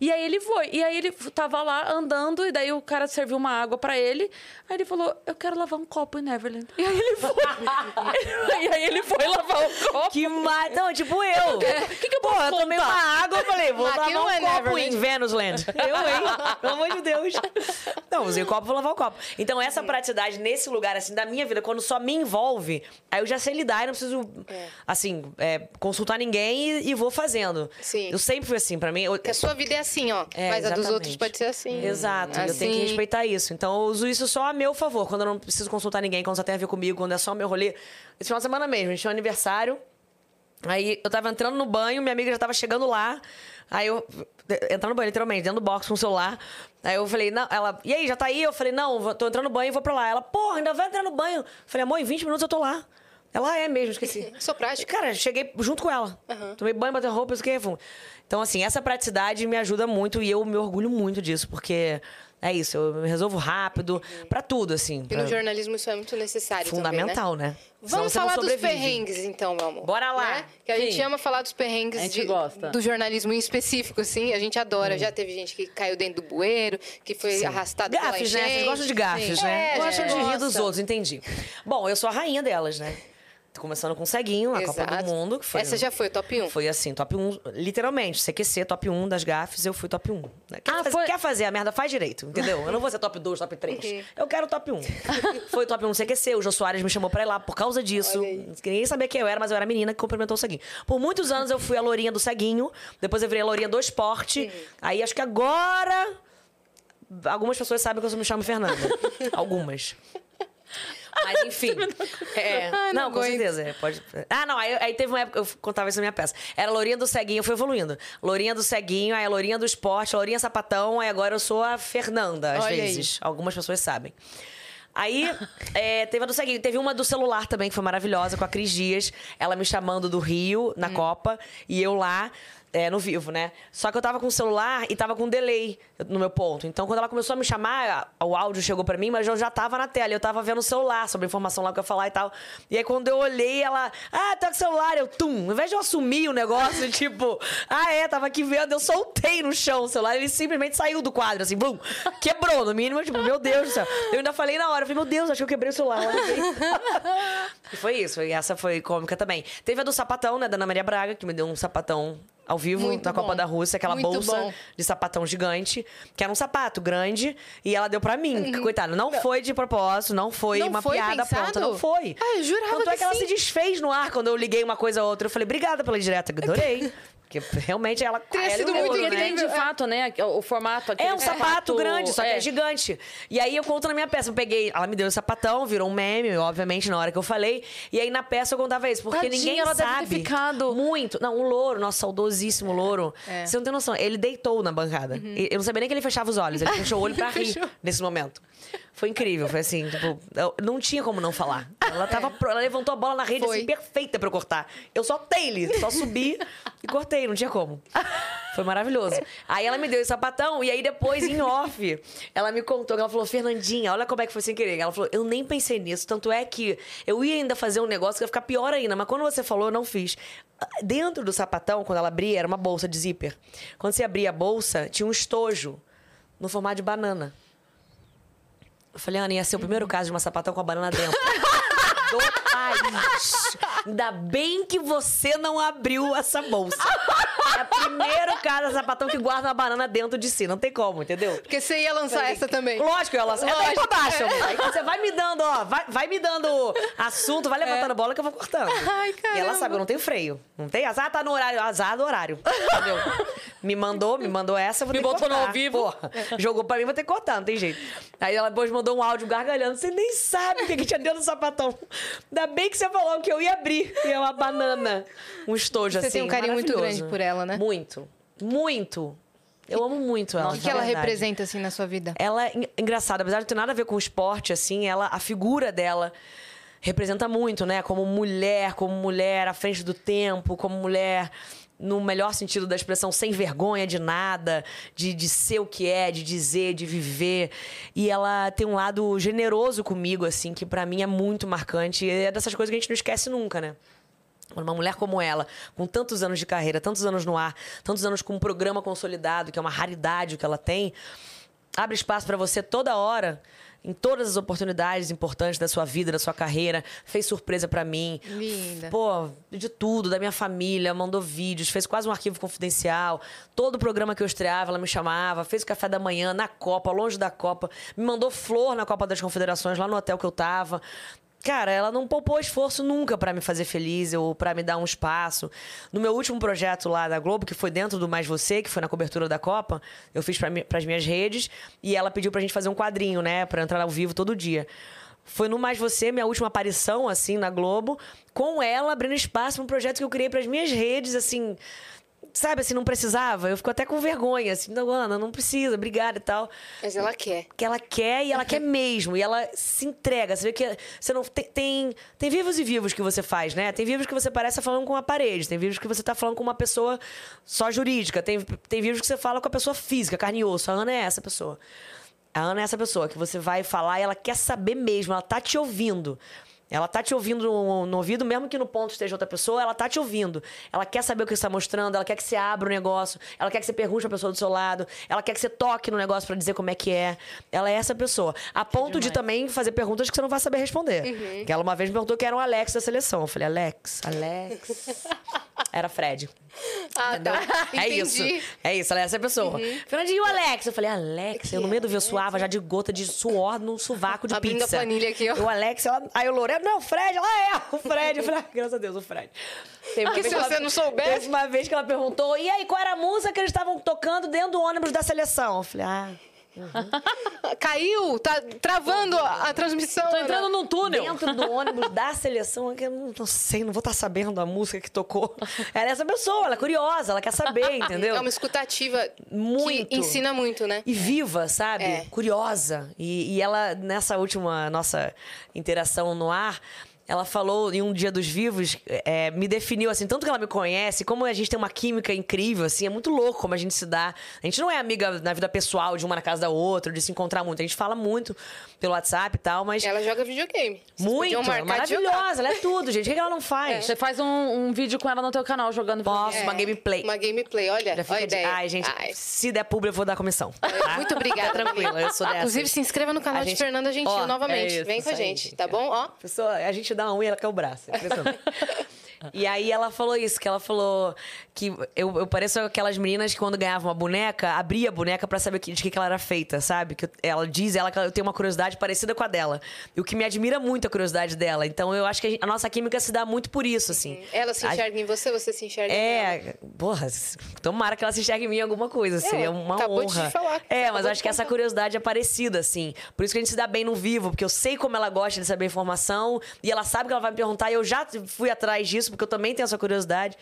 E aí ele foi. E aí ele tava lá andando, e daí o cara serviu uma água pra ele. Aí ele falou: Eu quero lavar um copo em Neverland. E aí ele foi. e aí ele foi lavar o copo. Que ma... Não, tipo eu. O que que eu Pô, eu tomei uma água, eu falei, vou aqui lavar um é copo Neverland. em Venusland. Eu, hein? Pelo amor de Deus. Não, usei o copo, vou lavar o copo. Então, essa praticidade nesse lugar, assim, da minha vida, quando só me envolve, aí eu já sei lidar e não preciso, assim, é, consultar ninguém e, e vou fazendo. Sim. Eu sempre fui assim, pra mim... Eu, a sua vida é assim, ó. É, mas a dos exatamente. outros pode ser assim. Exato, eu Assim. tenho que respeitar isso. Então eu uso isso só a meu favor, quando eu não preciso consultar ninguém, quando só tem a ver comigo, quando é só meu rolê. Esse final de semana mesmo, a gente tinha um aniversário. Aí eu tava entrando no banho, minha amiga já tava chegando lá. Aí eu. Entrando no banho, literalmente, dentro do box com o celular. Aí eu falei, não, ela, e aí, já tá aí? Eu falei, não, tô entrando no banho e vou pra lá. Ela, porra, ainda vai entrar no banho. Eu falei, amor, em 20 minutos eu tô lá. Ela "Ah, é mesmo, esqueci. Sou prática. Cara, cheguei junto com ela. Tomei banho, bateu roupa, isso que. Então, assim, essa praticidade me ajuda muito e eu me orgulho muito disso, porque é isso, eu me resolvo rápido pra tudo, assim. E pra- no jornalismo isso é muito necessário Fundamental, também, né? Senão Vamos falar dos perrengues, então, meu amor. Bora lá. Né? Que a gente Sim. ama falar dos perrengues A gente de- gosta. do jornalismo em específico, assim. A gente Hum. adora. Já teve gente que caiu dentro do bueiro, que foi arrastado pela Gafes, né? Vocês gostam de gafes, Sim. né? É, gostam de rir dos outros, entendi. Bom, eu sou a rainha delas, né? Começando com o Ceguinho, a Copa Exato. do Mundo. Que foi Essa já foi top 1. Foi assim, top 1, literalmente, CQC, top 1 das gafes, eu fui top 1. né? Quer, Ah, fazer, foi- quer fazer a merda, faz direito, entendeu? Eu não vou ser top 2, top 3. Eu quero top 1. foi top 1 CQC, o Jô Soares me chamou pra ir lá por causa disso. Ninguém sabia quem eu era, mas eu era a menina que cumprimentou o Ceguinho. Por muitos anos eu fui a lourinha do Ceguinho, depois eu virei a lourinha do esporte. Aí acho que agora... Algumas pessoas sabem que eu me chamo Fernanda. Algumas. Mas enfim. É, Ai, não não, com certeza. é, Pode... Ah, não. Aí, aí teve uma época, eu contava isso na minha peça. Era Lourinha do Ceguinho, eu fui evoluindo. Lourinha do Ceguinho, aí a Lourinha do Esporte, a Lourinha Sapatão, aí agora eu sou a Fernanda, às Olha aí. vezes. Algumas pessoas sabem. Aí, é, teve a do Ceguinho. Teve uma do celular também, que foi maravilhosa, com a Cris Dias. Ela me chamando do Rio, na Copa, e eu lá. É, no vivo, né? Só que eu tava com o celular e tava com delay no meu ponto. Então, quando ela começou a me chamar, o áudio chegou pra mim, mas eu já tava na tela. Eu tava vendo o celular, sobre a informação lá que eu ia falar e tal. E aí, quando eu olhei, ela... Ah, tá com o celular. Eu, tum. Ao invés de eu assumir o negócio, tipo... Ah, é, tava aqui vendo. Eu soltei no chão o celular. Ele simplesmente saiu do quadro, assim, blum. Quebrou, no mínimo. Tipo, meu Deus do céu. Eu ainda falei na hora. Eu falei, meu Deus, acho que eu quebrei o celular. E foi isso. E essa foi cômica também. Teve a do sapatão, né, da Ana Maria Braga, que me deu um sapatão ao vivo Muito na Copa bom. da Rússia, aquela Muito bolsa bom. de sapatão gigante, que era um sapato grande, e ela deu pra mim. Que, Coitada, não foi de propósito, não foi Não uma foi piada pensado? pronta, não foi. Ah, eu jurava Tanto é que que ela sim. se desfez no ar quando eu liguei uma coisa a outra. Eu falei, obrigada pela indireta, adorei. Porque realmente ela... Teria ela sido e o muito Porque né? tem de fato, né? O, formato aquele É um sapato grande, só que é. é. gigante. E aí eu conto na minha peça. Eu peguei, ela me deu esse sapatão, virou um meme, obviamente, na hora que eu falei. E aí na peça eu contava isso, porque Tadinha, ninguém ela deve ter sabe. ficado- Muito. Não, o louro, nosso saudosíssimo louro. É. Você não tem noção. Ele deitou na bancada. E Eu não sabia nem que ele fechava os olhos. Ele fechou o olho pra rir nesse momento. Foi incrível, foi assim, tipo, não tinha como não falar. Ela tava, pro- ela levantou a bola na rede Foi. assim, perfeita pra eu cortar. Eu só ele, só subi e cortei, não tinha como. Foi maravilhoso. Aí ela me deu esse sapatão e aí depois, em off, ela me contou ela falou: Fernandinha, olha como é que foi sem querer. Ela falou: Eu nem pensei nisso. Tanto é que eu ia ainda fazer um negócio que ia ficar pior ainda, mas quando você falou, eu não fiz. Dentro do sapatão, quando ela abria, era uma bolsa de zíper. Quando você abria a bolsa, tinha um estojo no formato de banana. Eu falei, Ana, ia ser o primeiro caso de uma sapatão com a banana dentro. Do país. Ainda bem que você não abriu essa bolsa. É o primeiro de sapatão que guarda uma banana dentro de si. Não tem como, entendeu? Porque você ia lançar essa também. Lógico, ela é daí Lógico, pra baixo. é. amor. Aí você vai me dando, ó, vai, vai me dando assunto, vai levantando bola que eu vou cortando. Ai, E ela sabe, eu não tenho freio. Não tem azar, tá no horário. Azar do horário. Entendeu? me mandou, me mandou essa, eu vou Me ter que botou no cortar. ao vivo. Porra, jogou pra mim, vou ter que cortar, não tem jeito. Aí ela depois mandou um áudio gargalhando. Você nem sabe o que, que tinha dentro do sapatão. Ainda bem que você falou que eu ia abrir. E é uma banana. Um estojo Você assim. tem um carinho muito grande por ela, né? Muito. Muito. Eu amo muito ela. O que, ela verdade. representa, assim, na sua vida? Ela é en- engraçada, apesar de não ter nada a ver com o esporte, assim, ela, a figura dela representa muito, né? Como mulher, como mulher à frente do tempo, como mulher no melhor sentido da expressão, sem vergonha de nada, de, de ser o que é, de dizer, de viver. E ela tem um lado generoso comigo, assim, que pra mim é muito marcante. E é dessas coisas que a gente não esquece nunca, né? Uma mulher como ela, com tantos anos de carreira, tantos anos no ar, tantos anos com um programa consolidado, que é uma raridade que ela tem, abre espaço para você toda hora, em todas as oportunidades importantes da sua vida, da sua carreira. Fez surpresa para mim. Linda. Pô, de tudo, da minha família, mandou vídeos, fez quase um arquivo confidencial. Todo programa que eu estreava, ela me chamava, fez o café da manhã na Copa, longe da Copa, me mandou flor na Copa das Confederações, lá no hotel que eu tava. Cara, ela não poupou esforço nunca pra me fazer feliz ou pra me dar um espaço. No meu último projeto lá da Globo, que foi dentro do Mais Você, que foi na cobertura da Copa, eu fiz para as minhas redes e ela pediu pra gente fazer um quadrinho, né, Pra entrar ao vivo todo dia. Foi no Mais Você, minha última aparição assim na Globo, com ela abrindo espaço pra um projeto que eu criei pras minhas redes, assim, sabe, assim, não precisava. Eu fico até com vergonha, assim, não, Ana, não precisa, obrigada e tal Mas ela quer. que ela quer e ela quer mesmo. E ela se entrega. Você vê que você não tem, tem, tem vivos e vivos que você faz, né? Tem vivos que você parece estar falando com uma parede. Tem vivos que você está falando com uma pessoa só jurídica. Tem, tem vivos que você fala com a pessoa física, carne e osso. A Ana é essa pessoa. A Ana é essa pessoa que você vai falar e ela quer saber mesmo. Ela tá te ouvindo. Ela tá te ouvindo no, no ouvido, mesmo que no ponto esteja outra pessoa, ela tá te ouvindo. Ela quer saber o que você está mostrando, ela quer que você abra o negócio, ela quer que você pergunte pra pessoa do seu lado, ela quer que você toque no negócio pra dizer como é que é. Ela é essa pessoa. A ponto de também fazer perguntas que você não vai saber responder. Uhum. Que ela uma vez me perguntou que era um Alex da seleção. Eu falei, Alex, Alex. Era Fred. Ah, Entendeu? tá. É. Uhum. isso. É isso, ela é essa pessoa. Fernandinho e o Alex. Eu falei, Alex, eu no meio do ver suava já de gota de suor no sovaco de Abrindo a pizza. planilha aqui, ó. O Alex, ela... aí o Lorena, não, o Fred, ela é, o Fred. Eu ah, graças a Deus, o Fred. Teve Porque se você não soubesse- Teve uma vez que ela perguntou, e aí, qual era a música que eles estavam tocando dentro do ônibus da seleção? Eu falei, ah, Caiu, tá travando a, transmissão. Tô entrando num túnel. Dentro do ônibus da seleção, que eu não, não sei, não vou estar sabendo a música que tocou. Ela é essa pessoa, ela é curiosa, ela quer saber, entendeu? É uma escutativa Muito. que ensina muito, né? E viva, sabe? É. Curiosa. E, e ela, nessa última nossa interação no ar, ela falou em um dia dos vivos, é, me definiu assim, tanto que ela me conhece, como a gente tem uma química incrível, assim, é muito louco como a gente se dá. A gente não é amiga na vida pessoal, de uma na casa da outra, de se encontrar muito. A gente fala muito pelo WhatsApp e tal, mas. Ela joga videogame. Vocês muito, maravilhosa, ela é tudo, gente. O que que ela não faz? Você faz um, um vídeo com ela no teu canal jogando Posso, videogame. uma gameplay. Uma gameplay, olha, Já fica olha a de- ideia. Ai, gente, Ai. se der público, eu vou dar comissão. tá? Muito obrigada. Fica tranquila, eu sou dessa. Inclusive, se inscreva no canal A de gente- Fernanda Gentil Ó, novamente. é isso, Vem com a gente, gente, tá é. bom? Ó, Pessoa, a gente dá uma unha, ela quer o braço. É impressionante. E aí ela falou isso, que ela falou que eu, eu pareço aquelas meninas que quando ganhavam uma boneca, abria a boneca pra saber de que, que ela era feita, sabe? Que eu- ela diz ela que eu tenho uma curiosidade parecida com a dela. E o que me admira muito a curiosidade dela. Então eu acho que a, gente- a nossa química se dá muito por isso, assim. ela se A- enxerga em você, você se enxerga em ela. é, porra, tomara que ela se enxergue em mim em alguma coisa. Seria uma acabou de honra. te falar. É, mas de eu acho que essa curiosidade é parecida, assim. Por isso que a gente se dá bem no vivo, porque eu sei como ela gosta de saber informação e ela sabe que ela vai me perguntar e eu já fui atrás disso, porque eu também tenho essa curiosidade.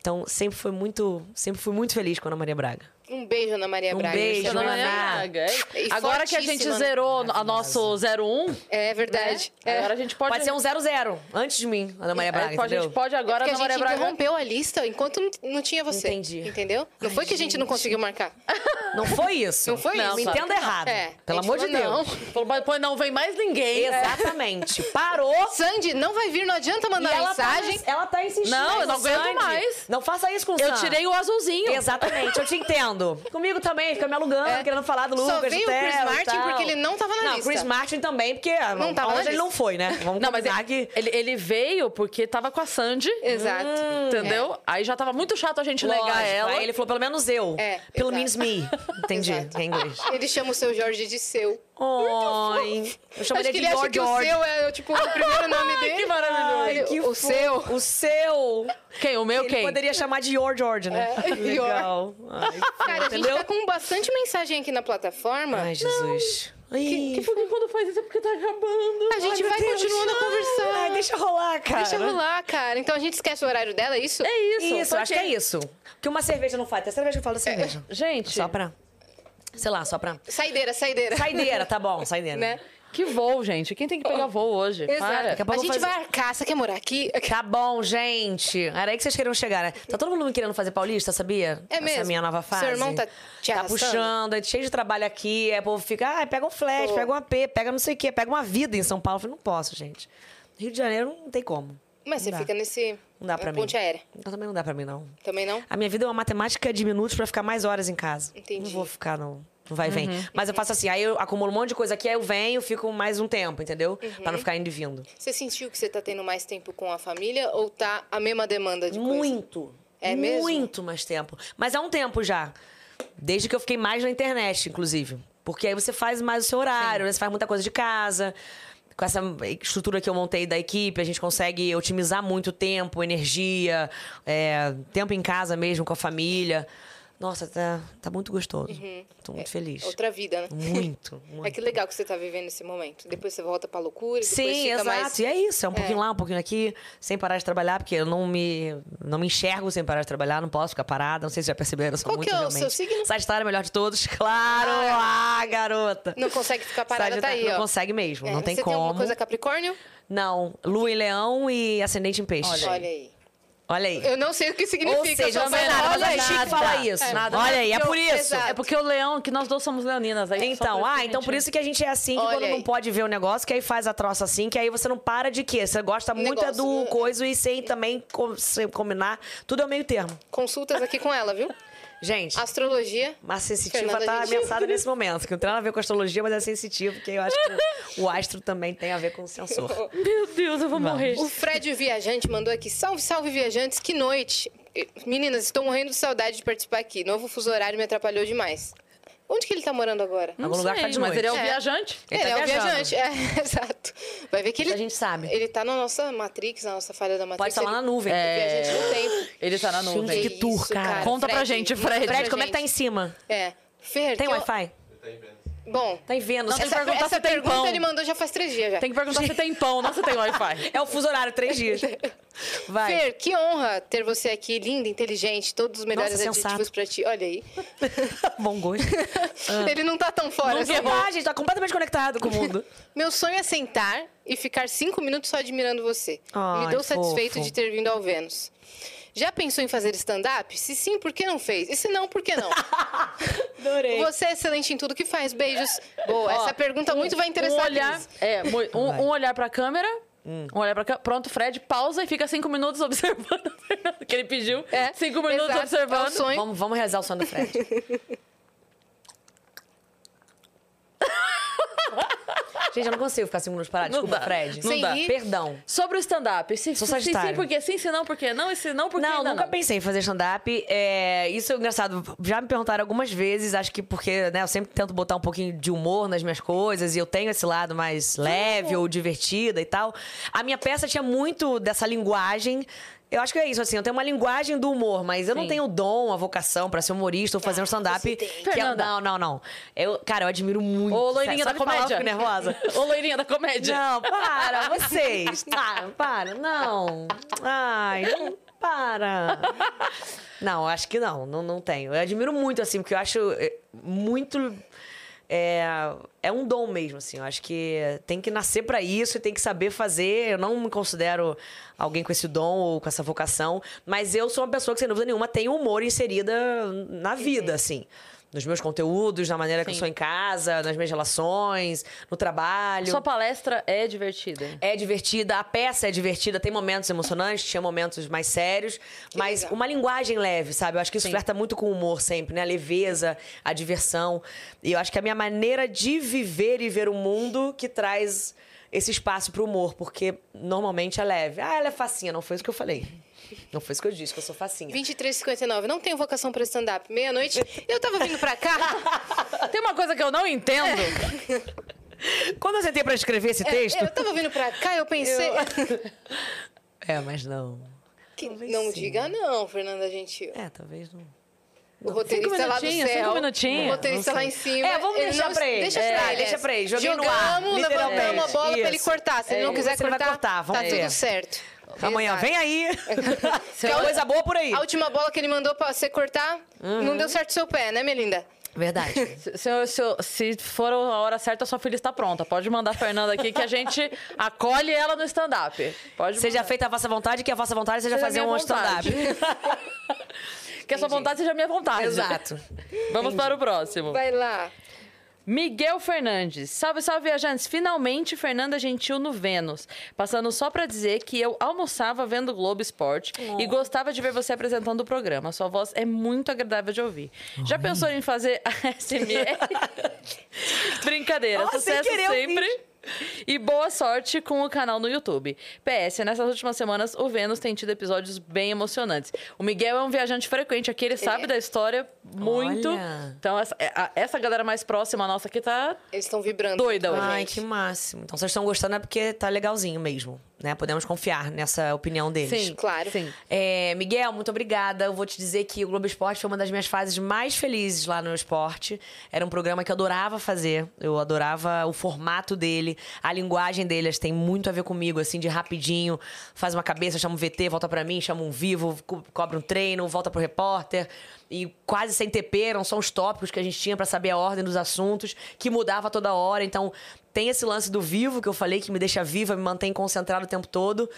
Então, sempre foi muito, sempre fui muito feliz com a Ana Maria Braga. Um beijo, Ana Maria Um Braga. beijo, Dona não é Ana Maria. Braga. E Agora que a gente né? zerou a nosso 01, É verdade. É. agora a gente pode... Pode ser um 0-0, antes de mim, Ana Maria Braga, É, a gente pode agora, Porque Ana a gente Maria Braga... interrompeu a lista enquanto não- tinha você. Entendi. Entendeu? Não Ai, foi que a gente não gente. conseguiu marcar. Não foi isso. Não foi Não, Me isso. claro entenda errado. É. Pelo A gente amor de Deus. não. Não vem mais ninguém. Exatamente. Parou. Sandy, não vai vir, não adianta mandar E ela mensagem. Tá, ela tá insistindo. Não, eu não aguento mais. Não faça isso com o Eu tirei o azulzinho. Exatamente, eu te entendo. Comigo também, fica me alugando, É. querendo falar do Lucas, Só veio o Chris Martin porque ele não tava na não, lista. Chris Martin também, porque Não tava na aonde ele não foi, né? Vamos Não, mas ele, que... ele, ele veio porque tava com a Sandy. Exato. Entendeu? Aí já tava muito chato a gente negar Lógico, ela. Aí ele falou, pelo menos eu. É, pelo menos me. Entendi, Exato. em inglês. Ele chama o seu Jorge de seu. Oi. Eu chamo Acho ele de ele acha George que o George. seu é tipo o primeiro nome dele. que maravilhoso. Que o fofo. seu. O seu. Quem? O meu Ele quem? poderia chamar de Your George, né? É, Legal. Ai, que Cara, a gente entendeu? tá com bastante mensagem aqui na plataforma. Ai, Jesus. Ai, Que porque quando faz isso é porque tá acabando. A gente meu vai Deus. continuando a conversar. Ai, deixa rolar, cara. Deixa rolar, cara. Então a gente esquece o horário dela, é isso? É isso. Isso, acho que é isso. Que uma cerveja não faz. É a terceira vez que eu falo da cerveja. Gente, Só pra. Sei lá, só pra. Saideira, saideira. Saideira, tá bom, saideira. Né? Que voo, gente. Quem tem que pegar voo hoje? Exato. Para. Daqui a A gente fazer- vai arcar. Você quer morar aqui? Tá bom, gente. Era aí que vocês queriam chegar, né? Tá todo mundo me querendo fazer paulista, sabia? É Essa mesmo? minha nova Seu fase. irmão tá te Tá puxando, é cheio de trabalho aqui. É, o povo fica, ah, pega um flash, Pô. pega um AP, pega não sei o quê, pega uma vida em São Paulo. Eu falei, não posso, gente. Rio de Janeiro não tem como. Mas você Não dá. fica nesse... Não dá pra mim. ponte aérea. Não, também não dá pra mim, não. Também não? A minha vida é uma matemática de minutos pra ficar mais horas em casa. Entendi. Não vou ficar, não. Não vai e vem. Mas eu faço assim, aí eu acumulo um monte de coisa aqui, aí eu venho, fico mais um tempo, entendeu? Pra não ficar indo e vindo. Você sentiu que você tá tendo mais tempo com a família ou tá a mesma demanda de coisa? Muito. É mesmo? Muito mais tempo. Mas há um tempo já. Desde que eu fiquei mais na internet, inclusive. Porque aí você faz mais o seu horário, né? você faz muita coisa de casa. Com essa estrutura que eu montei da equipe, a gente consegue otimizar muito tempo, energia, é, tempo em casa mesmo, com a família. Nossa, tá, tá muito gostoso. Tô muito feliz. Uhum. É Outra vida, né? Muito, muito. É que legal que você tá vivendo esse momento. Depois você volta pra loucura, Sim, exato. mais... E é isso, é um pouquinho lá, um pouquinho aqui, sem parar de trabalhar, porque eu não me, não me enxergo sem parar de trabalhar, não posso ficar parada. Não sei se já perceberam, sou Qual muito que é o realmente. seu signo? Sagitário, melhor de todos. Claro! Ah, garota! Não consegue ficar parada, tá Sagitário aí, não ó. consegue mesmo, É, não tem você como. tem alguma coisa Capricórnio? Não, lua em leão e ascendente em peixe. Olha Olha aí. Olha aí. Eu não sei o que significa. Ou seja, só não é sei- nada, olha aí. falar isso. É, nada. Olha aí, é por eu- isso. exato. É porque o leão, que nós dois somos leoninas. Aí Então, por isso ah, que a então gente- por isso que a gente é assim, que Olha quando aí. não pode ver o negócio, que aí faz a troça assim, que aí você não para de quê? Você gosta muito é Negócio, do né? coisa e sem também com- sem combinar. Tudo é o meio termo. Consultas aqui com ela, viu? Gente, Astrologia. a sensitiva Fernanda tá Gentil. ameaçada nesse momento, que não tem nada a ver com astrologia, mas é sensitivo, porque eu acho que o astro também tem a ver com o sensor. Meu Deus, eu vou morrer. O Fred Viajante mandou aqui. Salve, salve, viajantes. Que noite. Meninas, estou morrendo de saudade de participar aqui. Novo fuso horário me atrapalhou demais. Onde que ele tá morando agora? Algum lugar que tá de mas noite. ele é o É. viajante. Ele Ele, tá é o viajante. É, exato. Vai ver que ele, a gente sabe. ele tá na nossa Matrix, na nossa falha da Matrix. Pode estar lá ele- na nuvem. É. Viajante no tempo. Ele tá na nuvem. que tour, cara. Conta pra gente, Fred. Fred, como é que tá em cima? É. Fer, Tem que eu- Wi-Fi? Ele tá em Vênus. Bom, Tá em Vênus. Não, tem que essa, perguntar essa se tem pergunta pão. ele mandou já faz três dias já. Tem que perguntar se tem pão, não se tem Wi-Fi. É o fuso horário, três dias. Vai. Fer, que honra ter você aqui, linda, inteligente, todos os melhores Nossa, adjetivos sensato. pra ti. Olha aí. Bom gosto. Ele não tá tão fora. assim. Ah, gente, tá completamente conectado com o mundo. Meu sonho é sentar e ficar cinco minutos só admirando você. Ai, Me satisfeito fofo. de ter vindo ao Vênus. Já pensou em fazer stand-up? Se sim, por que não fez? E se não, por que não? Adorei. Você é excelente em tudo que faz. Beijos. Boa, essa pergunta muito vai interessar um olhar, é, um, Vai. um olhar pra câmera. Um olhar pra câmera. Pronto, Fred, pausa e fica cinco minutos observando que ele pediu. É, cinco minutos exato, observando. é o sonho. Vamos, vamos realizar o sonho do Fred. Gente, eu não consigo ficar cinco minutos parado. Não Desculpa, dá, Fred. não Sem dá. Perdão. Sobre o stand-up. Se, Sou se, sim, porque sim, se não, porque não, e se não, porque Não, ainda nunca não. pensei em fazer stand-up. É, isso é engraçado. Já me perguntaram algumas vezes, acho que porque né, eu sempre tento botar um pouquinho de humor nas minhas coisas e eu tenho esse lado mais leve ou divertida e tal. A minha peça tinha muito dessa linguagem. Eu acho que é isso, assim, eu tenho uma linguagem do humor, mas eu não Sim. tenho o dom, a vocação pra ser humorista ou fazer um stand-up. que é-. Não, não, não. Eu, cara, eu admiro muito. Ô, loirinha da falar, comédia. fico nervosa. Ô, loirinha da comédia. Não, para, vocês. Para, para, não. Ai, não, para. Não, acho que não, não, não tenho. Eu admiro muito, assim, porque eu acho é, muito. É, é um dom mesmo, assim. Eu acho que tem que nascer pra isso e tem que saber fazer. Eu não me considero alguém com esse dom ou com essa vocação, mas eu sou uma pessoa que, sem dúvida nenhuma, tem humor inserida na vida, assim. Nos meus conteúdos, na maneira que eu Sim. sou em casa, nas minhas relações, no trabalho. Sua palestra é divertida. É divertida, a peça é divertida, tem momentos emocionantes, tinha momentos mais sérios, mas legal. uma linguagem leve, sabe? Eu acho que isso Sim. flerta muito com o humor sempre, né? A leveza, a diversão. E eu acho que é a minha maneira de viver e ver o mundo que traz esse espaço pro humor, porque normalmente é leve. Ah, ela é facinha, não foi isso que eu falei. Não foi isso que eu disse, que eu sou facinha. 23h59. Não tenho vocação pra stand-up. Meia-noite. Eu tava vindo pra cá. Tem uma coisa que eu não entendo. Quando eu sentei pra escrever esse texto... Eu tava vindo pra cá, eu pensei. É, mas não. Que- não sim. diga não, Fernanda Gentil. É, talvez não. O roteirista Cinco lá do céu. cinco minutinhos. O roteirista Não lá em cima. É, vamos deixar não- pra ele. Deixa É, pra ele. deixa pra ele. Joguei no Jogamos, ar, levantamos a bola pra ele Isso. cortar. Se ele É, não quiser você vai cortar, cortar, tá ver. tudo certo. Amanhã, Exato. vem aí. Tem a- coisa boa por aí. A última bola que ele mandou pra você cortar, não deu certo seu pé, né, Melinda? Verdade. Se, se, se- se for a hora certa, sua filha está pronta. Pode mandar a Fernanda aqui que a gente acolhe ela no stand-up. Pode Seja mandar. feita a vossa vontade, que a vossa vontade seja Seja fazer um stand-up. Que a sua vontade seja a minha vontade. Exato. Vamos para o próximo. Vai lá. Miguel Fernandes. Salve, salve, viajantes. Finalmente, Fernanda Gentil no Vênus. Passando só pra dizer que eu almoçava vendo Globo Esporte e gostava de ver você apresentando o programa. Sua voz é muito agradável de ouvir. Já pensou em fazer ASMR? Brincadeira. Ó, sem Sucesso sempre. E boa sorte com o canal no YouTube. PS, nessas últimas semanas, o Vênus tem tido episódios bem emocionantes. O Miguel é um viajante frequente aqui, ele sabe é. da história muito. Olha. Então, essa, a- essa galera mais próxima nossa aqui tá Eles estão vibrando. doida hoje. Ai, que máximo. Então, vocês estão gostando é porque tá legalzinho mesmo, né? Podemos confiar nessa opinião deles. Sim, Claro. Sim. É, Miguel, muito obrigada. Eu vou te dizer que o Globo Esporte foi uma das minhas fases mais felizes lá no esporte. Era um programa que eu adorava fazer. Eu adorava o formato dele, a linguagem deles tem muito a ver comigo, assim, de rapidinho. Faz uma cabeça, chama um VT, volta pra mim, chama um vivo, co- cobra um treino, volta pro repórter. E quase sem TP, eram só os tópicos que a gente tinha pra saber a ordem dos assuntos, que mudava toda hora. Então, tem esse lance do vivo que eu falei, que me deixa viva, me mantém concentrado o tempo todo.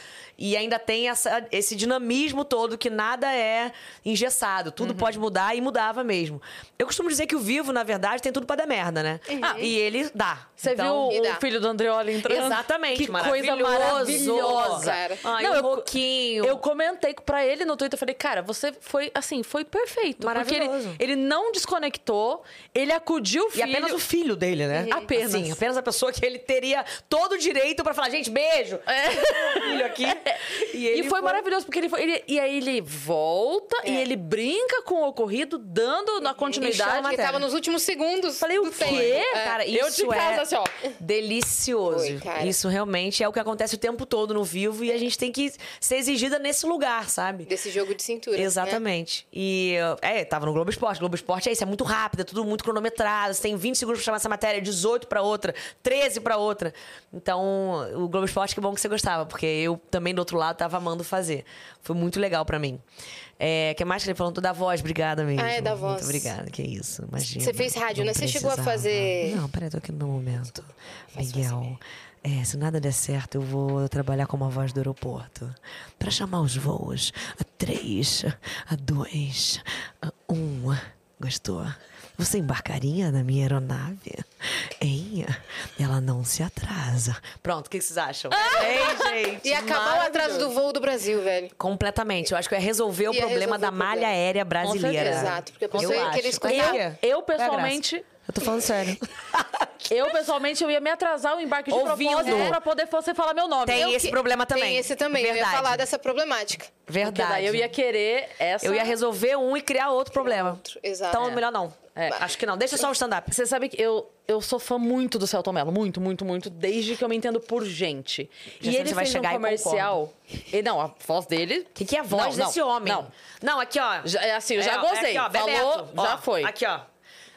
E ainda tem essa, esse dinamismo todo, que nada é engessado. Uhum. Tudo pode mudar e mudava mesmo. Eu costumo dizer que o vivo, na verdade, tem tudo pra dar merda, né? Ah, e ele dá. Você Então, viu E dá. o filho do Andreoli entrando? Exatamente, Que coisa maravilhoso. maravilhosa. Cara. Ai, Não, o eu- Roquinho. Eu comentei pra ele no Twitter, eu falei, cara, você foi, assim, foi perfeito. Porque ele, Maravilhoso. ele não desconectou, ele acudiu o E filho. apenas o filho dele, né? Apenas. Assim, apenas a pessoa que ele teria todo o direito pra falar, gente, beijo. filho aqui. E, É. E foi, maravilhoso, porque ele foi. ele- e aí ele volta e ele brinca com o ocorrido, dando na continuidade. Ele tava nos últimos segundos. Falei, o quê? É. Cara, Eu isso de casa, é assim, ó. delicioso. Foi. Isso realmente é o que acontece o tempo todo no vivo e a gente tem que ser exigida nesse lugar, sabe? Desse jogo de cintura. né? Exatamente. E uh, é É, tava no Globo Esporte. Globo Esporte é isso, é muito rápido, é tudo muito cronometrado. Você tem 20 segundos pra chamar essa matéria, 18 pra outra, 13 pra outra. Então, o Globo Esporte, que bom que você gostava, porque eu também do outro lado tava amando fazer. Foi muito legal pra mim. É, que mais que ele falou da voz, obrigada mesmo. Ah, é, da Muito voz. obrigada, que isso, imagina. Você fez rádio, né? Você chegou a fazer- Não, peraí, tô aqui no meu momento. Miguel, é, se nada der certo, eu vou trabalhar como a voz do aeroporto. Pra chamar os voos. A três, a dois, a um. Gostou? Você embarcaria na minha aeronave? Hein? Ela não se atrasa. Pronto, o que vocês acham? Hein, gente? E acabar o atraso do voo do Brasil, velho. Completamente. Eu acho que eu ia resolver o Ia problema resolver da o problema. malha aérea brasileira. Exato, porque a pessoa eu ia acho. querer escutar. Ia. Eu, Qual é pessoalmente, Eu tô falando sério. eu, pessoalmente, eu ia me atrasar o embarque de Ouvindo. propósito pra poder você falar meu nome. Tem eu, esse problema também. Tem esse também. Eu ia Verdade. falar dessa problemática. Verdade. daí eu ia querer essa... Eu ia resolver um e criar outro problema. outro, exato. Então, É. melhor não. É. Acho que não. Deixa só o stand-up. Você sabe que eu, eu sou fã muito do Celton Mello. Muito, muito, muito. Desde que eu me entendo por gente. Já e ele você vai fez chegar um e comercial... E, não, a voz dele... O que, que é a voz Não, desse não, homem? Não, Não, aqui, ó. Já- é assim, eu já ó, gozei. aqui, ó, Falou, Bebeto. já Ó, foi. Aqui, ó.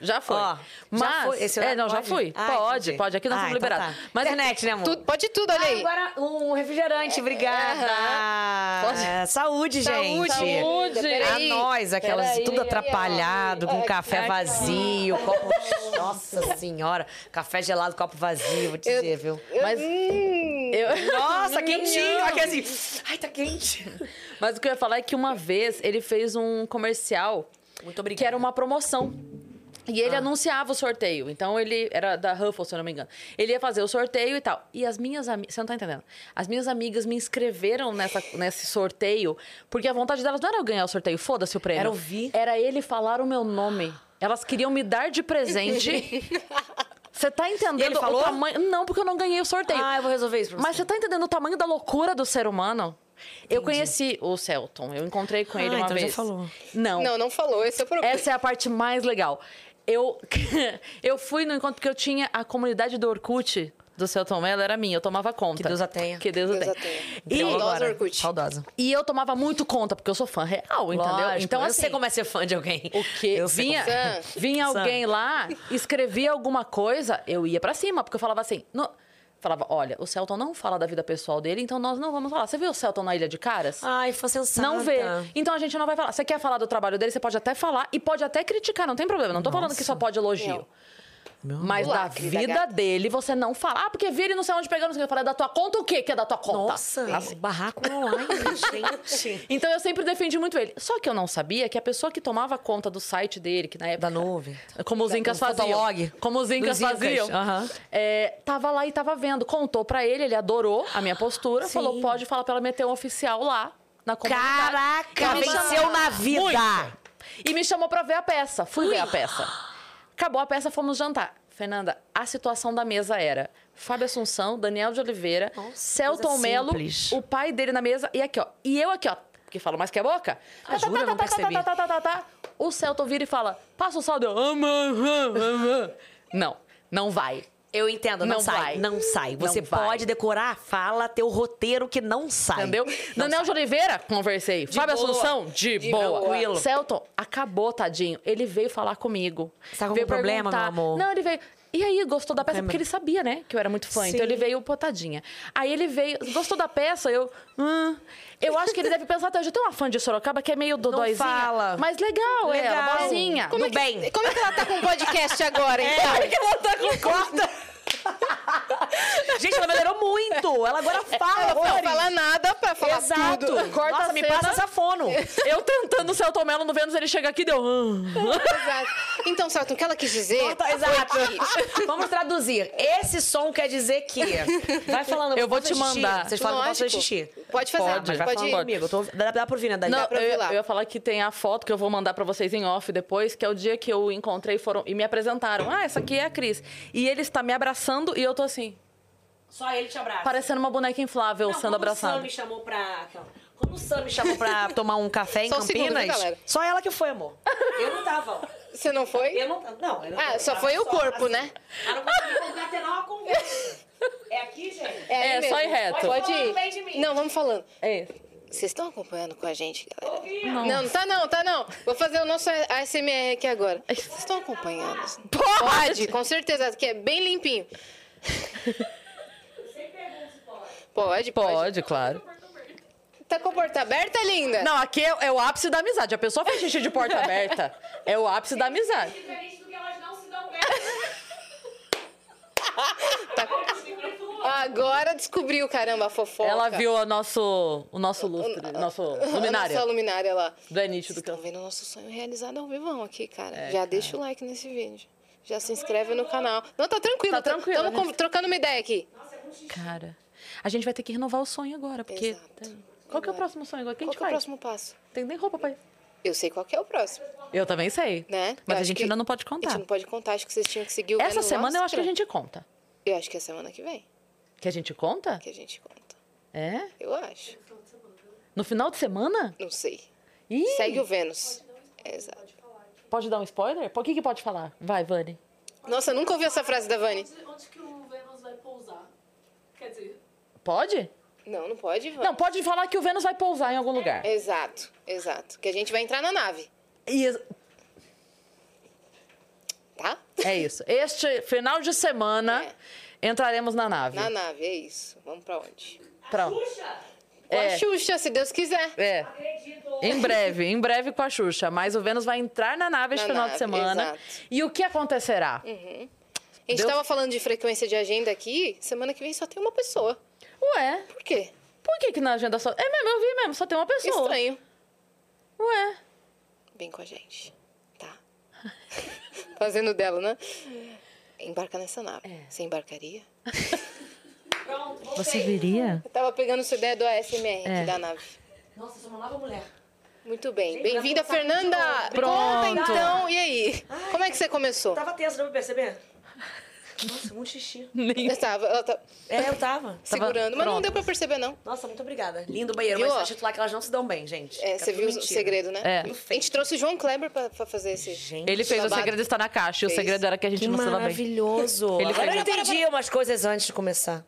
Já foi. Ó, já Mas... foi. Esse é, não, já pode? fui. Ah, pode, entendi. pode. Aqui nós Ah, estamos então liberados. tá. Mas Internet, né, amor? Tudo- pode tudo, olha aí. Agora, um refrigerante, obrigada. Pode. É, Saúde, gente. Saúde. A nós, aquelas Peraí. tudo atrapalhado, com café vazio, copo. Nossa senhora, café gelado, copo vazio, vou te Eu- dizer, viu? Mas... Eu- Nossa, quentinho! Aqui assim. Ai, tá quente. Mas o que eu ia falar é que uma vez ele fez um comercial Muito obrigada. que era uma promoção. E ele anunciava o sorteio. Então ele era da Ruffles, se eu não me engano. Ele ia fazer o sorteio e tal. E as minhas amigas. Você não tá entendendo? As minhas amigas me inscreveram nessa, nesse sorteio, porque a vontade delas não era eu ganhar o sorteio, foda-se o prêmio. Era ouvir. Era ele falar o meu nome. Elas queriam me dar de presente. Você tá entendendo E ele falou? o tamanho. Não, porque eu não ganhei o sorteio. Ah, eu vou resolver isso pra Mas você. você tá entendendo o tamanho da loucura do ser humano? Eu conheci o Celton, eu encontrei com ele Ah, uma então já vez. falou. Não, Não, não falou. Esse é o problema. essa é a parte mais legal. Eu, eu fui no encontro porque eu tinha a comunidade do Orkut do Celton Mello, era minha, eu tomava conta. Que Deus a tenha. Que Deus, a Deus tenha. a tenha. E, Saudosa agora, Orkut. Saudosa. e eu tomava muito conta, porque eu sou fã real, entendeu? Lógico, então, eu assim, sei como é ser fã de alguém. o quê? Eu Vinha, vinha alguém lá, escrevia alguma coisa, eu ia pra cima, porque eu falava assim. "No-" falava, olha, o Celton não fala da vida pessoal dele, então nós não vamos falar. Você viu o Celton na Ilha de Caras? Ai, foi sensata. Não vê. Então a gente não vai falar. Você quer falar do trabalho dele, você pode até falar e pode até criticar, não tem problema. Não tô falando que só pode elogio. Meu Mas da vida gata. dele, você não fala. Ah, porque vira e não sei onde pegando. Eu falei, é da tua conta o quê que é da tua conta? Nossa, Assim. barraco online, gente. Então eu sempre defendi muito ele. Só que eu não sabia que a pessoa que tomava conta do site dele, que na época. Da nuvem. Como os incas faziam. Fotolog. Como os incas faziam. aham. É, tava lá e tava vendo. Contou pra ele, ele adorou a minha postura. Sim. Falou, pode falar pra ela meter um oficial lá na comunidade. Caraca, venceu na vida. Muito. E me chamou pra ver a peça. Fui ver a peça. Acabou a peça, fomos jantar. Fernanda, a situação da mesa era Fábio Assunção, Daniel de Oliveira, Celton coisa Mello, simples. o pai dele na mesa e aqui, ó. E eu aqui, ó, que falo mais que a boca. Ah, jura? Não percebi. tá, tá, tá, tá, tá. O Celton vira e fala, passa o saldo. Não, não vai. Eu entendo, não, Não sai. vai. Não sai. Não Você vai. pode decorar a fala, ter o roteiro que não sai. Entendeu? Não Daniel de Oliveira, conversei. Fábio boa. Assunção, de, De boa. boa. Celton, acabou, tadinho. Ele veio falar comigo. Você tá com algum problema, meu amor? Não, ele veio. E aí, gostou da peça? Câmera. Porque ele sabia, né? Que eu era muito fã. Sim. Então ele veio, pô, tadinha. Aí ele veio, gostou da peça? Eu. Hum, eu acho que ele deve pensar até hoje. Tem uma fã de Sorocaba que é meio dodóizinha. fala. Mas legal, Legal. ela, boazinha. Como é, Do que, bem. como é que ela tá com o podcast agora, então? ela tá com corta. Gente, ela melhorou muito. Ela agora fala. Ela não fala nada pra falar Exato. tudo. Corta Nossa, a me cena. passa essa fono. Eu tentando o Celton Mello no Vênus, ele chega aqui e deu. "Ah". Exato. Então, Celton, o que ela quis dizer... Corta- Exato. Vamos traduzir. Esse som quer dizer que. Vai falando. Eu vou te mandar. Vocês falam que eu posso fazer Lógico. xixi. Pode fazer, Pode, mas Vai pode falando ir. comigo. Eu tô... dá, dá pra ouvir, né, Dani? Não, pra ouvir eu, lá. eu ia falar que tem a foto que eu vou mandar pra vocês em off depois, que é o dia que eu encontrei foram, e me apresentaram. Ah, essa aqui é a Cris. E ele está me abraçando e eu tô assim, Só ele te abraça. parecendo uma boneca inflável Não, sendo quando o abraçada. Sam me chamou pra... Quando o Sam me chamou pra tomar um café em Só um segundo, Campinas, só ela que foi, amor. Eu não tava. Você não foi? Eu não Não, eu não Ah, eu só tava foi o corpo, assim. né? Ah, não consegui concatenar uma conversa. É aqui, gente? aí É, só ir reto. Pode Falando ir. bem de mim. Não, vamos falando. É. Vocês estão acompanhando com a gente, galera? Não. não, tá não, tá não. Vou fazer o nosso ASMR aqui agora. Vocês estão acompanhando? Pode! Pode, com certeza, que é bem limpinho. Pode, pode. Pode, claro. Tá com a porta aberta, linda? Não, aqui é, é o ápice da amizade. A pessoa faz xixi de porta aberta. É o ápice da amizade. Diferente do que elas não se dão bem. Agora descobriu, caramba, a fofoca. Ela viu o nosso, o nosso lustre, o nosso luminária. A nossa luminária lá. Do é nítido que estão vendo o nosso sonho realizado ao vivão aqui, cara. Já deixa o like nesse vídeo. Já se inscreve no canal. Não, tá tranquilo. Tá tranquilo, Estamos a gente- trocando uma ideia aqui. Cara, a gente vai ter que renovar o sonho agora, porque... Exato. Qual que é o Agora. próximo sonho agora? Quem Qual a que é o faz? próximo passo? Tem nem roupa pra ir. Eu sei qual que é o próximo, Eu também sei. né? Mas Eu a gente que ainda não pode A contar. gente não pode contar, acho que vocês tinham que seguir o Essa semana eu acho que a gente conta. Eu acho que é semana que vem Que a gente conta? que a gente conta. É? Eu acho. No final de semana? Não sei. Ih, Segue o Vênus. Exato. pode dar um spoiler? Por que que pode falar? Vai, Vani. Nossa, eu nunca ouvi essa frase da Vani. Onde que o Vênus vai pousar? Quer dizer, Pode? Não, não pode, Vani. Não, pode falar que o Vênus vai pousar em algum lugar. Exato, exato. Que a gente vai entrar na nave, E tá? é isso. Este final de semana entraremos na nave. Na nave, é isso. Vamos pra onde? Pronto. Com É. a Xuxa, se Deus quiser. É. Em breve, em breve com a Xuxa. Mas o Vênus vai entrar na nave este Na final de semana. exato. E o que acontecerá? A gente Deus- tava falando de frequência de agenda aqui, semana que vem só tem uma pessoa. Ué, Por quê? por que, que na agenda só. É mesmo, eu vi mesmo, só tem uma pessoa. Estranho. Ué. Vem com a gente, tá? Fazendo dela, né? Embarca nessa nave. É. Você embarcaria? Você viria? Eu tava pegando sua ideia do ASMR É. aqui da nave. Nossa, sou uma nova mulher. Muito bem. Bem-vinda, Fernanda! Pronto. então, e aí? Como é que você começou? Tava tensa, deu pra perceber? Nossa, muito xixi. Eu tava, ela tá É, eu tava. segurando, mas não deu pra perceber, não. Nossa, muito obrigada. Lindo banheiro, Viu, mas escrito lá que elas não se dão bem, gente. É, você viu o mentira. segredo, né? É. A gente trouxe o João Kleber pra, pra fazer esse. Gente, Ele fez o Babado. segredo está na caixa e o Fez. segredo era que a gente que não se dá bem. maravilhoso. Ele Agora fez. eu entendi umas coisas antes de começar.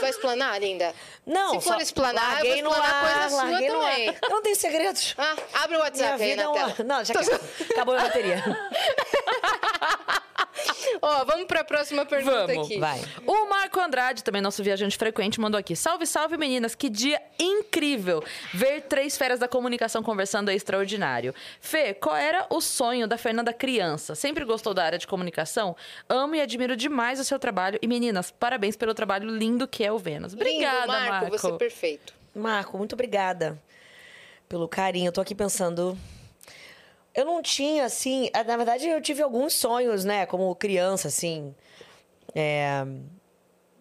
Vai explanar, linda? Não, Se for só explanar, eu vou explanar ar, coisa sua também. Eu não tenho segredos. Ah, abre o Minha WhatsApp aí vida é na uma... tela. Não, já que... acabou a bateria. Ó, vamos pra próxima pergunta Vamos, aqui. Vai. O Marco Andrade, também nosso viajante frequente, mandou aqui. Salve, salve, meninas. Que dia incrível. Ver três feras da comunicação conversando é extraordinário. Fê, qual era o sonho da Fernanda criança? Sempre gostou da área de comunicação? Amo e admiro demais o seu trabalho. E, meninas, parabéns pelo trabalho lindo que é o Vênus. Obrigada, Lindo, Marco, Marco. você é perfeito. Marco, muito obrigada pelo carinho. Eu tô aqui pensando. Eu não tinha, assim. eh, Na verdade, eu tive alguns sonhos, né? Como criança, assim. É,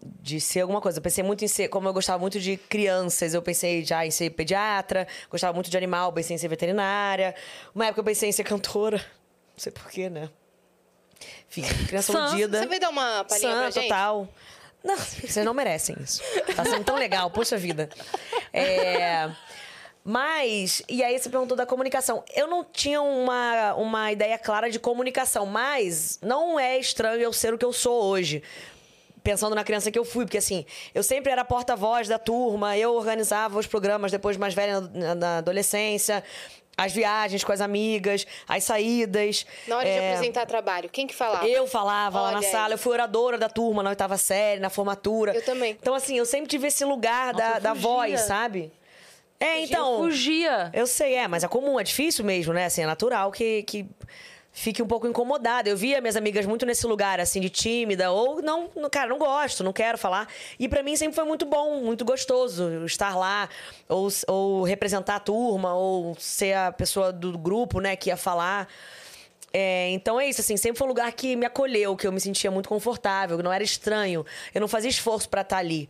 De ser alguma coisa. Eu pensei muito em ser. Como eu gostava muito de crianças, eu pensei já em ser pediatra. Gostava muito de animal, pensei em ser veterinária. Uma época eu pensei em ser cantora. Não sei porquê, né? Enfim, criança Sã. Você vai dar uma palhinha Sã, pra gente? total. Não, vocês não merecem isso. Tá sendo tão legal, poxa vida. É, Mas, e aí você perguntou da comunicação. Eu não tinha uma, uma ideia clara de comunicação, mas não é estranho eu ser o que eu sou hoje. Pensando na criança que eu fui, porque assim, eu sempre era porta-voz da turma, eu organizava os programas depois mais velha na, na adolescência, as viagens com as amigas, as saídas. Na hora de É, apresentar trabalho, quem que falava? eu falava lá na Olha aí. sala, eu fui oradora da turma na oitava série, na formatura. Eu também. Então, assim, eu sempre tive esse lugar da, eu da fugia. voz, sabe? É, então. Fugia. Eu sei, é, mas é comum, é difícil mesmo, né? Assim, é natural que, que fique um pouco incomodada. Eu via minhas amigas muito nesse lugar, assim, de tímida, ou não, cara, não gosto, não quero falar. E pra mim sempre foi muito bom, muito gostoso estar lá, ou, ou representar a turma, ou ser a pessoa do grupo, né, que ia falar. É, então é isso, assim, sempre foi um lugar que me acolheu, que eu me sentia muito confortável, que não era estranho. Eu não fazia esforço pra estar ali.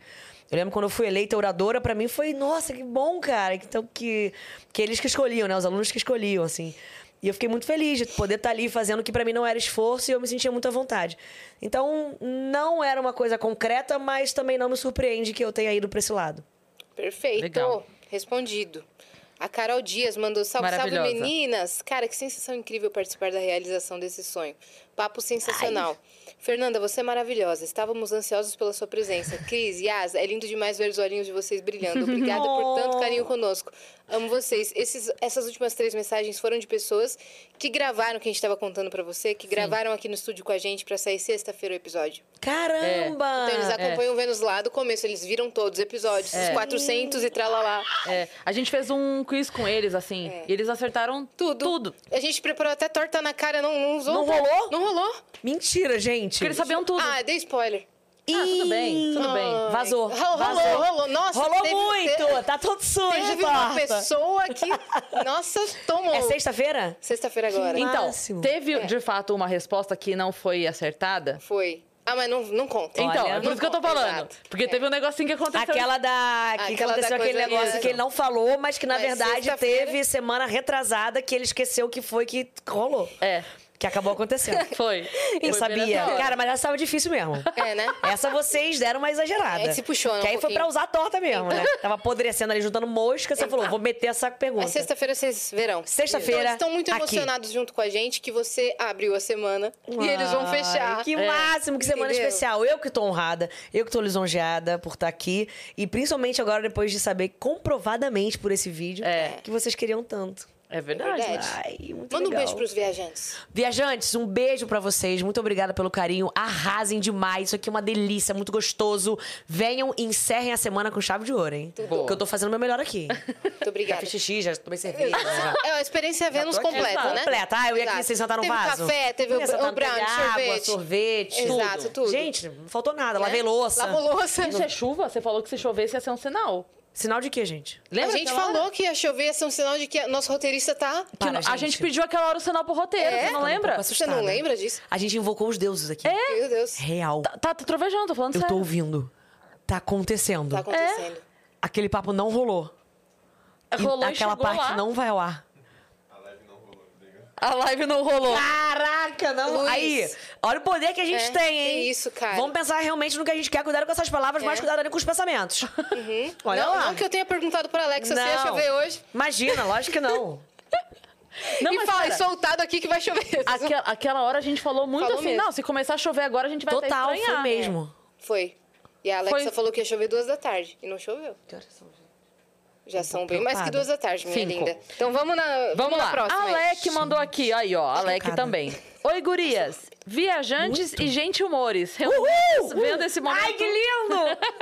Eu lembro quando eu fui eleita oradora, pra mim foi, nossa, que bom, cara. Então, que, que eles que escolhiam, né? Os alunos que escolhiam, assim. E eu fiquei muito feliz de poder estar ali fazendo o que pra mim não era esforço e eu me sentia muito à vontade. Então, não era uma coisa concreta, mas também não me surpreende que eu tenha ido pra esse lado. Perfeito. Legal. Respondido. A Carol Dias mandou salve, salve meninas. Cara, que sensação incrível participar da realização desse sonho. Papo sensacional. Fernanda, você é maravilhosa. Estávamos ansiosos pela sua presença. Cris, Yas, é lindo demais ver os olhinhos de vocês brilhando. Obrigada por tanto carinho conosco. Amo vocês. Esses, essas últimas três mensagens foram de pessoas que gravaram o que a gente estava contando pra você, que gravaram aqui no estúdio com a gente pra sair sexta-feira o episódio. Caramba! Então eles acompanham o Vênus lá do começo, eles viram todos os episódios, os 400 e tralalá. É, a gente fez um quiz com eles, assim, É. e eles acertaram Tudo. Tudo. A gente preparou até torta na cara, não, não usou. Não rolou? Não rolou. Mentira, gente. Porque eles sabiam tudo. Ah, dei spoiler. Ah, tudo bem, tudo bem. Vazou. Rolou, vazou. rolou, rolou. Nossa, Rolou teve- muito! te- Tá todo sujo de Teve uma torta. pessoa que. Nossa, tomou. É sexta-feira? Sexta-feira agora. Então, Então, Máximo. teve de fato uma resposta que não foi acertada? Foi. Ah, mas não, não conta. Então, Olha, é por isso que eu tô falando. exato. Porque É. teve um negocinho que aconteceu. Aquela da. Que Aquela da aconteceu aquele coisa- negócio que ele não falou, mas que na Mas verdade teve semana retrasada que ele esqueceu que foi que rolou. É, Que acabou acontecendo. foi. Eu Foi sabia. Cara, mas essa tava difícil mesmo. É, né? Essa vocês deram uma exagerada. É que se puxou, né, Que um aí foi pouquinho. pra usar a torta mesmo, né? Tava apodrecendo ali, juntando mosca. Você falou, vou meter essa pergunta. Mas sexta-feira vocês verão. Sexta-feira, Então, eles estão muito aqui. emocionados junto com a gente que você abriu a semana e eles vão fechar. Que É. máximo, que semana Entendeu? especial. Eu que tô honrada, eu que tô lisonjeada por estar aqui. E principalmente agora, depois de saber comprovadamente por esse vídeo É. que vocês queriam tanto. É verdade. verdade. Ai, muito Manda um legal. beijo pros viajantes. Viajantes, um beijo pra vocês. Muito obrigada pelo carinho. Arrasem demais. Isso aqui é uma delícia, muito gostoso. Venham e encerrem a semana com chave de ouro, hein? Porque eu tô fazendo o meu melhor aqui. Muito Já obrigada. fiz xixi, já tomei cerveja. já. É a experiência Vênus completa, né? Completa. Ah, eu ia aqui Exato. sem sentar no teve vaso. café, teve o, o brownie, teve água, sorvete. sorvete. Exato, tudo. Gente, não faltou nada. Lavei louça. Lavou louça. Isso é chuva? Você falou que se chovesse ia ser um sinal. Sinal de quê, gente? Lembra a gente aquela hora? falou que ia chover, ia ser um sinal de que nosso roteirista tá... Que Para, no- a gente. gente pediu aquela hora o sinal pro roteiro, É? você não Tô um lembra? pouco Você não lembra disso? A gente invocou os deuses aqui. É? Meu Deus. Real. Tá, tá trovejando, tô falando Eu tô sério. ouvindo. Tá acontecendo. Tá acontecendo. Aquele papo não rolou. E Rolou e aquela parte lá. não vai ao ar. A live não rolou. Caraca, não. Luiz. Aí, olha o poder que a gente É, tem, hein? que isso, cara. Vamos pensar realmente no que a gente quer. Cuidado com essas palavras, mas É. cuidado ali com os pensamentos. Olha não, lá. não que eu tenha perguntado pra Alexa se ia Não. chover hoje. Imagina, lógico que não. Não, e mas fala, pera. soltado aqui que vai chover. Aquela, aquela hora a gente falou muito Falou assim, mesmo. não, se começar a chover agora a gente vai Total, até foi estranhar. mesmo. Foi. E a Alexa Foi. falou que ia chover duas da tarde. E não choveu. Já são bem mais que duas da tarde, minha Cinco. linda. Então vamos na, Vamos na lá. próxima. aí. Alec mandou aqui, aí ó, Alec Chocada. também. Oi, gurias. Viajantes e gente humores. Reunidos, vendo esse momento. Ai, que lindo!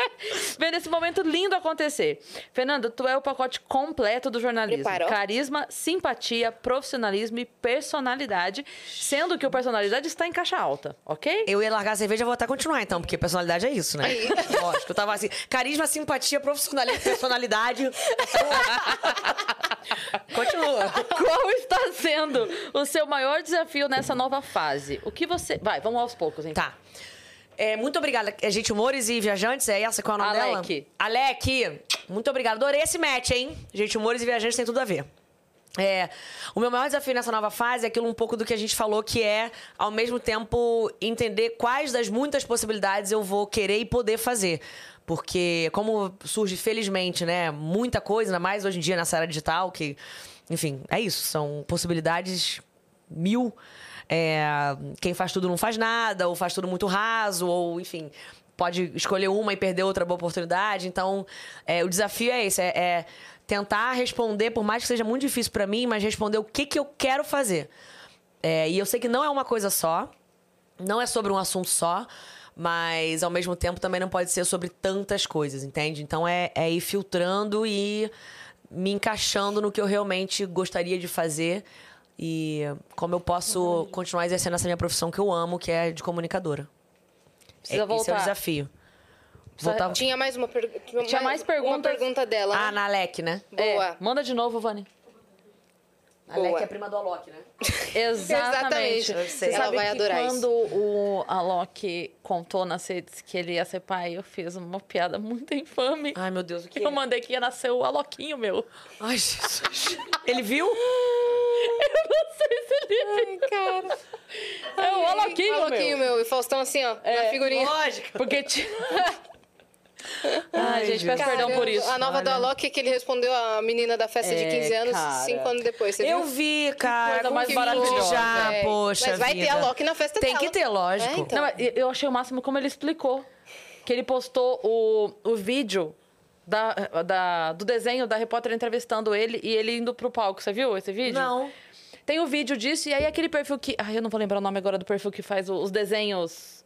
vendo esse momento lindo acontecer. Fernando, tu é o pacote completo do jornalismo. Preparou? Carisma, simpatia, profissionalismo e personalidade, sendo que o personalidade está em caixa alta, ok? Eu ia largar a cerveja e vou até continuar, então, porque personalidade é isso, né? Lógico, eu tava assim, carisma, simpatia, profissionalidade, personalidade. Continua. Qual está sendo o seu maior desafio nessa nova fase? O que você. Vai, vamos aos poucos, então. Tá. É, muito obrigada, é, gente, humores e viajantes, é essa? Qual é o nome Alec. dela? Alec. Muito obrigada. Adorei esse match, hein? Gente, humores e viajantes tem tudo a ver. É, o meu maior desafio nessa nova fase é aquilo um pouco do que a gente falou, que é, ao mesmo tempo, entender quais das muitas possibilidades eu vou querer e poder fazer. Porque, como surge, felizmente, né, muita coisa, ainda mais hoje em dia nessa era digital, que, enfim, é isso, são possibilidades mil. É, quem faz tudo não faz nada, ou faz tudo muito raso, ou, enfim, pode escolher uma e perder outra boa oportunidade. Então, é, o desafio é esse: é, é tentar responder, por mais que seja muito difícil para mim, mas responder o que, que eu quero fazer. É, e eu sei que não é uma coisa só, não é sobre um assunto só, mas ao mesmo tempo também não pode ser sobre tantas coisas, entende? Então é, é ir filtrando e me encaixando no que eu realmente gostaria de fazer e como eu posso continuar exercendo essa minha profissão que eu amo, que é de comunicadora. Precisa É- Esse é o voltar. desafio. Voltar... Tinha mais uma pergunta. Tinha mais perguntas. Uma pergunta dela. Ah, né? na Alec, né? É, Boa. manda de novo, Vani. A Alec Boa. é prima do Alok, né? Exatamente. Exatamente. Você Ela sabe vai que adorar isso. quando o Alok contou nas redes que ele ia ser pai, eu fiz uma piada muito infame. Ai, meu Deus, o que Eu é? mandei que ia nascer o Aloquinho meu. Ai, Jesus. Ele viu? Eu não sei se ele viu. Cara. É o Aloquinho, Aloquinho meu. meu. E Faustão assim, ó, É, na figurinha. Lógico. Porque tinha... Ai, gente, peço perdão por isso. A nova do Alok é que ele respondeu a menina da festa de É, 15 anos cara. cinco anos depois. Você Eu viu? vi, cara. coisa mais maravilhosa. Já, É, poxa Mas vai vida. ter a Loki na festa Tem dela. que ter, lógico. É, então. Não, eu achei o máximo como ele explicou. Que ele postou o, o vídeo da, da- do desenho da repórter entrevistando ele e ele indo pro palco. Você viu esse vídeo? Não. Tem o vídeo disso, e aí aquele perfil que. Ai, eu não vou lembrar o nome agora do perfil que faz os desenhos.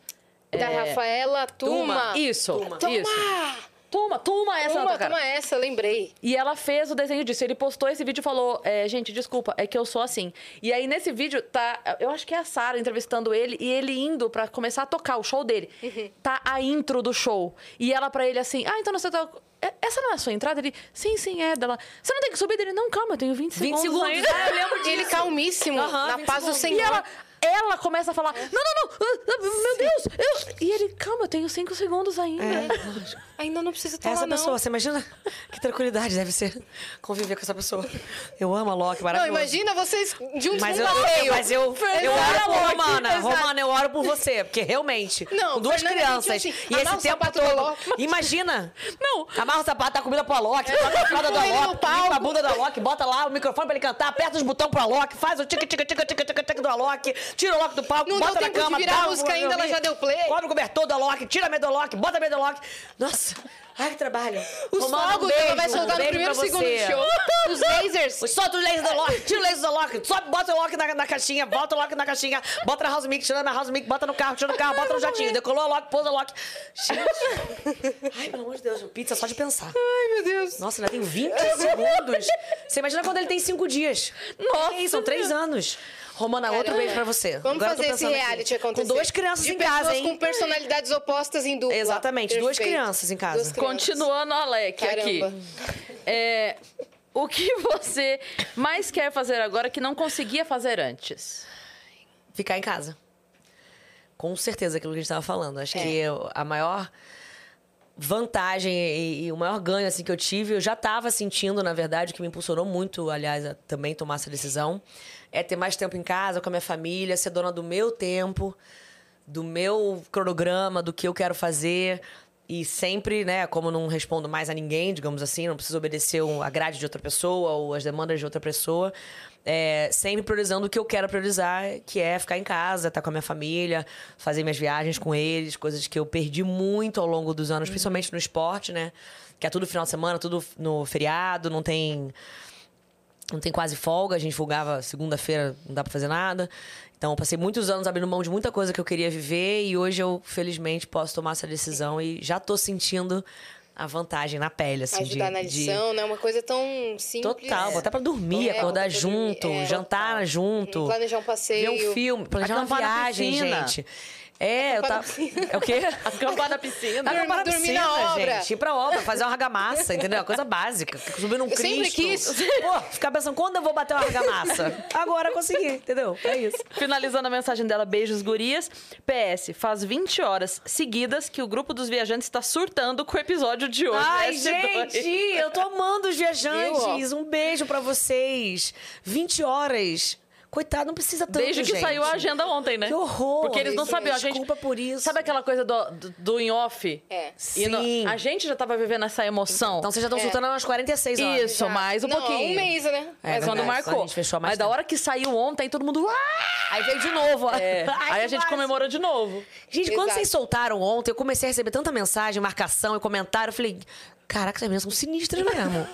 Da Rafaela Tuma. Isso, Tuma! isso. Tuma, Tuma essa Tuma, cara. toma essa, lembrei. E ela fez o desenho disso. Ele postou esse vídeo e falou: é, gente, desculpa, é que eu sou assim. E aí, nesse vídeo, tá. Eu acho que é a Sara entrevistando ele e ele indo pra começar a tocar o show dele. Tá a intro do show. E ela pra ele assim: ah, então você tá. É- Essa não é a sua entrada? Ele, sim, sim, é dela. Você não tem que subir dele? Não, calma, eu tenho 20 20 segundos. segundos. ainda." Ah, eu lembro disso. Ele calmíssimo, Aham, na 20 paz do segundos. Senhor. E ela, ela começa a falar: não, não, não, ah, ah, meu Deus. eu-" E ele, calma, eu tenho 5 segundos ainda. Ainda não precisa estar Essa lá, não. pessoa, você imagina que tranquilidade deve ser conviver com essa pessoa. Eu amo a Loki, Não, maravilhoso. imagina vocês juntos Mas num eu, passeio. mas eu, eu oro por Loki, Romana. exato. Romana, eu oro por você. Porque realmente, Não, com duas Fernanda, crianças assim, e esse tempo todo. Loki. Imagina. Não. Amarra o sapato, dá comida pro Alok, bota a fralda do Alok, limpa a bunda do Alok, bota lá o microfone pra ele cantar, aperta os botões pro Alok, faz o tic tic tic tic tic tic do Alok, tira o Alok do palco, Não deu bota na tempo de cama, virar dá a um- música ainda, ela já deu play. Cobre o cobertor do Alok, tira a medo do Alok, bota a medo do Alok. Nossa, ai que trabalho. Os um fogos beijo, ela vai um soltar no beijo primeiro segundo do show. Os lasers. Solta o laser do Loki, tira o laser do Loki, sobe, bota o Loki na, na caixinha, bota o Loki na caixinha, bota na house mic, tira na house mic, bota no carro, tira no carro, bota no jatinho, decolou o Loki, pousa o Loki. Gente, ai, pelo amor de Deus, pizza só de pensar. Ai, meu Deus. Nossa, ainda tem 20 segundos. Você imagina quando ele tem 5 dias. Nossa, isso, são 3 anos. Romana, outro beijo pra você. Vamos Agora fazer esse pensando aqui. reality acontecer. Com duas crianças de em casa, hein? com personalidades opostas em dupla. Exatamente, duas Perfeito. crianças em casa. Duas crianças. Continuando a Alec aqui. Caramba. É, o que você mais quer fazer agora que não conseguia fazer antes? Ficar em casa. Com certeza, aquilo que a gente estava falando. Acho É. que a maior vantagem e, e o maior ganho assim que eu tive, eu já estava sentindo, na verdade, que me impulsionou muito, aliás, a também tomar essa decisão, é ter mais tempo em casa com a minha família, ser dona do meu tempo, do meu cronograma, do que eu quero fazer. E sempre, né, como não respondo mais a ninguém, digamos assim, não preciso obedecer a grade de outra pessoa ou as demandas de outra pessoa, é, sempre priorizando o que eu quero priorizar, que é ficar em casa, estar com a minha família, fazer minhas viagens com eles, coisas que eu perdi muito ao longo dos anos, principalmente no esporte, né? Que é tudo final de semana, tudo no feriado, não tem não tem quase folga, a gente folgava segunda-feira, não dá pra fazer nada. Então, eu passei muitos anos abrindo mão de muita coisa que eu queria viver e hoje eu, felizmente, posso tomar essa decisão e já tô sentindo a vantagem na pele, assim, Ajudar de, na de- lição, né? Uma coisa tão simples. Total, botar pra dormir, É, acordar pra dormir, junto, é. jantar junto. Planejar um passeio. Ver um filme, planejar uma viagem, gente. É, eu tava. É o quê? Acampar na piscina. Acampar na dormir piscina, na obra. gente. Ir pra obra, fazer uma argamassa, entendeu? Uma coisa básica. Subir num Eu sempre Cristo. quis. Pô, ficar pensando, quando eu vou bater uma argamassa? Agora eu consegui, entendeu? É isso. Finalizando a mensagem dela, beijos, gurias. PS, faz 20 horas seguidas que o grupo dos viajantes está surtando com o episódio de hoje. Ai, S2. gente, eu tô amando os viajantes. Um beijo pra vocês. 20 horas. Coitado, não precisa tanto, Desde que gente. saiu a agenda ontem, né? Que horror. Porque eles não sabiam. A gente, Desculpa por isso. Sabe aquela coisa do, do, do in off? É. E no- Sim. a gente já tava vivendo essa emoção. Então vocês já estão soltando umas 46 horas. Isso, mais um Não, pouquinho. um mês, né? É Mas quando quando marcou. a gente fechou mais Mas da tempo. hora que saiu ontem, todo mundo. "Ah!" Aí veio de novo. ó. É. Ai, Aí que a gente comemorou de novo. Gente, quando Exato. vocês soltaram ontem, eu comecei a receber tanta mensagem, marcação e comentário. Eu falei, caraca, essas meninas são sinistras mesmo.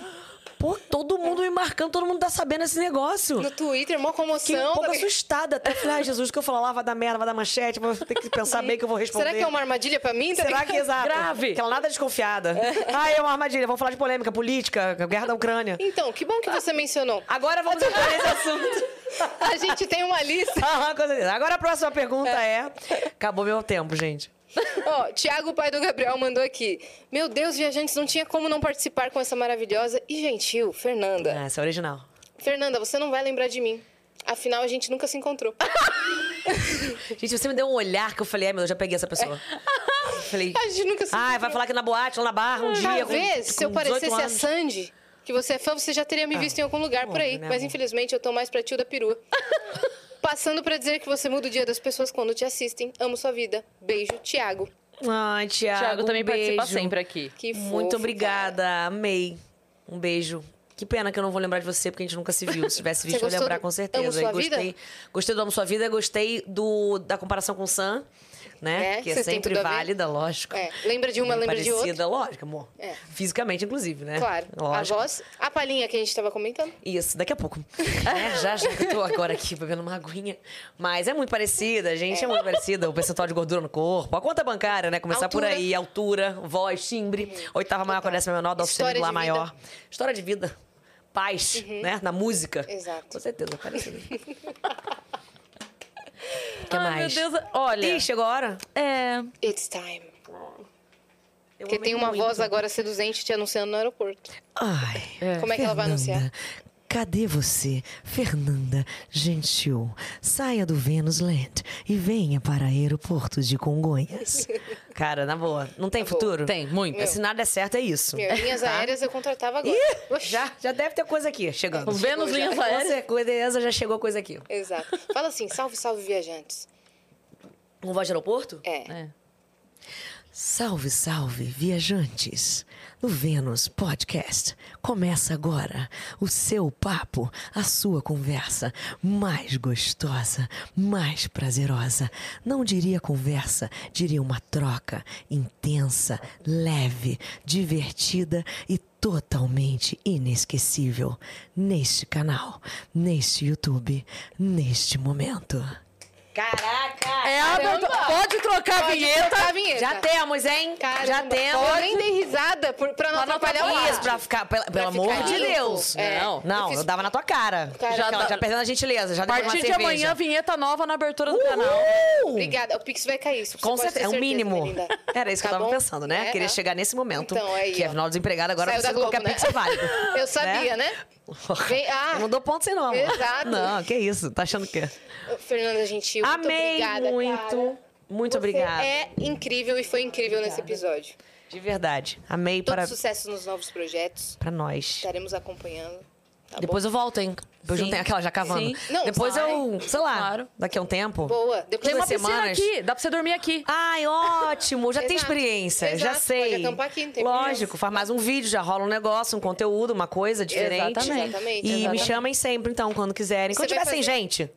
Pô, todo mundo me marcando, todo mundo tá sabendo esse negócio. No Twitter, mó Fiquei comoção. um pouco também. assustada. Até falei, ai, Jesus, o que eu falar lá vai dar merda, vai dar manchete, vou ter que pensar bem que eu vou responder. Será que é uma armadilha pra mim? Tá Será que é exato? Grave. Aquela nada desconfiada. Ai, é uma armadilha. Vamos falar de polêmica, política, guerra da Ucrânia. Então, que bom que você mencionou. Agora vamos entrar nesse assunto. A gente tem uma lista. Aham, com certeza. Agora a próxima pergunta é... Acabou meu tempo, gente. Ó, Tiago, pai do Gabriel, mandou aqui. Meu Deus, viajantes, não tinha como não participar com essa maravilhosa e gentil Fernanda. Ah, essa é a original. Fernanda, você não vai lembrar de mim. Afinal, a gente nunca se encontrou. Gente, você me deu um olhar que eu falei, ai meu já peguei essa pessoa. Falei, A gente nunca se ai, encontrou. vai falar aqui na boate, lá na barra, um dia. Talvez, com, se eu com 18 parecesse a anos. Sandy, que você é fã, você já teria me visto em algum lugar por aí. né, Mas amor? infelizmente eu tô mais pra tio da perua. Passando pra dizer que você muda o dia das pessoas quando te assistem. Amo sua vida. Beijo, Tiago. Ai, Thiago. Thiago também um beijo. participa sempre aqui. Que fofo, Muito cara. obrigada. Amei. Um beijo. Que pena que eu não vou lembrar de você, porque a gente nunca se viu. Se tivesse visto, eu ia lembrar do com Amo certeza. Sua E gostei, Vida? gostei do Amo Sua Vida, gostei do, da comparação com o Sam, né? É, que é sempre válida, lógico. É, lembra de uma, Bem lembra de outra. parecida, lógico, amor. É. Fisicamente, inclusive, né? Claro. Lógico. A voz, a palhinha que a gente tava comentando. Isso, daqui a pouco. É, já, já que eu tô agora aqui bebendo uma aguinha. Mas é muito parecida, gente é, muito parecida. O percentual de gordura no corpo, a conta bancária, né? Começar por Altura. aí, altura, voz, timbre. Oitava maior a décima menor, dó lá maior. História de vida. Paz, né? Na música. Exato. Com certeza, é parecida. O que Ai, mais? meu Deus. Olha. Ih, chegou a hora? É. It's time. Eu Porque tem uma muito. voz agora seduzente te anunciando no aeroporto. Ai, Como é que ela vai anunciar? Cadê você, Fernanda Gentil? Saia do Venus Land e venha para aeroporto de Congonhas. Cara, na boa. Não tem futuro? Tem, muito. Se nada der certo, é isso. Meu, linhas Tá? aéreas eu contratava agora. Oxi. Já, já deve ter coisa aqui chegando. O Vênus já. Linhas Com Aéreas. certeza já chegou coisa aqui. Exato. Fala assim, salve, salve, viajantes. Um voz de aeroporto? É. É. Salve, salve, viajantes! No Vênus Podcast começa agora o seu papo, a sua conversa mais gostosa, mais prazerosa. Não diria conversa, diria uma troca intensa, leve, divertida e totalmente inesquecível neste canal, neste YouTube, neste momento. Caraca! É a abertura. Pode trocar a Pode vinheta. trocar a vinheta. Já temos, hein? Caramba, já temos. Eu nem dei risada por, pra não Pra não atrapalhar o. Isso, pra ficar, pela- pelo ficar amor de. Deus. É. Não. Não, Eu eu, fiz- dava na tua cara. Cara, já, dá- já perdendo a gentileza, já A partir de amanhã, vinheta nova na abertura do canal. Obrigada. O Pix vai cair. Você Com pode certeza, é o mínimo. Melinda. Era isso que Tá eu tava bom? pensando, né? É, Queria é. chegar nesse momento. Então, aí, que ó. afinal desempregado agora precisa qualquer Globo, pix né? é válido. Eu sabia, né? Vem- ah, não dou ponto sem não. amor. Exato. Não, que isso. Tá achando que... Fernanda Gentil, muito Amei obrigada, muito. cara. Muito Você obrigada. é incrível e foi incrível nesse episódio. De verdade. Amei Todo para, sucesso nos novos projetos. pra nós. Estaremos acompanhando. Tá Depois eu volto, hein? Depois tem aquela já cavando. Sim. Não, Depois vai. eu, sei lá, Claro. daqui a um tempo. Boa. Depois Tem uma duas piscina semanas. aqui. Dá pra você dormir aqui. Ai, ótimo! Já tem Exato. experiência, já Exato, sei. pode acampar aqui, não tem Lógico, faz mais um vídeo, já rola um negócio, um conteúdo, uma coisa diferente. Exatamente. Exatamente, E me exatamente. chamem sempre, então, quando quiserem. Você Quando vai tiver sem fazer- gente.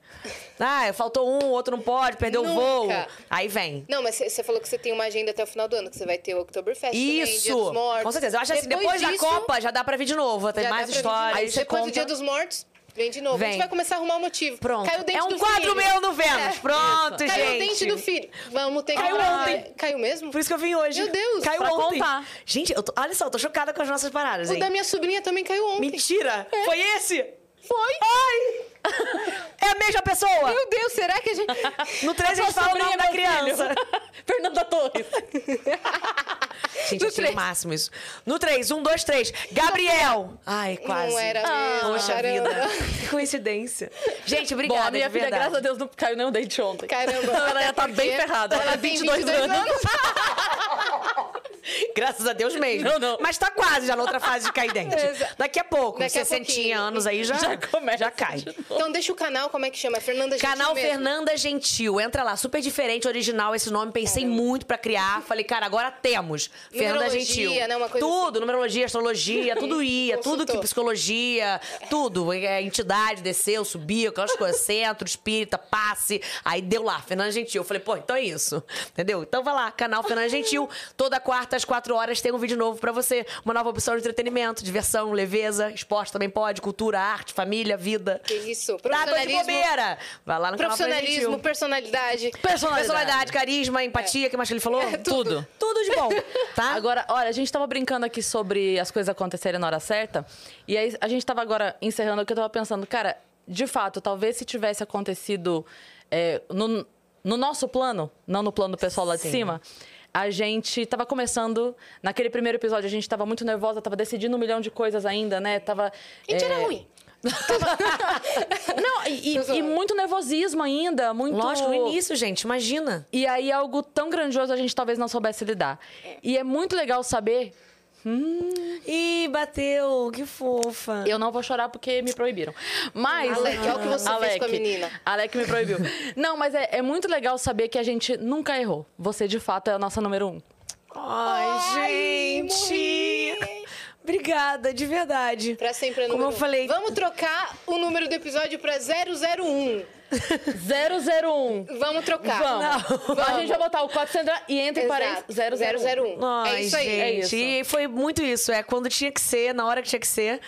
Ah, faltou um, o outro não pode, perdeu o voo. Aí vem. Não, mas você falou que você tem uma agenda até o final do ano, que você vai ter o Oktoberfest também, Dia Isso! dos Mortos. Com certeza. Eu acho assim, depois, da disso, Copa já dá pra vir de novo. Tem já mais dá pra vir de histórias. Aí você Depois conta. do Dia dos Mortos, vem de novo. A Vem. gente vai começar a arrumar o motivo. Pronto. Caiu o dente é um do quadro filho. meu no Vênus. É. Pronto, Caiu gente. o dente do filho. Vamos ter que... Caiu Ah, ontem. Caiu mesmo? Por isso que eu vim hoje. Meu Deus, Caiu pra ontem. contar. Gente, eu tô- olha só, eu tô chocada com as nossas paradas, O hein? da minha sobrinha também caiu ontem. Mentira! Foi esse? Foi. Ai! É a mesma pessoa! Meu Deus, será que a gente... No 3 a gente fala o nome da criança. Fernanda Torres. Gente, achei o máximo isso. No 3, 1, 2, 3. Gabriel! Ai, quase. Não era Ah. Poxa caramba. vida. Que coincidência. Gente, Bom, obrigada, a minha filha, verdade. graças a Deus, não caiu nenhum dente ontem. Caramba. Ela ia estar Até bem ferrada. Ela tem 22, anos. Graças a Deus mesmo. Não, não. Mas tá quase já na outra fase de cair dente. Daqui a pouco, Daqui a 60 pouquinho. anos aí já, Já começa já cai. Então deixa o canal, como é que chama? É Fernanda Gentil Canal mesmo. Fernanda Gentil. Entra lá, super diferente, original esse nome. Pensei muito pra criar. Falei, cara, agora temos. Fernanda Gentil. né? Uma coisa tudo, numerologia, astrologia, tudo ia, tudo que psicologia, tudo. É, entidade desceu, subiu, aquelas coisas, centro, espírita, passe. Aí deu lá, Fernanda Gentil. Eu falei, pô, então é isso. Entendeu? Então vai lá, canal Fernanda Gentil. Toda quarta às quatro horas tem um vídeo novo pra você. Uma nova opção de entretenimento, diversão, leveza, esporte também pode, cultura, arte, família, vida. Que isso. De Profissionalismo. bobeira. Vai lá no Profissionalismo, Gentil. personalidade. Personalidade, carisma, empatia, o que mais que ele falou? tudo. Tudo de bom, tá? Agora, olha, a gente tava brincando aqui sobre as coisas acontecerem na hora certa. E aí a gente tava agora encerrando aqui, eu tava pensando, cara, de fato, talvez se tivesse acontecido é, no, no nosso plano, não no plano do pessoal lá de Sim. cima. A gente tava começando, naquele primeiro episódio, a gente tava muito nervosa, tava decidindo um milhão de coisas ainda, né? Tava. A gente é, era ruim. Não, e, e- e muito nervosismo ainda, muito. Lógico, no início, gente, imagina. E aí algo tão grandioso a gente talvez não soubesse lidar. E é muito legal saber Ih, bateu, que fofa. Eu não vou chorar porque me proibiram. Mas. Alec, olha o que você fez com a menina. Alec me proibiu. Não, mas é, é muito legal saber que a gente nunca errou. Você, de fato, é a nossa número um. Ai, gente. Obrigada, de verdade. Pra sempre é Como número eu um. falei- Vamos trocar o número do episódio pra 001. 001. Vamos trocar. Vamos. A gente vai botar o 400 e entre Exato. parênteses 001. 001. Ai, é isso aí. é gente. isso. E foi muito isso. É quando tinha que ser, na hora que tinha que ser.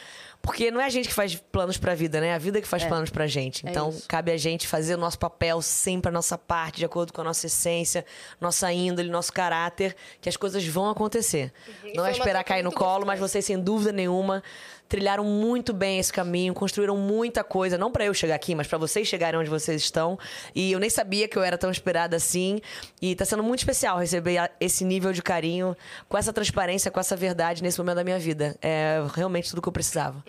Porque não é a gente que faz planos pra vida, né? É a vida que faz planos pra gente. Então, isso. cabe a gente fazer o nosso papel, sempre a nossa parte, de acordo com a nossa essência, nossa índole, nosso caráter, que as coisas vão acontecer. E Não é uma esperar cair no colo, mas vocês, sem dúvida nenhuma, trilharam muito bem esse caminho, construíram muita coisa, não pra eu chegar aqui, mas pra vocês chegarem onde vocês estão. E eu nem sabia que eu era tão esperada assim, e tá sendo muito especial receber esse nível de carinho, com essa transparência, com essa verdade nesse momento da minha vida. É realmente tudo que eu precisava.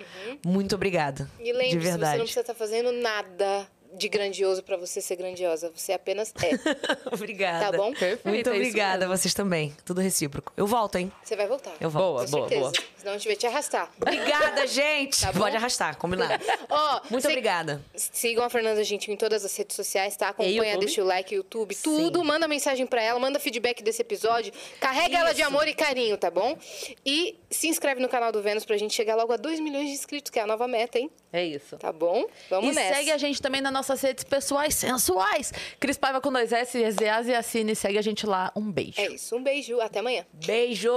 Muito obrigada. Uhum. E lembre-se, você não precisa estar fazendo nada de grandioso pra você ser grandiosa. Você apenas é. obrigada. Tá bom? Perfeito, Muito é isso obrigada, vocês também. Tudo recíproco. Eu volto, hein? Você vai voltar. Eu volto. Boa, Com boa, certeza. boa. Senão a gente vai te arrastar. Obrigada, gente. Tá? Pode arrastar, combinado. Ó, Muito obrigada. Sigam a Fernanda Gentil em todas as redes sociais, tá? Acompanha, deixa o like, YouTube, tudo. Manda mensagem pra ela, manda feedback desse episódio. Carrega ela de amor e carinho, tá bom? E se inscreve no canal do Vênus pra gente chegar logo a 2 milhões de inscritos, que é a nova meta, hein? É isso. Tá bom? Vamos e nessa. segue a gente também nas nossas redes pessoais sensuais. Cris Paiva com dois S, Ezeaz e Assine. Segue a gente lá. Um beijo. É isso. Um beijo. Até amanhã. Beijo!